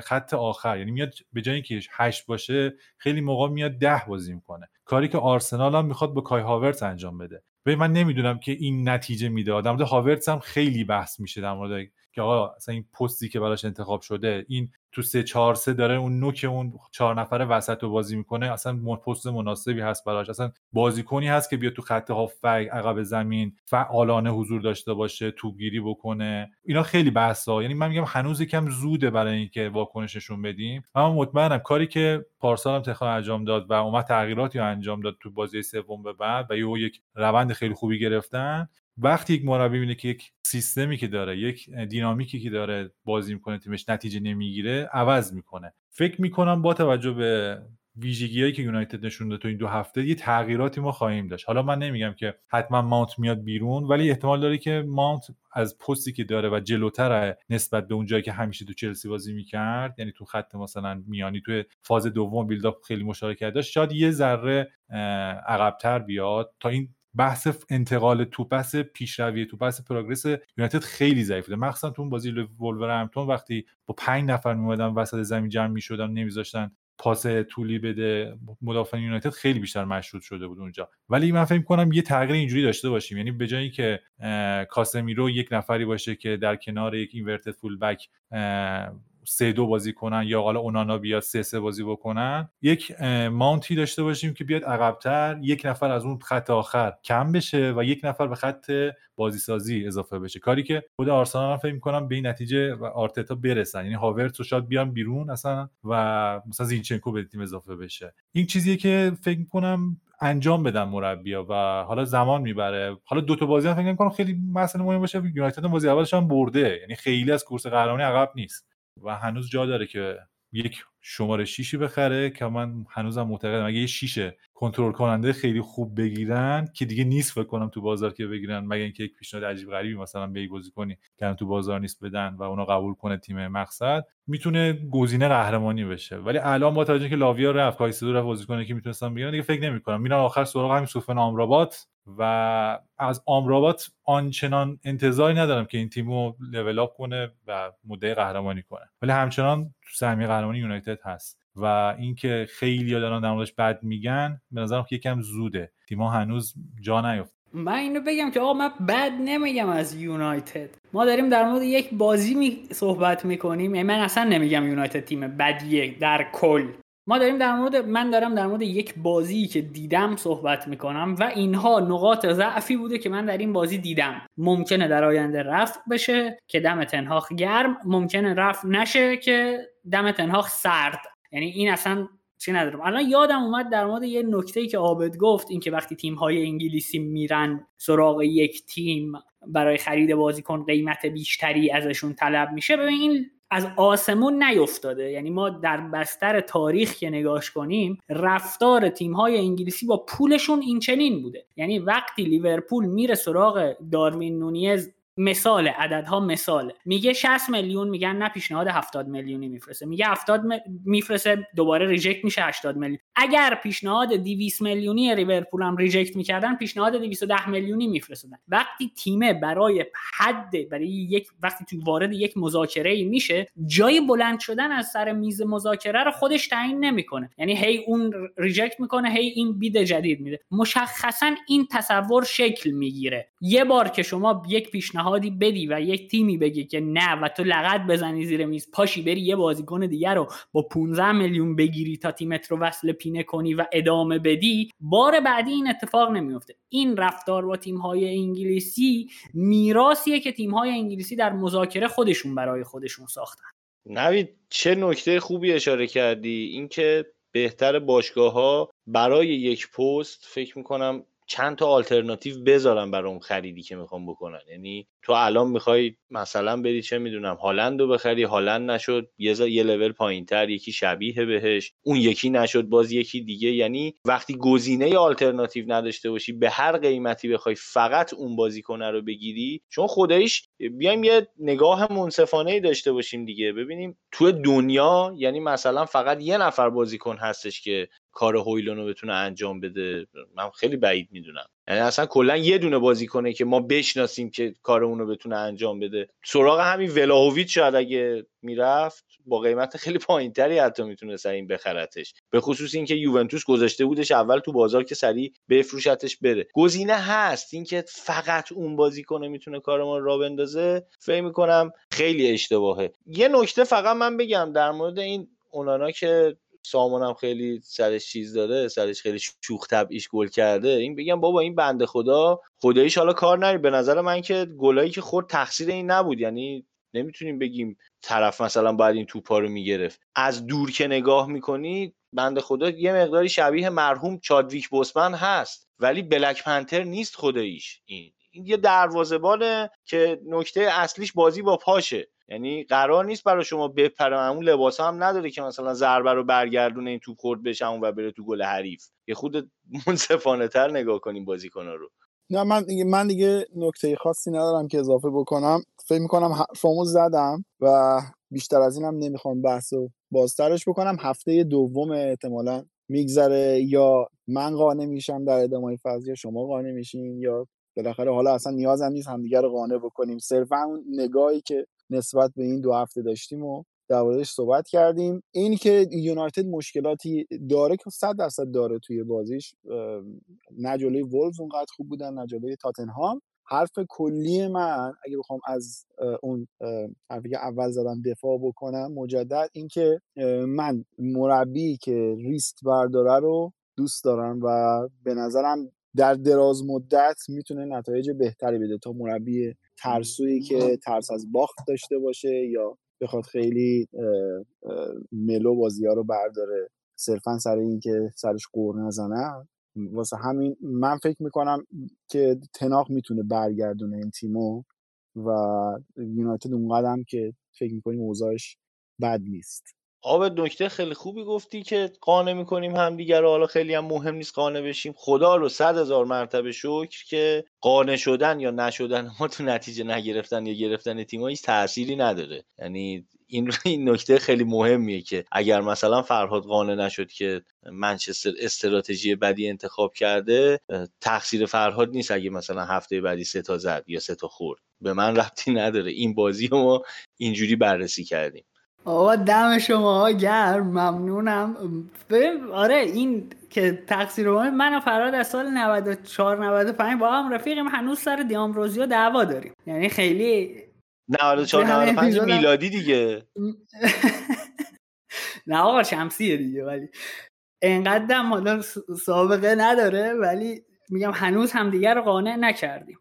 خط آخر. یعنی میاد به جای اینکه هشت باشه خیلی موقع میاد ده بازی می‌کنه. کاری که آرسنال هم می‌خواد با کای هاورت انجام بده. و من نمی‌دونم که این نتیجه میده. آدم هاورتس هم خیلی بحث میشه در مورد که آقا اصلا این پستی که براش انتخاب شده این تو سه چهار سه داره اون نوک اون چهار نفره وسط رو بازی می‌کنه اصلا پست مناسبی هست براش. اصلا بازیکنی هست که بیاد تو خط هافک عقب زمین فعالانه حضور داشته باشه توپگیری بکنه. اینا خیلی بحثا یعنی من میگم هنوز یکم زوده برای اینکه واکنششون بدیم. اما مطمئنم کاری که پارسال هم تخا انجام داد و اومد تغییراتی انجام داد تو بازی سوم به بعد و یه یک روند خیلی خوبی گرفتن وقتی یک مربی می‌بینه که یک سیستمی که داره یک دینامیکی که داره بازی می‌کنه تیمش نتیجه نمی‌گیره عوض می‌کنه. فکر می‌کنم با توجه به ویژگیهایی که یونایتد نشون تو این دو هفته یه تغییراتی ما خواهیم داشت. حالا من نمیگم که حتما ماونت میاد بیرون ولی احتمال داره که ماونت از پستی که داره و جلوتر نسبت به اون جایی که همیشه تو چلسی بازی می‌کرد یعنی تو خط مثلا میانی تو فاز دوم بیلداپ خیلی مشارکت داشت شاید یه ذره عقبتر بیاد. تا این بحث انتقال تو بحث پیشروی تو بحث پروگرس یونایتد خیلی ضعیف بوده. مخصوصا تو بازی ولورهمپتون وقتی با پنج نفر میومدن وسط زمین جمع می‌شدن نمیذاشتن پاس طولی بده مدافع یونایتد خیلی بیشتر مشروط شده بود اونجا. ولی من فکر کنم یه تغییر اینجوری داشته باشیم. یعنی به جایی که کاسمیرو یک نفری باشه که در کنار یک اینورتد فول بک سه دو بازی کنن یا حالا اونانا بیاد سه سه بازی بکنن یک ماونتی داشته باشیم که بیاد عقبتر یک نفر از اون خط آخر کم بشه و یک نفر به خط بازی سازی اضافه بشه. کاری که خود آرسنال فکر می‌کنم به این نتیجه و آرتتا برسن. یعنی هاورت رو شاید بیان بیرون اصلا و مثلا زینچنکو به تیم اضافه بشه. این چیزیه که فکر می‌کنم انجام بدن مربیا و حالا زمان می‌بره. حالا دو تا بازی هم فکر کنم خیلی مسئله مهم باشه. یونایتد بازی اولش هم برده. یعنی خیلی از کورس قهرمانی عقب نیست. و هنوز جا داره که یک شماره شیشی بخره که من هنوزم معتقدم اگه یه شیشه کنترل کننده خیلی خوب بگیرن که دیگه نیست فکر کنم تو بازار که بگیرن مگه اینکه یک پیشنهاد عجیب غریبی مثلا به بازی کنی که تو بازار نیست بدن و اونا قبول کنه تیم مقصد می‌تونه گزینه قهرمانی بشه. ولی الان با توجه که لاویا رفت کایسدو رفت بازی کنه که می‌تونستم بگیرن دیگه فکر نمی‌کنم. میرن آخر سراغ همین سوفن آمرابات و از آمرابات آنچنان انتظاری ندارم که این تیمو لول اپ کنه و مدعی قهرمانی کنه. ولی همچنان تو سهمیه قهرمانی یونایتد هست و اینکه خیلی دارن در موردش بد میگن به نظرم که یکم زوده. تیما هنوز جا نیفت من اینو بگم که آقا من بد نمیگم از یونایتد. ما داریم در مورد یک بازی می صحبت می‌کنیم. یعنی من اصلا نمیگم یونایتد تیم بدیه در کل. ما داریم در مورد من دارم در مورد یک بازی که دیدم صحبت می‌کنم و اینها نقاط ضعفی بوده که من در این بازی دیدم. ممکنه در آینده رفت بشه که دم تنهاخ گرم ممکنه رفت نشه که دم تنهاخ سرد. یعنی این اصلا چی ندارم. الان یادم اومد در مورد یه نکته ای که عابد گفت اینکه وقتی تیم های انگلیسی میرن سراغ یک تیم برای خرید بازیکن قیمت بیشتری ازشون طلب میشه. ببین این از آسمون نیفتاده. یعنی ما در بستر تاریخ که نگاش کنیم رفتار تیم های انگلیسی با پولشون این چنین بوده. یعنی وقتی لیورپول میره سراغ داروین نونیز مثال عددها مثاله. میگه 60 میلیون میگن نه پیشنهاد 70 میلیونی میفرسته. میگه 70 میفرسته دوباره reject میشه 80 میلیون. اگر پیشنهاد 200 میلیونی لیورپول هم reject می‌کردن پیشنهاد 210 میلیونی میفرستادن. وقتی تیمه برای حد برای یک وقتی تو وارد یک مذاکره ای میشه جای بلند شدن از سر میز مذاکره رو خودش تعیین نمی‌کنه. یعنی هی اون reject می‌کنه هی این bid جدید میده. مشخصا این تصور شکل می‌گیره. یه بار که شما یک پیشنهاد پیشنهادی بدی و یک تیمی بگی که نه و تو لگد بزنی زیر میز. پاشی بری یه بازیکن دیگر رو با 15 میلیون بگیری تا تیمت رو وصله پینه کنی و ادامه بدی. بار بعدی این اتفاق نمیفته این رفتار با تیم های انگلیسی میراثیه که تیم های انگلیسی در مذاکره خودشون برای خودشون ساختن. نوید چه نکته خوبی اشاره کردی؟ اینکه بهتر باشگاه ها برای یک پست فکر می‌کنم چند تا آلترناتیو بذارن برای اون خریدی که می‌خوام بکنن. یعنی تو الان می‌خوای مثلا بری چه می‌دونم هالند رو بخری هالند نشد یه یه لول پایینتر یکی شبیه بهش اون یکی نشد باز یکی دیگه. یعنی وقتی گزینه آلترناتیو نداشته باشی به هر قیمتی بخوای فقط اون بازیکن رو بگیری چون خودش بیایم یه نگاه منصفانه ای داشته باشیم دیگه. ببینیم تو دنیا یعنی مثلا فقط یه نفر بازیکن هستش که کار هویلون رو بتونه انجام بده من خیلی بعید می‌دونم. یعنی اصلا کلا یه دونه بازی کنه که ما بشناسیم که کار اونو بتونه انجام بده. سراغ همین ولاهویچ شاید اگه می‌رفت با قیمت خیلی پایینتری حتی می‌تونه این بخرتش. به خصوص اینکه یوونتوس گذاشته بودش اول تو بازار که سریع بفروشتش بره. گزینه هست اینکه فقط اون بازی کنه می‌تونه کار ما را بندازه فکر می‌کنم خیلی اشتباهه. یه نکته فقط من بگم در مورد این اونانا که سامانم خیلی سرش چیز داره سرش خیلی شوخ طبعیش گل کرده. این بگم بابا این بنده خدا خداییش حالا کار نری به نظر من که گلایی که خورد تقصیر این نبود. یعنی نمی‌تونیم بگیم طرف مثلا باید این توپا رو می‌گرفت. از دور که نگاه می‌کنی بنده خدا یه مقداری شبیه مرحوم چادویک بوسمن هست. ولی بلک پنتر نیست خداییش. این این یه دروازه‌بانه که نکته اصلیش بازی با پاشه. یعنی قرار نیست برای شما بپره اون لباس هم نداره که مثلا ضربه رو برگردونه این توپ خورد بشه اون و بره تو گل حریف. یه خود منصفانه تر نگاه کنیم بازیکن رو. نه من دیگه من دیگه نکته خاصی ندارم که اضافه بکنم. فکر می‌کنم حرفامو زدم و بیشتر از اینم نمی‌خوام بحث و بازترش بکنم. هفته دوم احتمالا میگذره یا من قانع میشم در ادامه فاز یا شما قانع میشین یا بالاخره حالا اصلا نیاز هم نیست همدیگه رو قانع بکنیم. صرفا اون نگاهی که نسبت به این دو هفته داشتیم و در صحبت کردیم. این که یونایتد مشکلاتی داره که صد درصد داره توی بازیش نه جلوی اونقدر خوب بودن نه جلوی تاتنهام. حرف کلی من اگه بخوام از اون حرفی که اول زدم دفاع بکنم مجدد اینکه من مربی که ریسک برداره رو دوست دارم و به نظرم در دراز مدت می‌تونه نتایج بهتری بده تا مربی ترسویی که ترس از باخت داشته باشه یا بخواد خیلی ملو بازی ها رو برداره. صرفا سر اینکه سرش قور نزنه. واسه همین من فکر می‌کنم که تناق می‌تونه برگردونه این تیمو و یونایتد اونقدر که فکر می‌کنیم اوضاعش بد نیست. آب نکته خیلی خوبی گفتی که قانع می‌کنیم همدیگه رو. حالا خیلی هم مهم نیست قانع بشیم. خدا رو صد هزار مرتبه شکر که قانع شدن یا نشدن ما تو نتیجه نگرفتن یا گرفتن تیم هیچ تأثیری نداره. یعنی این این نکته خیلی مهمیه که اگر مثلا فرهاد قانع نشد که منچستر استراتژی بدی انتخاب کرده تقصیر فرهاد نیست اگه مثلا هفته بعدی سه تا زد یا سه تا خورد. به من ربطی نداره. این بازی رو ما اینجوری بررسی کردیم. آقا دم شما گرم ممنونم. آره این که تقصیر من و فراد از سال 94 95 با هم رفیقیم هنوز سر دیامروزیو دعوا داریم. یعنی خیلی 94 95 میلادی دیگه. نه آقا شمسیه دیگه ولی انقدر حالا سابقه نداره ولی میگم هنوز همدیگه رو قانع نکردیم.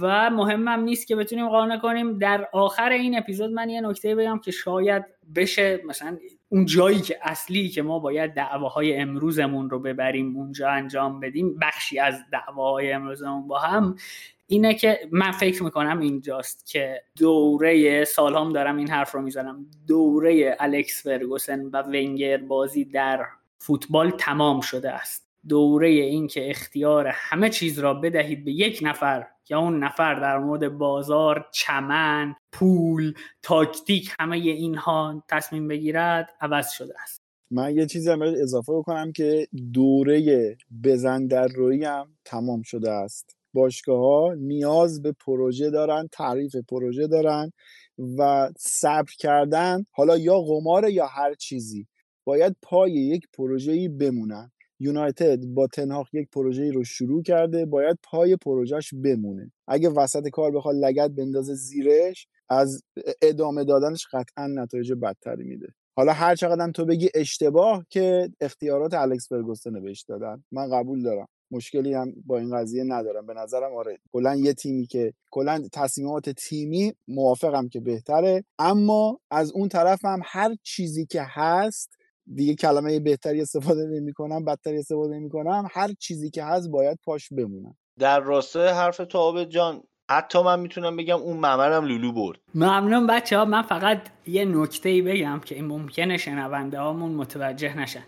و مهمم نیست که بتونیم قانع کنیم. در آخر این اپیزود من یه نکته بگم که شاید بشه مثلا اون جایی که اصلی که ما باید دعواهای امروزمون رو ببریم اونجا انجام بدیم بخشی از دعواهای امروزمون با هم اینه که من فکر می‌کنم اینجاست که دوره سالهام دارم این حرف رو می‌زنم. دوره الکس فرگوسن و ونگر بازی در فوتبال تمام شده است. دوره این که اختیار همه چیز را بدهید به یک نفر یا اون نفر در مورد بازار چمن پول تاکتیک همه اینها تصمیم بگیرد عوض شده است. من یه چیزی هم اضافه بکنم که دوره بزن در روی هم تمام شده است. باشگاه ها نیاز به پروژه دارن تعریف پروژه دارن و صبر کردن حالا یا قمار یا هر چیزی باید پای یک پروژه‌ای بمونن. یونایتد با تنهاق یک پروژه رو شروع کرده باید پای پروژهش بمونه. اگه وسط کار بخواد لگت بندازه زیرش از ادامه دادنش قطعا نتایج بدتری میده. حالا هر چقدر تو بگی اشتباه که اختیارات الکس فرگوسن بهش دادن من قبول دارم. مشکلی هم با این قضیه ندارم. به نظرم آره کلا یه تیمی که کلا تصمیمات تیمی موافقم که بهتره اما از اون طرف هم هر چیزی که هست دیگه کلمه بهتری استفاده نمی کنم بدتری استفاده نمی کنم هر چیزی که هست باید پاش بمونم. در راستای حرف تو آبد جان حتی من می‌تونم بگم اون ممرم لولو برد. ممنون بچه ها من فقط یه نکته ای بگم که این ممکنه شنونده هامون متوجه نشن.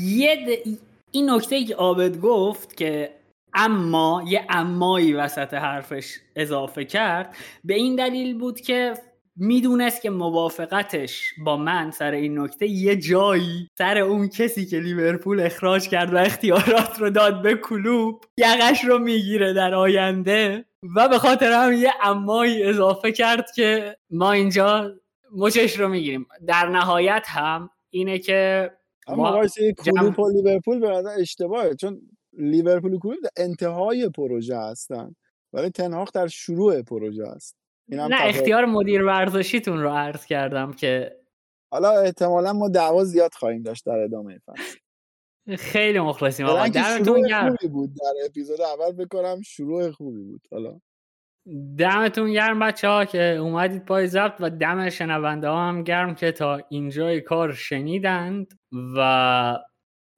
یه این نکته ای که آبد گفت که اما یه امایی وسط حرفش اضافه کرد به این دلیل بود که می‌دونست که موافقتش با من سر این نکته یه جایی سر اون کسی که لیورپول اخراج کرد و اختیارات رو داد به کلوب یقش رو می‌گیره در آینده و به خاطر هم یه امایی اضافه کرد که ما اینجا مچش رو می‌گیریم. در نهایت هم اینه که اما کلوب و لیورپول به اشتباهه چون لیورپول و کلوب انتهای پروژه هستن. ولی تنهاق در شروع پروژه است. نه اختیار مدیر ورزشیتون رو عرض کردم که حالا احتمالا ما دعوا زیاد خواهیم داشت در ادامه فصل. خیلی مخلصیم آقا. دمتون گرم. بود در اپیزود اول بکنم شروع خوبی بود. حالا دمتون گرم بچه ها که اومدید پای ضبط و دم شنونده ها هم گرم که تا اینجای کار شنیدند و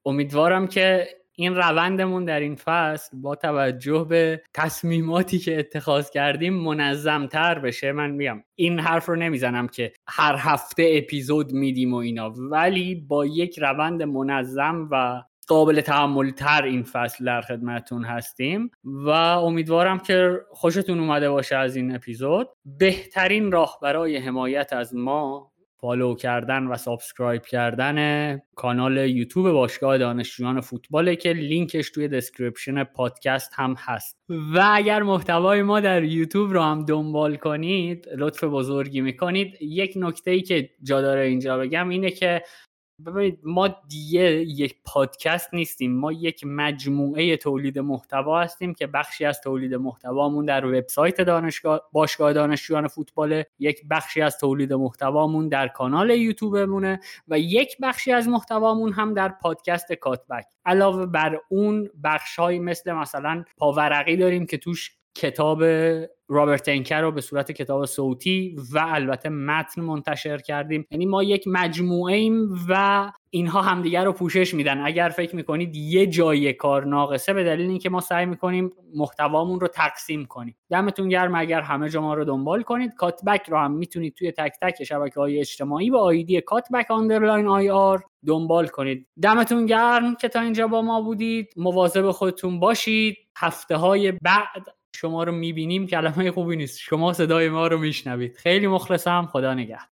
امیدوارم که این روندمون در این فصل با توجه به تصمیماتی که اتخاذ کردیم منظمتر بشه. من میگم این حرف رو نمی‌زنم که هر هفته اپیزود میدیم و اینا ولی با یک روند منظم و قابل تحمل تر این فصل در خدمتون هستیم و امیدوارم که خوشتون اومده باشه از این اپیزود. بهترین راه برای حمایت از ما follow کردن و subscribe کردن کانال یوتیوب باشگاه دانشجویان فوتباله که لینکش توی description پادکست هم هست. و اگر محتوای ما در یوتیوب رو هم دنبال کنید لطف بزرگی می‌کنید یک نکته ای که جا داره اینجا بگم اینه که ببینید ما دیگه یک پادکست نیستیم. ما یک مجموعه تولید محتوا هستیم که بخشی از تولید محتوامون در وبسایت دانشگاه باشگاه دانشجویان فوتبال یک بخشی از تولید محتوامون در کانال یوتیوبمونه و یک بخشی از محتوامون هم در پادکست کاتبک. علاوه بر اون بخشهایی مثل مثلا پاورقی داریم که توش کتاب رابرت انکر رو به صورت کتاب صوتی و البته متن منتشر کردیم. یعنی ما یک مجموعه ایم و اینها همدیگر رو پوشش میدن. اگر فکر می‌کنید یه جای کار ناقصه به دلیل اینکه ما سعی می‌کنیم محتوامون رو تقسیم کنیم. دمتون گرم اگر همه جا رو دنبال کنید. Cutback رو هم می‌تونید توی تک تک شبکه های اجتماعی با ID Cutback underline IR دنبال کنید. دمتون گرم که تا اینجا با ما بودید. مواظب خودتون باشید. هفته های بعد شما رو می‌بینیم کلمه خوبی نیست. شما صدای ما رو میشنوید. خیلی مخلصم. خدا نگهد